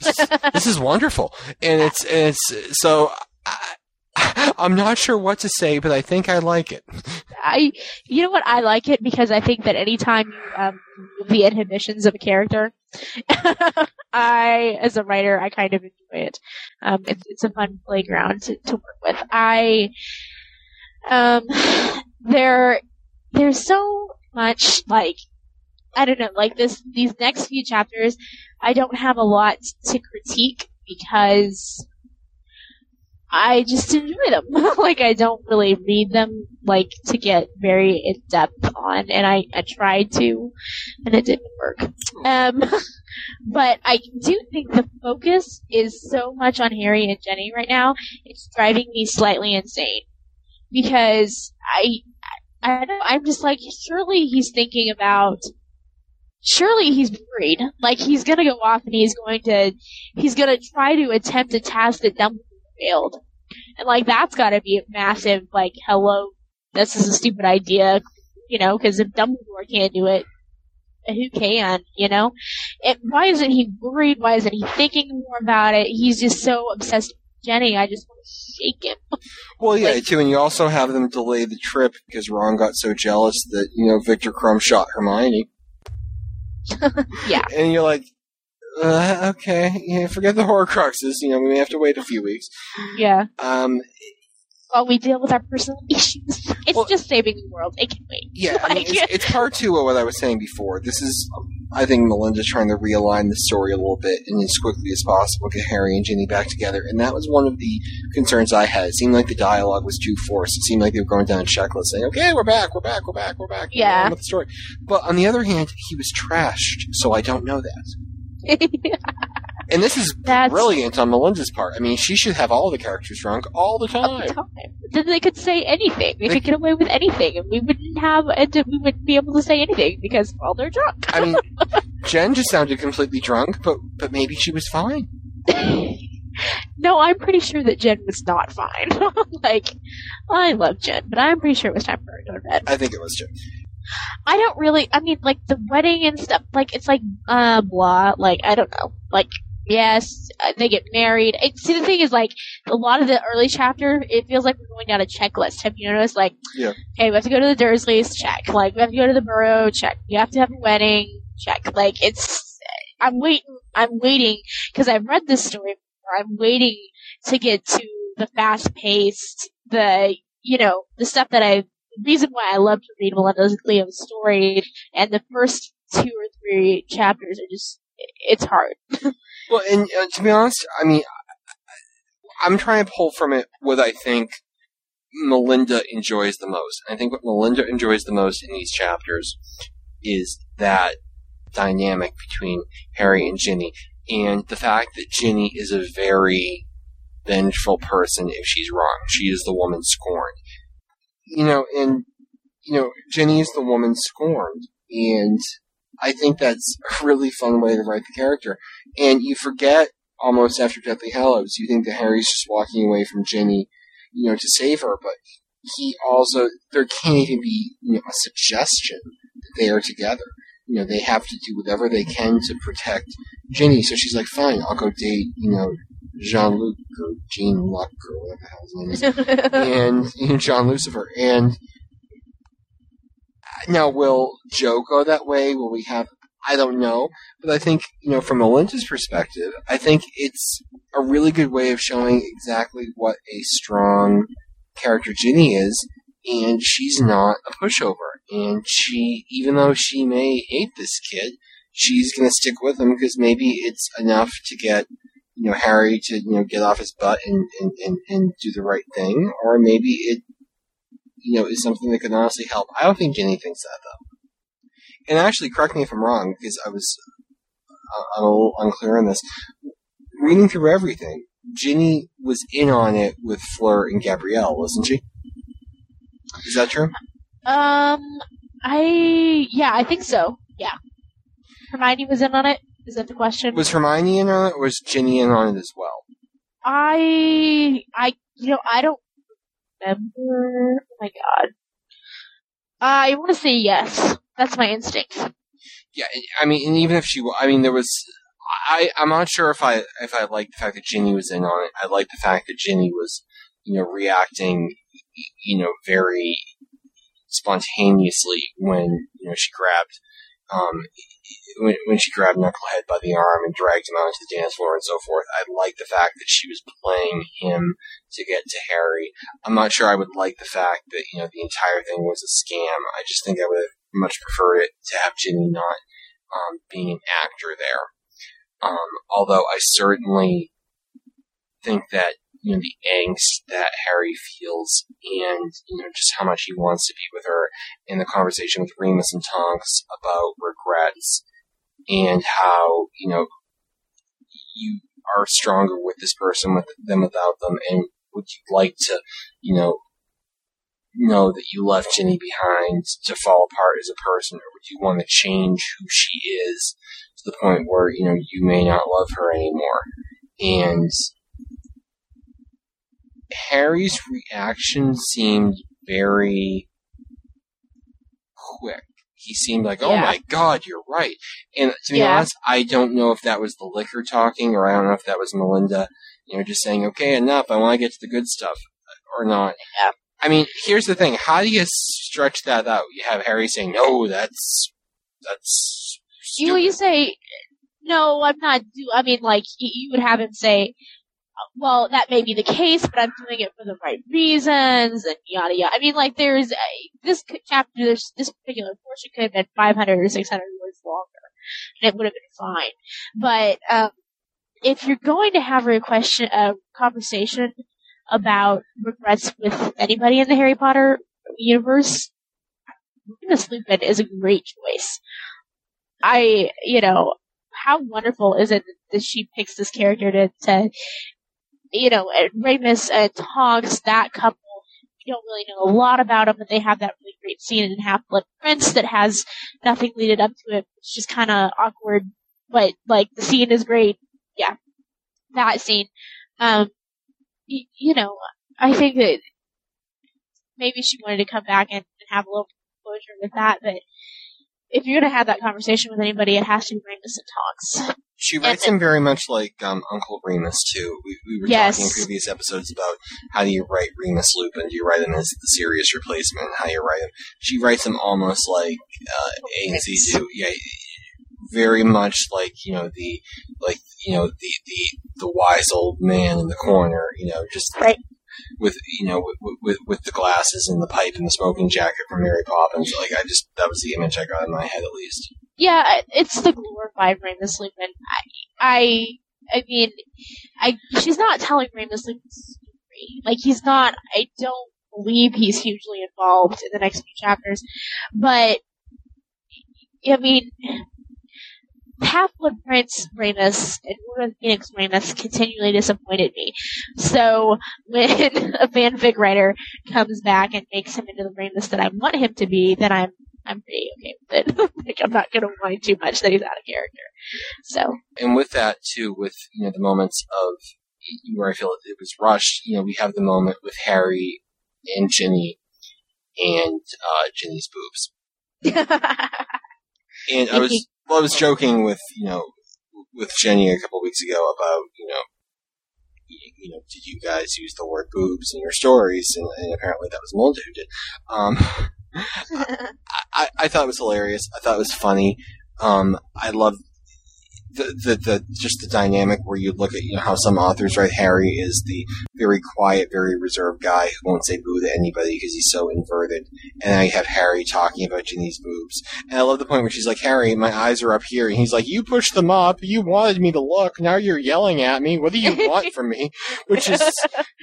This, this is wonderful, and it's and it's so. I, I'm not sure what to say, but I think I like it. I. You know what? I like it because I think that anytime you um, the inhibitions of a character, I, as a writer, I kind of enjoy it. Um, it's it's a fun playground to, to work with. I. Um, there, there's so much like I don't know, like this, these next few chapters, I don't have a lot to critique because I just enjoy them. like I don't really read them like to get very in depth on, and I, I tried to, and it didn't work. Um, but I do think the focus is so much on Harry and Ginny right now. It's driving me slightly insane because I, I know, I'm just like, surely he's thinking about surely he's worried. Like he's gonna go off and he's going to he's gonna try to attempt a task that Dumbledore failed. And like that's gotta be a massive like hello, this is a stupid idea, you know, because if Dumbledore can't do it, who can, you know? It, why isn't he worried? Why isn't he thinking more about it? He's just so obsessed with Ginny. I just want to shake him. Well, yeah, Like- too, and you also have them delay the trip because Ron got so jealous that you know Viktor Krum shot Hermione. Yeah. and you're like, uh, okay, yeah, forget the Horcruxes. You know, we may have to wait a few weeks. Yeah. Um, While we deal with our personal issues. It's Well- just saving the world. It can wait. yeah, I mean, it's, it's part two of what I was saying before. This is, I think, Melinda's trying to realign the story a little bit and as quickly as possible get Harry and Ginny back together. And that was one of the concerns I had. It seemed like the dialogue was too forced. It seemed like they were going down a checklist saying, "Okay, we're back, we're back, we're back, we're back." Yeah. the story. But on the other hand, he was trashed, so I don't know that. And this is That's- brilliant on Melinda's part. I mean, she should have all the characters drunk all the all the time. time. Then they could say anything. They, They- could get away with anything, and we wouldn't have, and we wouldn't be able to say anything because well, they're drunk. I mean, Jen just sounded completely drunk, but but maybe she was fine. no, I'm pretty sure that Jen was not fine. like, I love Jen, but I'm pretty sure it was time for her to go to bed. I think it was Jen. I don't really. I mean, like the wedding and stuff. Like it's like uh blah. Like I don't know. Like yes, uh, they get married. It, see, the thing is, like a lot of the early chapter, it feels like we're going down a checklist. Have you noticed? Like, Yeah. okay, we have to go to the Dursleys. Check. Like we have to go to the Burrow. Check. You have to have a wedding. Check. Like it's. I'm waiting. I'm waiting because I've read this story. Before. I'm waiting to get to the fast paced, the you know, the stuff that I the reason why I love to read Melinda Leo's story, and the first two or three chapters are just, it's hard. Well, and uh, to be honest, I mean, I'm trying to pull from it what I think Melinda enjoys the most. I think what Melinda enjoys the most in these chapters is that dynamic between Harry and Ginny, and the fact that Ginny is a very vengeful person if she's wrong. She is the woman scorned. You know, and you know, Ginny is the woman scorned, and I think that's a really fun way to write the character. And you forget almost after Deathly Hallows, you think that Harry's just walking away from Ginny, you know, to save her, but he also there can't even be you know, a suggestion that they are together. You know, they have to do whatever they can to protect Ginny. So she's like, "Fine, I'll go date you know Jean Luc or Jean Luc or whatever the hell his name is." and know, John Lucifer. And now, will Jo go that way? Will we have? I don't know, but I think you know, from Melinda's perspective, I think it's a really good way of showing exactly what a strong character Ginny is, and she's not a pushover. And she, even though she may hate this kid, she's going to stick with him because maybe it's enough to get you know Harry to you know get off his butt and and, and, and do the right thing, or maybe it you know is something that can honestly help. I don't think Ginny thinks that though. And actually, correct me if I'm wrong because I was uh, I'm a little unclear on this. Reading through everything, Ginny was in on it with Fleur and Gabrielle, wasn't she? Is that true? Um, I yeah, I think so. Yeah, Hermione was in on it. Is that the question? Was Hermione in on it, or was Ginny in on it as well? I I you know I don't remember. Oh my god. I want to say yes. That's my instinct. Yeah, I mean, and even if she, I mean, there was, I, I'm not sure if I, if I liked the fact that Ginny was in on it. I liked the fact that Ginny was, you know, reacting, you know, very spontaneously when, you know, she grabbed, um, when, when she grabbed Knucklehead by the arm and dragged him out to the dance floor and so forth. I liked the fact that she was playing him to get to Harry. I'm not sure I would like the fact that, you know, the entire thing was a scam. I just think I would have much preferred it to have Ginny not um, being an actor there. Um, although I certainly think that you know hmm. the angst that Harry feels and you know just how much he wants to be with her, in the conversation with Remus and Tonks about regrets and how you know you are stronger with this person with than without them, and would you like to you know know that you left Ginny behind to fall apart as a person, or would you want to change who she is to the point where you know you may not love her anymore? And Harry's reaction seemed very quick. He seemed like, "Oh Yeah. my God, you're right." And to be Yeah. honest, I don't know if that was the liquor talking, or I don't know if that was Melinda, you know, just saying, "Okay, enough. I want to get to the good stuff," uh, or not. Yeah. I mean, here's the thing: how do you stretch that out? You have Harry saying, "No, that's that's." You stupid." you say no, I'm not do. I mean, like you, you would have him say, "Well, that may be the case, but I'm doing it for the right reasons," and yada yada. I mean, like there's a, this chapter, this this particular portion could have been 500 or 600 words longer, and it would have been fine. But um, if you're going to have a question, a conversation about regrets with anybody in the Harry Potter universe, Remus Lupin is a great choice. I, you know, how wonderful is it that she picks this character to, to you know, Ramus and Tonks, that couple, you don't really know a lot about them, but they have that really great scene in Half Blood Prince that has nothing leaded up to it. It's just kind of awkward, but like the scene is great. Yeah, that scene. Um, y- you know, I think that maybe she wanted to come back and, and have a little closure with that, but if you're gonna have that conversation with anybody, it has to be Ramus and Tonks. She writes and- him very much like um, Uncle Remus too. We, we were Yes. talking in previous episodes about how do you write Remus Lupin? Do you write him as the serious replacement? How you write him? She writes him almost like uh, A do. Yeah, very much like you know the like you know the the the wise old man in the corner. You know, just Right. with you know with, with with the glasses and the pipe and the smoking jacket from Mary Poppins. Like I just that was the image I got in my head at least. Yeah, it's the glorified Ramus Lupin. I, I, I mean, I she's not telling Ramus Lupin's story. Like he's not. I don't believe he's hugely involved in the next few chapters, but I mean, Half Blood Prince Ramus and Order of Phoenix Ramus continually disappointed me. So when a fanfic writer comes back and makes him into the Ramus that I want him to be, then I'm I'm pretty okay with it. like I'm not gonna whine too much that he's out of character. So and with that too, with you know the moments of where I feel it, it was rushed. You know, we have the moment with Harry and Ginny and uh, Ginny's boobs. And I was well, I was joking with you know with Jenny a couple weeks ago about you know you, know did you guys use the word boobs in your stories and, and apparently that was Melinda who did. Um, I, I thought it was hilarious. I thought it was funny. Um, I love the, the the just the dynamic where you look at you know how some authors write Harry is the very quiet, very reserved guy who won't say boo to anybody because he's so inverted, and you have Harry talking about Ginny's boobs, and I love the point where she's like, Harry, my eyes are up here, and he's like, you pushed them up, you wanted me to look, now you're yelling at me, what do you want from me? Which is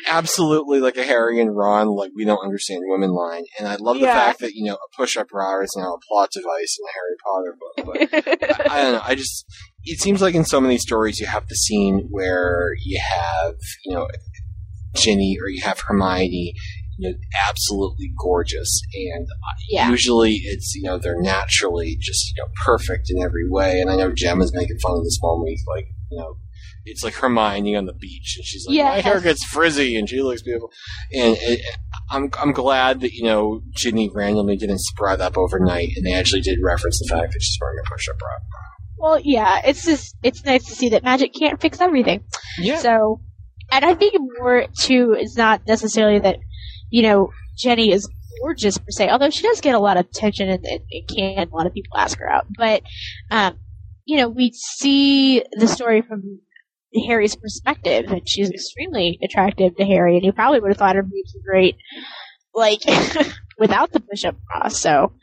absolutely like a Harry and Ron, like we don't understand women line, and I love the Yeah. fact that you know a push-up bra is now a plot device in a Harry Potter book, but I, I don't know. I just it seems like in so many stories you have the scene where you have you know Ginny or you have Hermione, you know, absolutely gorgeous, and Yeah. usually it's you know they're naturally just you know perfect in every way. And I know Gemma's making fun of this moment week, like you know. It's like Hermione on the beach, and she's like, "My hair gets frizzy, and she looks beautiful." And it, I'm I'm glad that you know Ginny randomly didn't spread up overnight, and they actually did reference the fact that she's wearing a push-up bra. Well, yeah, it's just it's nice to see that magic can't fix everything. Yeah. So, and I think more too is not necessarily that you know Ginny is gorgeous per se, although she does get a lot of attention and, and can a lot of people ask her out. But um, you know, we see the story from Harry's perspective, and she's extremely attractive to Harry, and he probably would have thought her boobs were great, like without the push-up bra. So.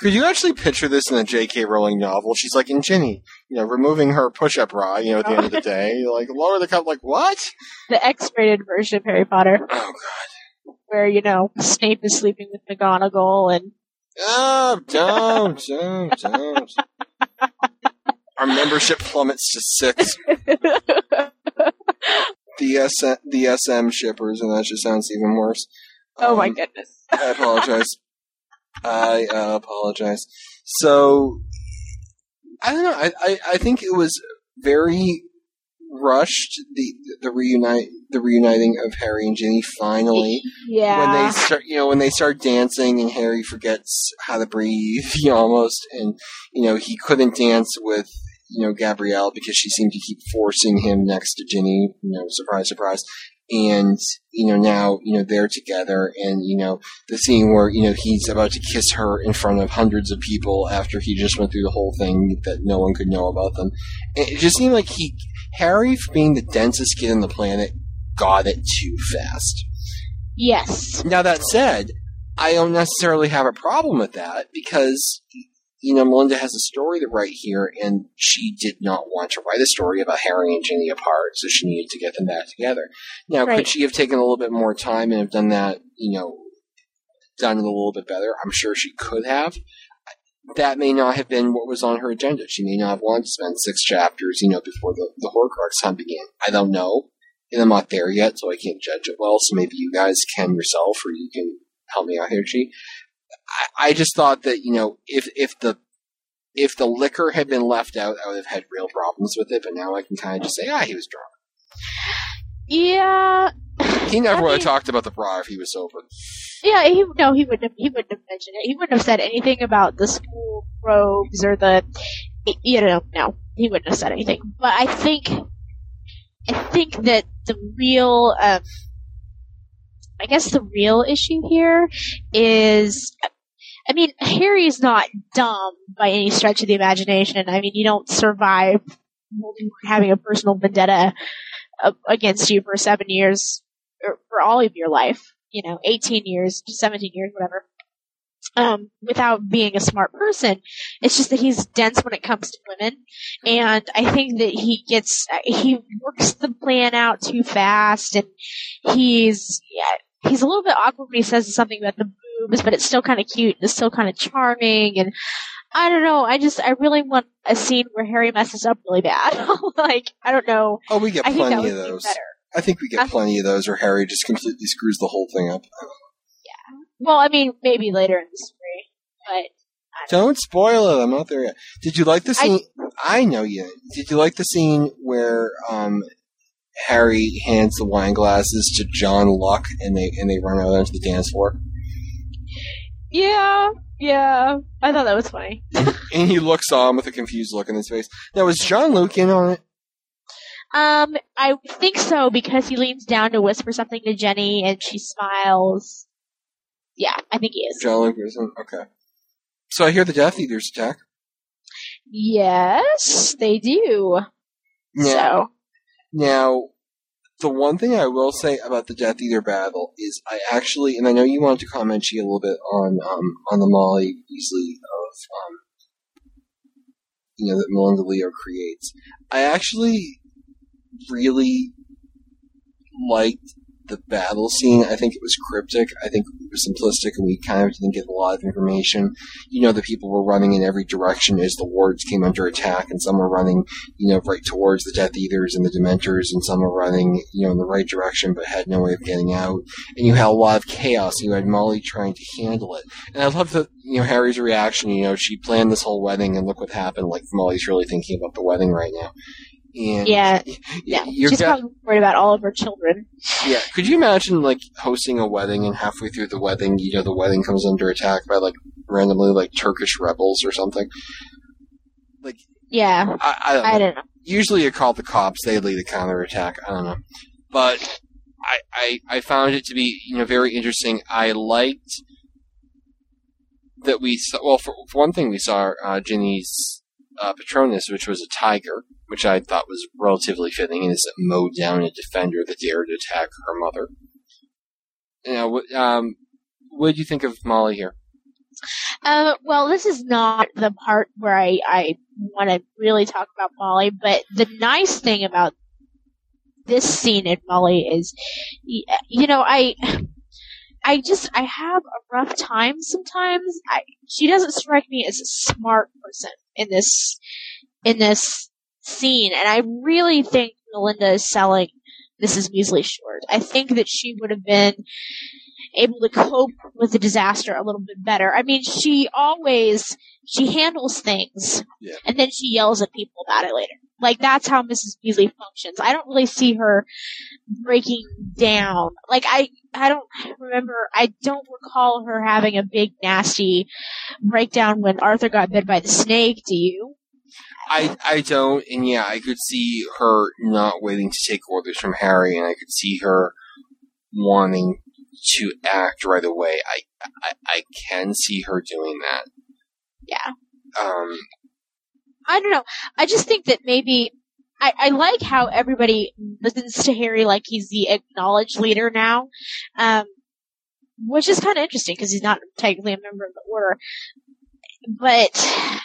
Could you actually picture this in a J.K. Rowling novel? She's like in Ginny, you know, removing her push-up bra, you know, at the end of the day, like lower the cup, like what? the X-rated version of Harry Potter, Oh god! where you know Snape is sleeping with McGonagall, and Oh, don't, don't, don't. Our membership plummets to six. The SM, the SM shippers, and that just sounds even worse. oh my Um, goodness, I apologize. I uh, apologize. So, I don't know. I, I, I think it was very rushed. The the reunite the reuniting of Harry and Ginny finally yeah, when they start you know when they start dancing and Harry forgets how to breathe you know, almost and you know he couldn't dance with you know Gabrielle because she seemed to keep forcing him next to Ginny you know surprise surprise and you know now you know they're together and you know the scene where you know he's about to kiss her in front of hundreds of people after he just went through the whole thing that no one could know about them. It just seemed like he Harry being the densest kid on the planet got it too fast. Yes, now that said, I don't necessarily have a problem with that because you know Melinda has a story to write here, and she did not want to write a story about Harry and Ginny apart, so she needed to get them back together. Now, Right. could she have taken a little bit more time and have done that? You know, done it a little bit better. I'm sure she could have. That may not have been what was on her agenda. She may not have wanted to spend six chapters, you know, before the, the Horcrux hunt began. I don't know. And I'm not there yet, so I can't judge it well. So maybe you guys can yourself, or you can help me out here, G. I, I just thought that you know, if if the if the liquor had been left out, I would have had real problems with it. But now I can kind of just say, ah, he was drunk. yeah, He never I would have mean- talked about the bra if he was sober. yeah. He no, he wouldn't. Have, he wouldn't have mentioned it. He wouldn't have said anything about the school robes or the, you know, no, he wouldn't have said anything. But I think, I think that the real, um, I guess the real issue here is. I mean, Harry's not dumb by any stretch of the imagination. I mean, you don't survive having a personal vendetta uh, against you for seven years or for all of your life. You know, 18 years, 17 years, whatever. Um, without being a smart person. It's just that he's dense when it comes to women. And I think that he gets, he works the plan out too fast and he's, yeah, he's a little bit awkward when he says something about the boobs, but it's still kind of cute and it's still kind of charming and I don't know. I just I really want a scene where Harry messes up really bad. like I don't know. Oh, we get I plenty of those. better. I think we get plenty of those where Harry just completely screws the whole thing up. Yeah. Well, I mean, maybe later in the story, but Don't spoil it. I'm not there yet. Did you like the scene? I, know you. Did you like the scene where um, Harry hands the wine glasses to Jean-Luc, and they and they run out onto the dance floor. Yeah, yeah. I thought that was funny. And he looks on with a confused look in his face. Now, was Jean-Luc in on it? Um, I think so because he leans down to whisper something to Ginny, and she smiles. Yeah, I think he is. John Luke was in. Okay. So I hear the Death Eaters attack. Yes, they do. Now, So, now, the one thing I will say about the Death Eater battle is I actually, and I know you wanted to comment a little bit on um, on the Molly Weasley of um, you know that Melinda Leo creates. I actually really liked the battle scene. I think it was cryptic. I think it was simplistic, and we kind of didn't get a lot of information. You know, the people were running in every direction as the wards came under attack, and some were running, you know, right towards the Death Eaters and the Dementors, and some were running, you know, in the right direction but had no way of getting out. And you had a lot of chaos. You had Molly trying to handle it, and I love that, you know, Harry's reaction. You know, she planned this whole wedding, and look what happened. Like Molly's really thinking about the wedding right now. And yeah, yeah. She's got- probably worried about all of her children. yeah, could you imagine like hosting a wedding and halfway through the wedding, you know, the wedding comes under attack by like randomly like Turkish rebels or something? Like, Yeah, I, I don't know. I don't know. Usually you call the cops, they lead a counterattack. I don't know, but I, I I found it to be you know very interesting. I liked that we saw. Well, for, for one thing, we saw uh, Ginny's uh, Patronus, which was a tiger, which I thought was relatively fitting, is mowed down a defender that dared to attack her mother. Now, um, what did you think of Molly here? Um, well, this is not the part where I, I want to really talk about Molly, but the nice thing about this scene in Molly is, you know, I, I just, I have a rough time sometimes. I, she doesn't strike me as a smart person in this, in this scene, and I really think Melinda is selling Mrs. Weasley short. I think that she would have been able to cope with the disaster a little bit better. I mean, she always she handles things Yeah. and then she yells at people about it later. Like that's how Mrs. Weasley functions. I don't really see her breaking down. Like I I don't remember I don't recall her having a big nasty breakdown when Arthur got bit by the snake, do you? I I don't, and yeah, I could see her not waiting to take orders from Harry, and I could see her wanting to act right away. I I, I can see her doing that. Yeah. Um. I don't know. I just think that maybe I, I like how everybody listens to Harry like he's the acknowledged leader now, um, which is kind of interesting because he's not technically a member of the order. But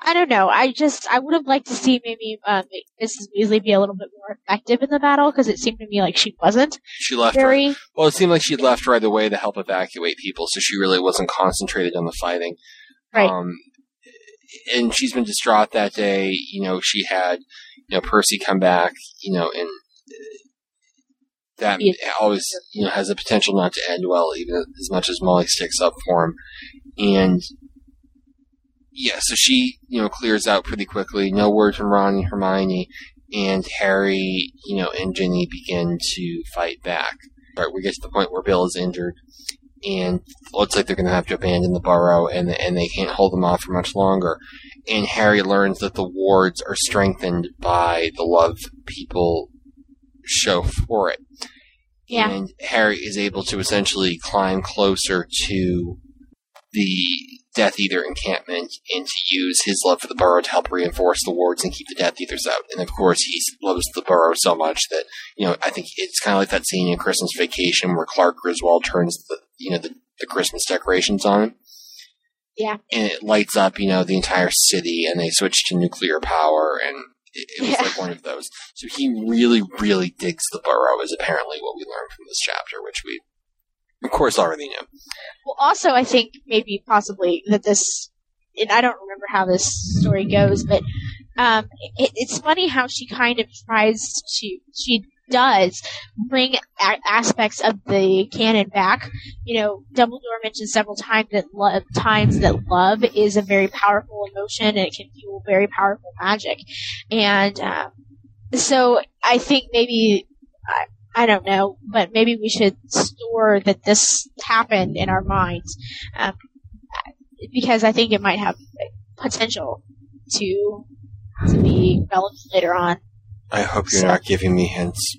I don't know. I just I would have liked to see maybe um, Mrs. Weasley be a little bit more effective in the battle because it seemed to me like she wasn't She left. Right, very. well, it seemed like she left right away to help evacuate people, so she really wasn't concentrated on the fighting. Right. Um, and she's been distraught that day. You know, she had, you know, Percy come back. You know, and uh, that always, you know, has the potential not to end well, even as much as Molly sticks up for him. And yeah, so she, you know, clears out pretty quickly. No word from Ron and Hermione, and Harry, you know, and Ginny begin to fight back. Right, we get to the point where Bill is injured, and looks like they're going to have to abandon the burrow, and and they can't hold them off for much longer. And Harry learns that the wards are strengthened by the love people show for it. Yeah. And Harry is able to essentially climb closer to the Death Eater encampment and to use his love for the burrow to help reinforce the wards and keep the Death Eaters out. And of course, he loves the burrow so much that you know I think it's kind of like that scene in Christmas Vacation where Clark Griswold turns the you know the, the Christmas decorations on him. Yeah. And it lights up, you know, the entire city, and they switch to nuclear power, and it, it was Yeah. like one of those. So he really, really digs the burrow, is apparently what we learned from this chapter, which we, of course, already knew. Well, also, I think maybe possibly that this, and I don't remember how this story goes, but um, it, it's funny how she kind of tries to, she does bring a- aspects of the canon back. You know, Dumbledore mentioned several times that lo- times that love is a very powerful emotion and it can fuel very powerful magic, and um, so I think maybe I, don't know, but maybe we should store that this happened in our minds, um, because I think it might have potential to to be relevant later on. I hope you're So- not giving me hints.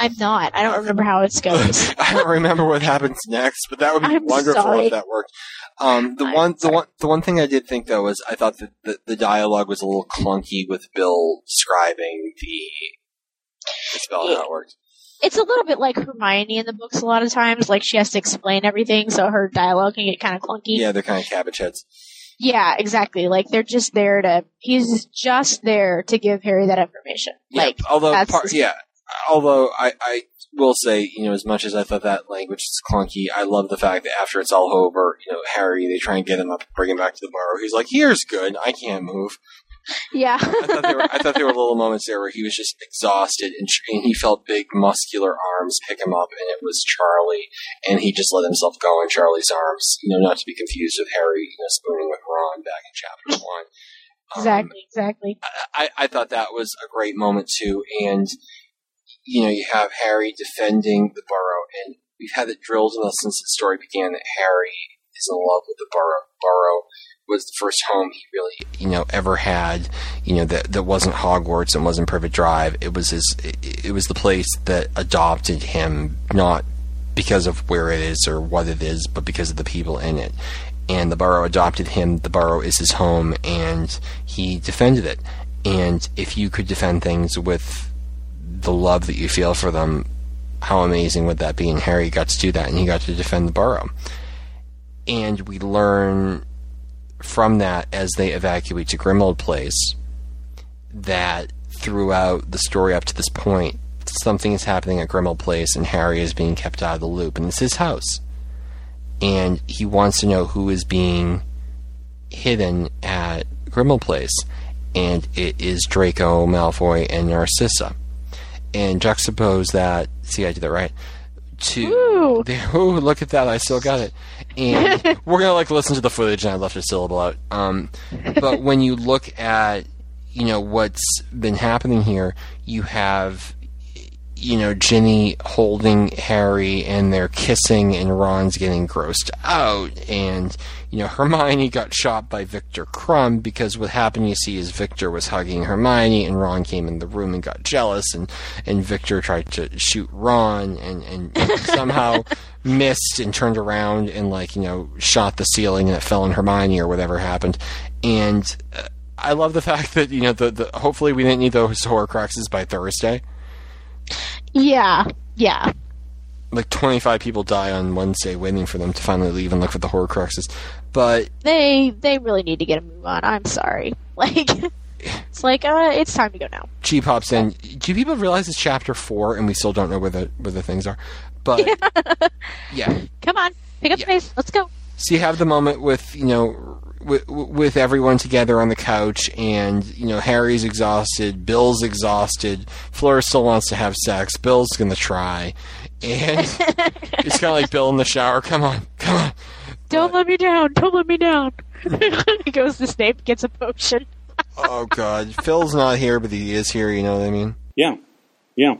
I'm not. I don't remember how it goes. I don't remember what happens next, but that would be I'm wonderful sorry. if that worked. Um, the I'm one, the one, the one thing I did think though was I thought that the, the dialogue was a little clunky with Bill describing the, the spell it worked. It's a little bit like Hermione in the books a lot of times. Like she has to explain everything, so her dialogue can get kind of clunky. Yeah, they're kind of cabbage heads. Yeah, exactly. Like they're just there to. He's just there to give Harry that information. Yeah, Like although part, yeah, although I, I will say, you know, as much as I thought that language is clunky, I love the fact that after it's all over, you know, Harry they try and get him up, bring him back to the burrow. He's like, "Here's good. I can't move." Yeah. I thought there were, I thought there were little moments there where he was just exhausted and, and he felt big muscular arms pick him up, and it was Charlie, and he just let himself go in Charlie's arms. You know, not to be confused with Harry, you know, spooning with Ron back in chapter one. Um, exactly. Exactly. I, I thought that was a great moment too, and you know, you have Harry defending the burrow, and we've had it drilled in us since the story began that Harry is in love with the burrow. Burrow was the first home he really, you know, ever had. You know, that that wasn't Hogwarts and wasn't Privet Drive. It was his. It, it was the place that adopted him, not because of where it is or what it is, but because of the people in it. And the Burrow adopted him. The Burrow is his home, and he defended it. And if you could defend things with the love that you feel for them, how amazing would that be? And Harry got to do that, and he got to defend the Burrow. And we learn from that as they evacuate to Grimmauld Place that throughout the story up to this point, something is happening at Grimmauld Place, and Harry is being kept out of the loop, and it's his house. And he wants to know who is being hidden at Grimmauld Place, and it is Draco Malfoy and Narcissa. And juxtapose that, see, I did that right. To Ooh. the, ooh, look at that! I still got it. And we're gonna like listen to the footage, and I left a syllable out. Um, but when you look at you know what's been happening here, you have you know Ginny holding Harry, and they're kissing, and Ron's getting grossed out, and you know Hermione got shot by Viktor Krum because what happened, you see, is Viktor was hugging Hermione, and Ron came in the room and got jealous, and and Viktor tried to shoot Ron, and and somehow missed and turned around and like you know shot the ceiling and it fell on Hermione or whatever happened, and. Uh, I love the fact that you know the, the hopefully we didn't need those Horcruxes by Thursday. Yeah. Yeah. Like twenty five people die on Wednesday waiting for them to finally leave and look for the Horcruxes. But They they really need to get a move on. I'm sorry. Like it's like uh it's time to go now. G pops in. Do people realize it's chapter four and we still don't know where the where the things are? But yeah, Come on. Pick up Yeah. the pace. Let's go. So you have the moment with you know with, with everyone together on the couch and you know harry's exhausted bill's exhausted fleur still wants to have sex bill's gonna try and it's kind of like bill in the shower come on come on Don't let me down. Don't let me down. he goes to Snape, gets a potion. oh god phil's not here but he is here you know what i mean Yeah, yeah.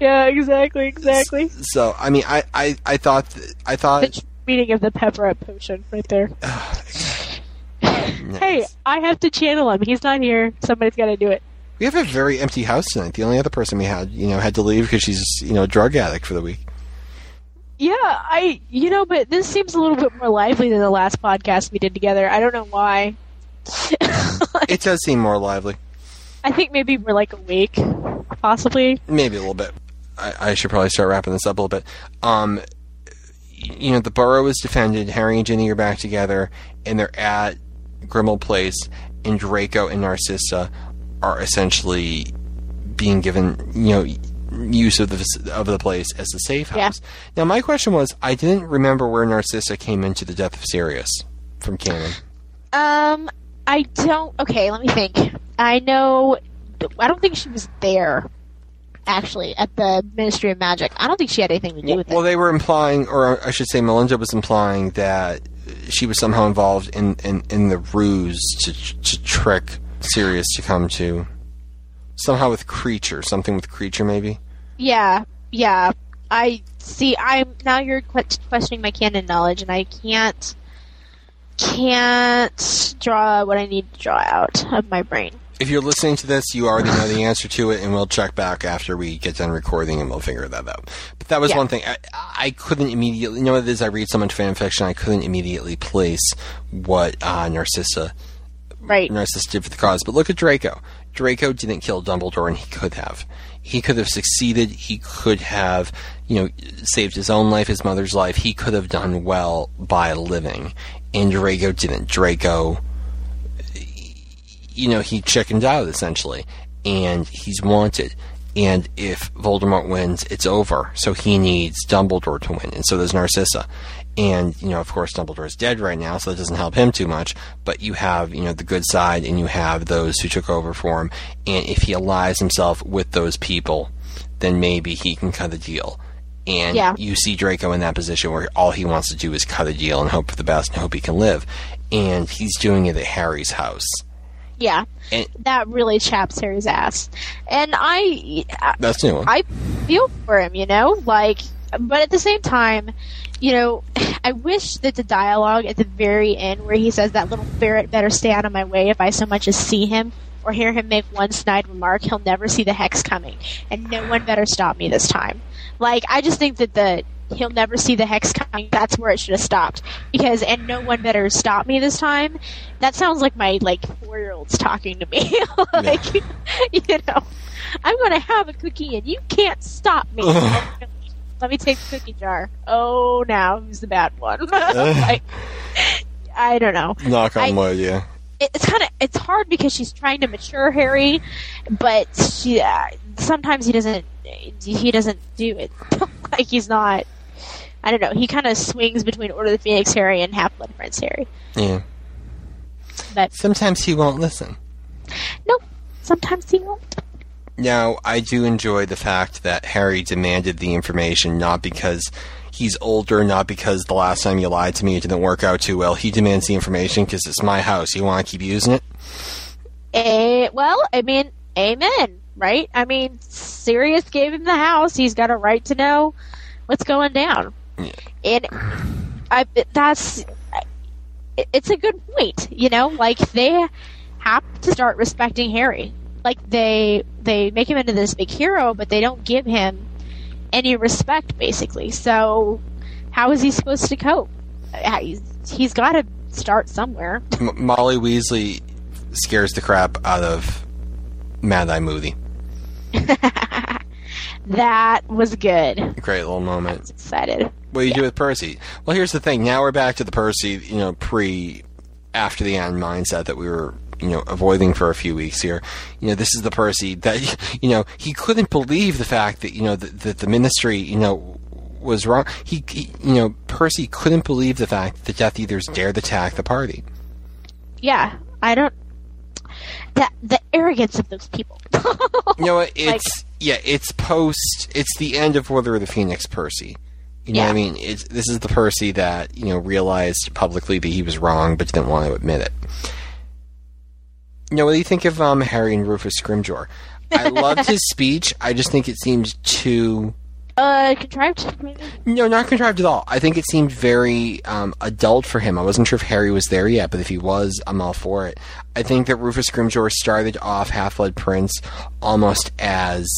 Yeah, exactly, exactly. so i mean i i, I thought th- i thought The meaning of the pepper up potion right there. Hey, I have to channel him. He's not here. Somebody's got to do it. we have a very empty house tonight the only other person we had you know had to leave because she's you know a drug addict for the week Yeah, I, you know, but this seems a little bit more lively than the last podcast we did together. I don't know why. it does seem more lively I think maybe we're like awake, possibly. maybe a little bit. I, I should probably start wrapping this up a little bit. Um, you know, the Burrow is defended. Harry and Ginny are back together, and they're at Grimmauld Place, and Draco and Narcissa are essentially being given, you know, use of the of the place as a safe Yeah. house. Now, my question was, I didn't remember where Narcissa came into the death of Sirius from canon. Um, I don't. Okay, let me think. I know. I don't think she was there. Actually, at the Ministry of Magic, I don't think she had anything to do with Well, it. Well, they were implying, or I should say, Melinda was implying that she was somehow involved in, in, in the ruse to to trick Sirius to come to Somehow with Kreacher, something with Kreacher, maybe. Yeah, yeah. I see. I'm now you're questioning my canon knowledge, and I can't can't draw what I need to draw out of my brain. If you're listening to this, you already know the answer to it, and we'll check back after we get done recording, and we'll figure that out. But that was Yeah. one thing I, I couldn't immediately. You know what it is? I read so much fan fiction, I couldn't immediately place what uh, Narcissa Right. Narcissa did for the cause. But look at Draco. Draco didn't kill Dumbledore, and he could have. He could have succeeded. He could have, you know, saved his own life, his mother's life. He could have done well by living. And Draco didn't. Draco, you know, he chickened out essentially, and he's wanted. And if Voldemort wins, it's over. So he needs Dumbledore to win, and so does Narcissa. And you know, of course, Dumbledore is dead right now, so that doesn't help him too much. But you have, you know, the good side, and you have those who took over for him. And if he allies himself with those people, then maybe he can cut a deal. And Yeah. you see Draco in that position where all he wants to do is cut a deal and hope for the best and hope he can live. And he's doing it at Harry's house. Yeah. And That really chaps Harry's ass, and I, I that's new. I feel for him, you know, like, but at the same time, you know, I wish that the dialogue at the very end where he says that little ferret better stay out of my way if I so much as see him or hear him make one snide remark, he'll never see the hex coming, and no one better stop me this time. Like, I just think that the he'll never see the hex coming. That's where it should have stopped because, and no one better stop me this time. That sounds like my like four year olds talking to me. like, you know, I'm to have a cookie and you can't stop me. Let me take the cookie jar. Oh, now who's the bad one? like, I don't know. Knock on I- wood, yeah. It's kind of it's hard because she's trying to mature Harry, but she uh, sometimes he doesn't he doesn't do it. like he's not. I don't know. He kind of swings between Order of the Phoenix Harry and Half Blood Prince Harry. Yeah. But Sometimes he won't listen. no, sometimes he won't. Now, I do enjoy the fact that Harry demanded the information not because he's older, not because the last time you lied to me it didn't work out too well. He demands the information because it's my house. You want to keep using it? Eh, well, I mean, amen, right? I mean, Sirius gave him the house. He's got a right to know what's going down. And I, that's, it's a good point, you know? Like, they have to start respecting Harry. Like, they, they make him into this big hero, but they don't give him any respect, basically. So, how is he supposed to cope? He's, he's got to start somewhere. M- Molly Weasley scares the crap out of Mad Eye Moody. That was good. Great little moment. Excited. What do you do with Percy? Well, here's the thing. Now we're back to the Percy, you know, pre, after the end mindset that we were, you know, avoiding for a few weeks here. You know, this is the Percy that, you know, he couldn't believe the fact that, you know, that, that the ministry, you know, was wrong. He, he, you know, Percy couldn't believe the fact that the Death Eaters dared attack the party. Yeah, I don't. That the arrogance of those people. You know what? It's yeah. It's post. It's the end of Order of the Phoenix, Percy. You know what I mean? It's this is the Percy that you know realized publicly that he was wrong, but didn't want to admit it. You know what do you think of um, Harry and Rufus Scrimgeour? I loved his speech. I just think it seemed too uh, contrived. Maybe. no, not contrived at all. I think it seemed very um, adult for him. I wasn't sure if Harry was there yet, but if he was, I'm all for it. I think that Rufus Scrimgeour started off Half Blood Prince almost as,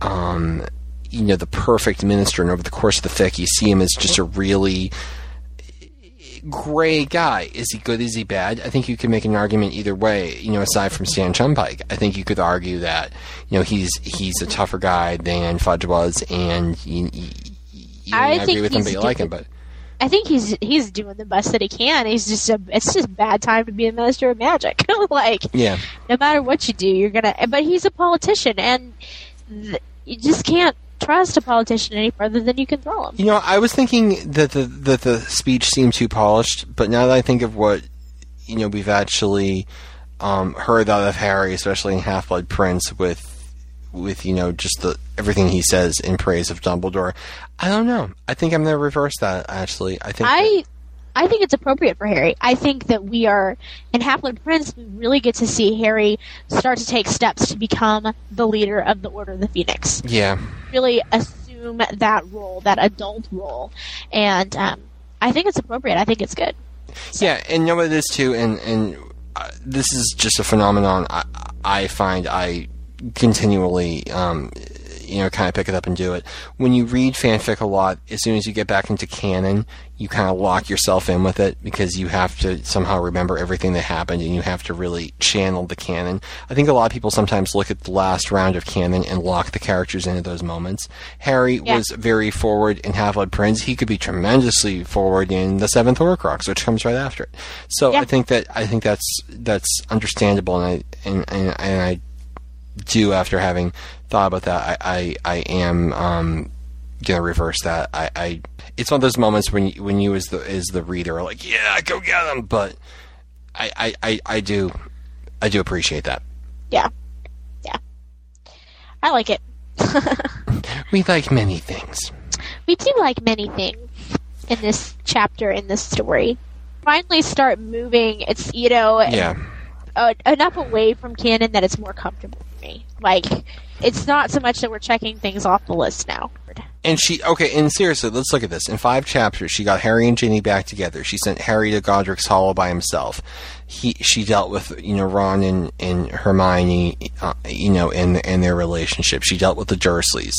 um, you know, the perfect minister, and over the course of the fic, you see him as just a really gray guy. Is he good? Is he bad? I think you could make an argument either way. You know, aside from Stan Shunpike, I think you could argue that you know he's he's a tougher guy than Fudge was, and you, you, you I agree with him, but you like him. But I think he's he's doing the best that he can. He's just a. It's just bad time to be a minister of magic. like yeah, no matter what you do, you're gonna. But he's a politician, and th- you just can't trust a politician any further than you can throw them. you know, I was thinking that the that the speech seemed too polished, but now that I think of what you know we've actually um, heard out of Harry, especially in Half Blood Prince, with with you know just the everything he says in praise of Dumbledore. I don't know. I think I'm going to reverse that. Actually, I think I that- I think it's appropriate for Harry. I think that we are in Half Blood Prince. We really get to see Harry start to take steps to become the leader of the Order of the Phoenix. Yeah. Really assume that role, that adult role, and um, I think it's appropriate. I think it's good. Yeah, and you know what it is too, and and uh, this is just a phenomenon I, I find I continually, um, you know, kind of pick it up and do it. When you read fanfic a lot, as soon as you get back into canon, you kind of lock yourself in with it because you have to somehow remember everything that happened and you have to really channel the canon. I think a lot of people sometimes look at the last round of canon and lock the characters into those moments. Harry Yeah. was very forward in Half Blood Prince. He could be tremendously forward in the Seventh Horcrux, which comes right after it. So Yeah. I think that I think that's that's understandable, and I and, and, and I do after having thought about that. I I, I am um, gonna reverse that. I, I it's one of those moments when you, when you as the as the reader are like, yeah, go get them, but I, I, I, I do I do appreciate that. Yeah, yeah, I like it. We like many things. we do like many things in this chapter in this story. Finally, start moving. It's you know Yeah. uh, enough away from canon that it's more comfortable. Like it's not so much that we're checking things off the list now. And she okay, and seriously, let's look at this. In five chapters, she got Harry and Ginny back together. She sent Harry to Godric's Hollow by himself. He she dealt with you know Ron and, and Hermione, uh, you know, and and their relationship. She dealt with the Dursleys,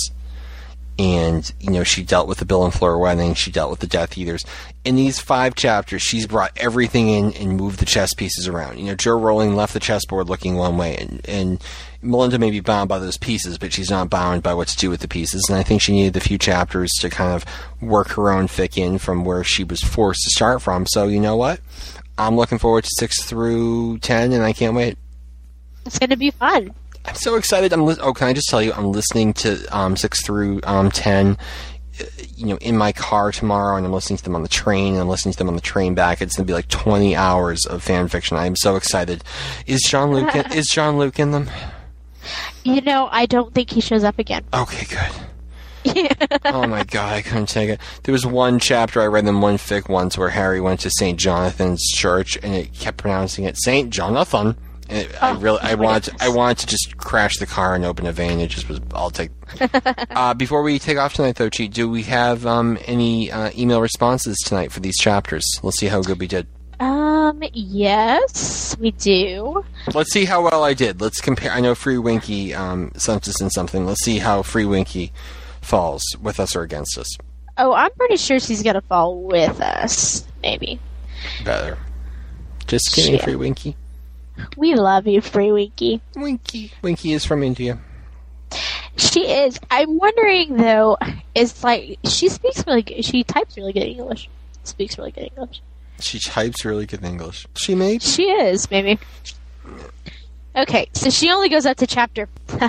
and you know she dealt with the Bill and Fleur wedding. She dealt with the Death Eaters. In these five chapters, she's brought everything in and moved the chess pieces around. You know, Jo Rowling left the chessboard looking one way, and, and Melinda may be bound by those pieces, but she's not bound by what to do with the pieces. And I think she needed the few chapters to kind of work her own fic in from where she was forced to start from. So you know what? I'm looking forward to six through ten, and I can't wait. It's going to be fun. I'm so excited. I'm li- oh, can I just tell you? I'm listening to um, six through um, ten. uh, You know, in my car tomorrow, and I'm listening to them on the train, and I'm listening to them on the train back. It's gonna be like 20 hours of fan fiction. I'm so excited. Is Jean-Luc? In, is Jean-Luc in them? You know, I don't think he shows up again. Okay, good. Yeah. oh my god, I couldn't take it. There was one chapter I read in one fic once where Harry went to St. Jonathan's Church and it kept pronouncing it St. Jonathan. And it, I Oh, really, I wanted, to, I wanted to just crash the car and open a vein. It just was. I'll take. uh, before we take off tonight, though, Chi, do we have um, any uh, email responses tonight for these chapters? Let's see how good we did. Um, yes, we do. Let's see how well I did. Let's compare. I know Free Winky um, sent us in something. Let's see how Free Winky falls with us or against us. Oh, I'm pretty sure she's going to fall with us. Maybe. Better. Just kidding, Shit. Free Winky. We love you, Free Winky. Winky. Winky is from India. She is. I'm wondering though. Is like she speaks really good. She types really good English. Speaks really good English. She types really good English. She may. She is maybe. Okay, so she only goes up to chapter,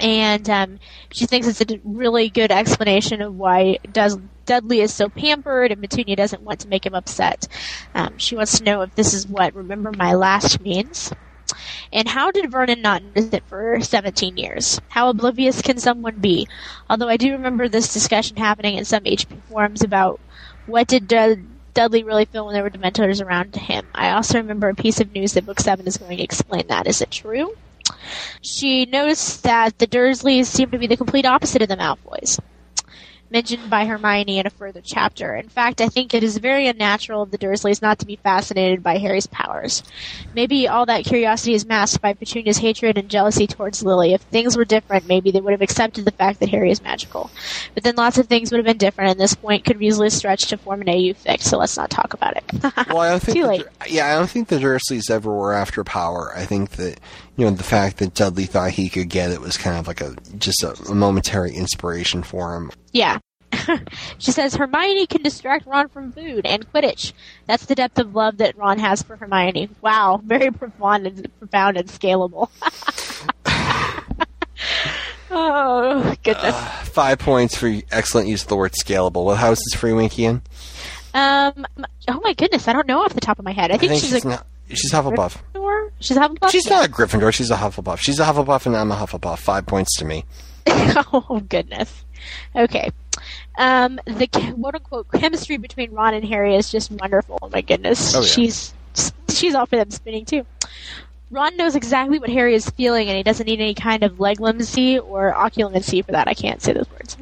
and um, she thinks it's a really good explanation of why does Dudley is so pampered and Petunia doesn't want to make him upset. Um, she wants to know if this is what "Remember My Last" means. And how did Vernon not notice it for 17 years? How oblivious can someone be? Although I do remember this discussion happening in some HP forums about what did Dud- Dudley really feel when there were Dementors around him. I also remember a piece of news that Book 7 is going to explain that. Is it true? She noticed that the Dursleys seem to be the complete opposite of the Malfoys, mentioned by Hermione in a further chapter. In fact, I think it is very unnatural of the Dursleys not to be fascinated by Harry's powers. Maybe all that curiosity is masked by Petunia's hatred and jealousy towards Lily. If things were different, maybe they would have accepted the fact that Harry is magical. But then lots of things would have been different, and this point could easily stretch to form an AU fics, so let's not talk about it. Well, I don't think. Too late. Yeah, I don't think the Dursleys ever were after power. I think that you know the fact that Dudley thought he could get it was kind of like a just a, a momentary inspiration for him. Yeah. she says Hermione can distract Ron from food and Quidditch. That's the depth of love that Ron has for Hermione. Wow, very profound and profound and scalable. oh goodness. Five points for excellent use of the word scalable. What house is Free Winky in? Um. Oh my goodness, I don't know off the top of my head. I I think, think she's, she's a not. She's Hufflepuff. Gryffindor. She's Hufflepuff. She's not a Gryffindor. She's a Hufflepuff. She's a Hufflepuff, and I'm a Hufflepuff. Five points to me. oh goodness. Okay. Um, the quote unquote chemistry between Ron and Harry is just wonderful. Oh my goodness, Oh, yeah. she's she's all for them spinning too. Ron knows exactly what Harry is feeling, and he doesn't need any kind of leglumency or occlumency for that. I can't say those words.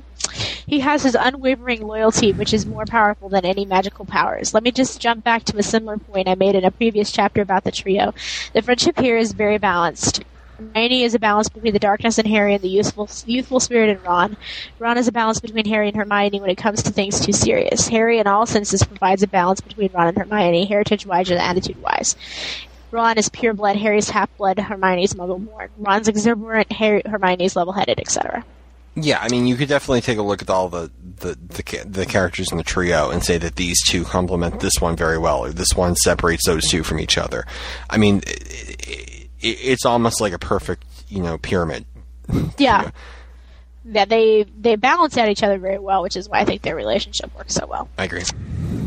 He has his unwavering loyalty, which is more powerful than any magical powers. Let me just jump back to a similar point I made in a previous chapter about the trio. The friendship here is very balanced. Hermione is a balance between the darkness in Harry and the youthful, youthful spirit in Ron. Ron is a balance between Harry and Hermione when it comes to things too serious. Harry, in all senses, provides a balance between Ron and Hermione, heritage-wise and attitude-wise. Ron is pure blood, Harry's half blood, Hermione's muggle born. Ron's exuberant, Harry, Hermione's level headed, etc. Yeah, I mean, you could definitely take a look at all the, the, the, the characters in the trio and say that these two complement this one very well, or this one separates those two from each other. I mean, it, it, it's almost like a perfect, you know, pyramid. Yeah. Yeah, they they balance out each other very well, which is why I think their relationship works so well. I agree.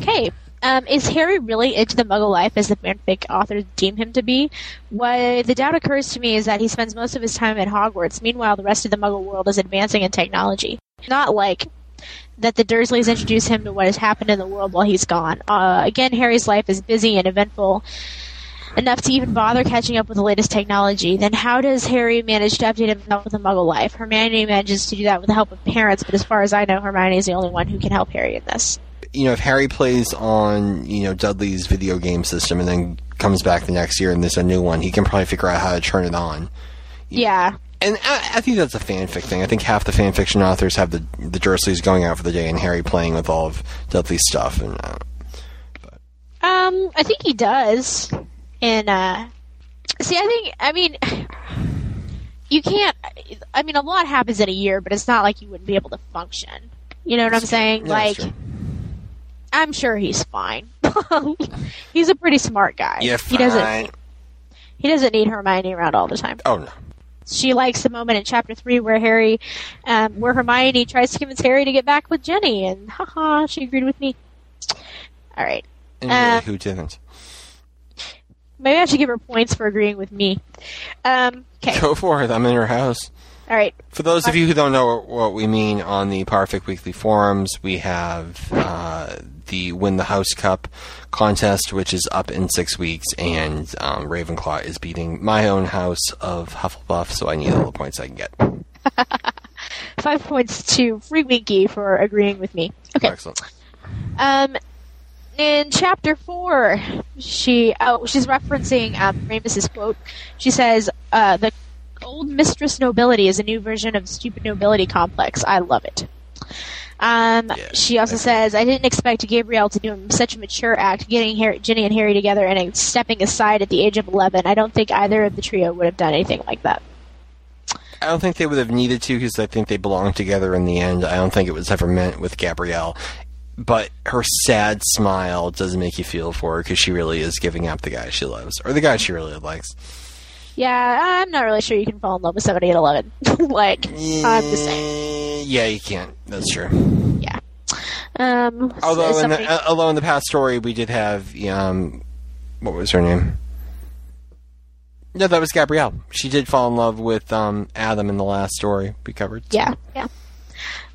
Okay. Um, is Harry really into the Muggle life as the fanfic authors deem him to be? What the doubt occurs to me is that he spends most of his time at Hogwarts. Meanwhile, the rest of the Muggle world is advancing in technology. Not like that the Dursleys introduce him to what has happened in the world while he's gone. Uh, again, Harry's life is busy and eventful enough to even bother catching up with the latest technology. Then how does Harry manage to update himself with the Muggle life? Hermione manages to do that with the help of parents, but as far as I know, Hermione is the only one who can help Harry in this. You know, if Harry plays on, you know, Dudley's video game system and then comes back the next year and there's a new one, he can probably figure out how to turn it on. Yeah. And I, I think that's a fanfic thing. I think half the fanfiction authors have the the Dursleys going out for the day and Harry playing with all of Dudley's stuff. And uh, Um, I think he does. And uh see I think I mean you can't I mean a lot happens in a year, but it's not like you wouldn't be able to function. You know what I'm saying? Yeah, like. I'm sure he's fine. he's a pretty smart guy. yeah, he doesn't he doesn't need Hermione around all the time. Oh no. She likes the moment in chapter three where Harry um, where Hermione tries to convince Harry to get back with Ginny and haha, she agreed with me. Alright. And Uh, really, who didn't? Maybe I should give her points for agreeing with me. Um, okay. Go for it. I'm in her house. All right. For those of you who don't know what, what we mean on the Potterfic Weekly forums, we have uh, the Win the House Cup contest, which is up in six weeks, and um, Ravenclaw is beating my own house of Hufflepuff, so I need all the points I can get. Five points to Free Winky for agreeing with me. Okay. Excellent. Um, in chapter four, she oh she's referencing um, Remus's quote. She says, uh, "The old mistress nobility is a new version of stupid nobility complex. I love it." Um, Yeah, she also says, "I didn't expect Gabrielle to do such a mature act, getting Harry, Ginny and Harry together and stepping aside at the age of eleven. I don't think either of the trio would have done anything like that." I don't think they would have needed to because I think they belong together in the end. I don't think it was ever meant with Gabrielle. But her sad smile does make you feel for her because she really is giving up the guy she loves, or the guy she really likes. Yeah, I'm not really sure you can fall in love with somebody at 11. like, I'm just saying. Yeah, you can't. That's true. Yeah. Um, Although, in somebody- the, uh, although in the past story we did have um, what was her name? No, that was Gabrielle. She did fall in love with um, Adam in the last story we covered. so- yeah, yeah.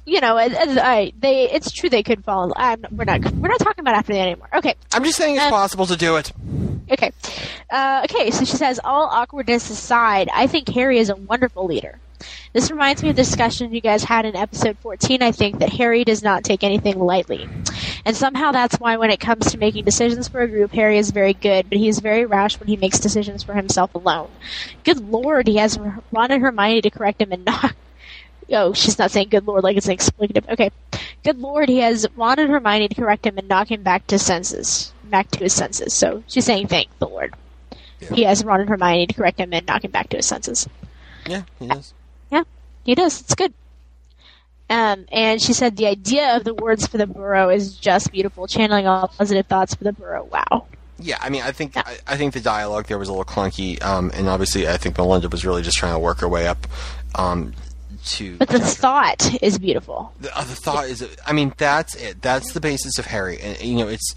You know, I, I, they, it's true they could fall in. I'm, we're not, we're not talking about after that anymore. Okay, I'm just saying it's Um, possible to do it. okay. Uh, okay, so she says, all awkwardness aside, I think Harry is a wonderful leader. This reminds me of the discussion you guys had in episode 14, I think, that Harry does not take anything lightly. And somehow that's why when it comes to making decisions for a group, Harry is very good, but he is very rash when he makes decisions for himself alone. Good lord, he has Ron and Hermione to correct him and not. Oh, she's not saying good lord like it's an explicative. Okay. Good lord, he has Ron and Hermione to correct him and knock him back to senses. Back to his senses. So she's saying thank the Lord. He has Ron and Hermione to correct him and knock him back to his senses. Yeah, he does. Yeah, He does. It's good. Um, and she said the idea of the words for the burrow is just beautiful, channeling all positive thoughts for the burrow. Wow. Yeah, I mean, I think I, I think the dialogue there was a little clunky, um, and obviously, I think Melinda was really just trying to work her way up um, to. But the thought is beautiful. the, uh, the thought is, I mean, that's it. That's the basis of Harry, and you know, it's,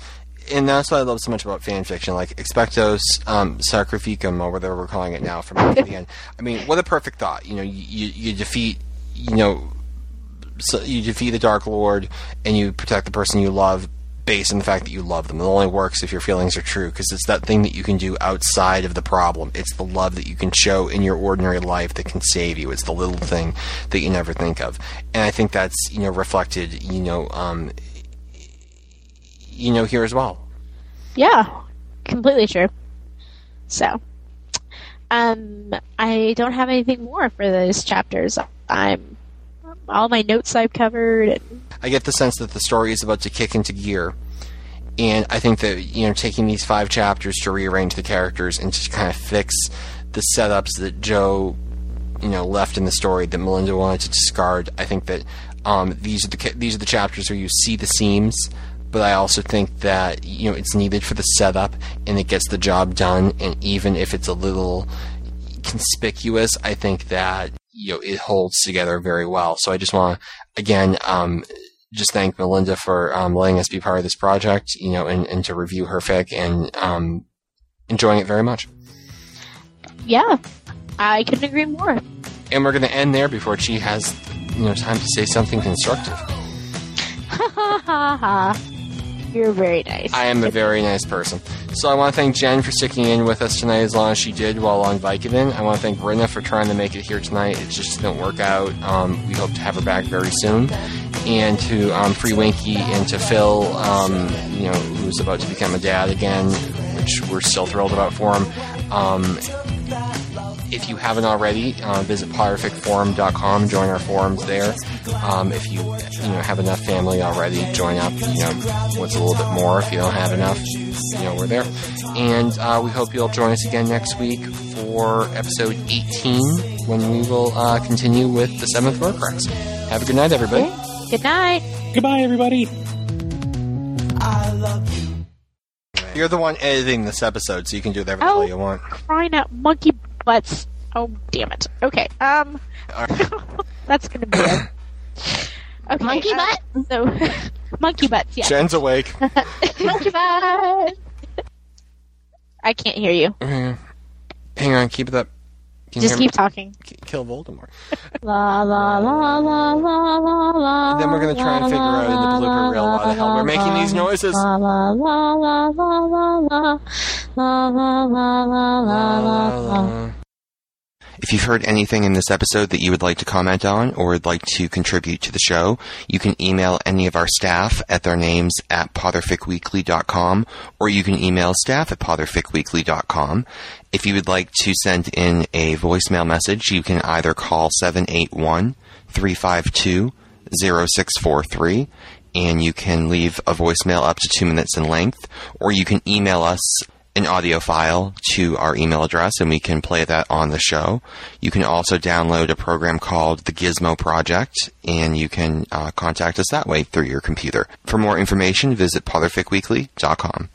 and that's what I love so much about fan fiction, like expectos um, sacrificum, or whatever we're calling it now, from the end. I mean, what a perfect thought. You know, you, you defeat, you know, so you defeat the Dark Lord and you protect the person you love based on the fact that you love them. It only works if your feelings are true because it's that thing that you can do outside of the problem. It's the love that you can show in your ordinary life that can save you. It's the little thing that you never think of, and I think that's you know reflected you know um, you know here as well. Yeah, completely true. So, um, I don't have anything more for those chapters. I'm all my notes I've covered. And, I get the sense that the story is about to kick into gear. And I think that, you know, taking these five chapters to rearrange the characters and to kind of fix the setups that Jo, you know, left in the story that Melinda wanted to discard, I think that um, these are the these are the chapters where you see the seams, but I also think that you know it's needed for the setup and it gets the job done. And even if it's a little conspicuous, I think that you know it holds together very well. So I just want to again um, just thank Melinda for um, letting us be part of this project, you know, and, and to review her fic and um, enjoying it very much. yeah, I couldn't agree more. And we're going to end there before she has you know time to say something constructive. Ha ha ha ha. You're very nice. I am a very nice person. So I want to thank Jen for sticking in with us tonight as long as she did while on Vicodin. I want to thank Brenna for trying to make it here tonight. It just didn't work out. Um, we hope to have her back very soon. And to um, Free Winky and to Phil, um, you know, who's about to become a dad again, which we're still thrilled about for him. If you haven't already, uh, visit potterficforum.com. Join our forums there. Um, if you you know have enough family already, join up. You know what's a little bit more. If you don't have enough, you know we're there. And uh, we hope you'll join us again next week for episode 18 when we will uh, continue with the seventh Horcrux. Have a good night, everybody. Good night. Goodbye, everybody. I love you. You're the one editing this episode, so you can do whatever the Oh. hell you want. Crying out monkey butts. Oh damn it. Okay. Um, that's gonna be it. Okay. Monkey uh, So, monkey butts. Yeah. Jen's awake. Monkey butt. I can't hear you. Hang on, keep it up. Can Just hear me? keep talking. Kill Voldemort. La la la la la la la. Then we're gonna try and figure out in the blooper reel why the hell we're making these noises. La la la la la la la la la la la la la. If you've heard anything in this episode that you would like to comment on or would like to contribute to the show, you can email any of our staff at their names at potterficweekly.com or you can email staff at potterficweekly.com. If you would like to send in a voicemail message, you can either call 781 352 0643 and you can leave a voicemail up to two minutes in length or you can email us an audio file to our email address and we can play that on the show. You can also download a program called the Gizmo Project and you can uh, contact us that way through your computer. For more information, visit potterficweekly.com.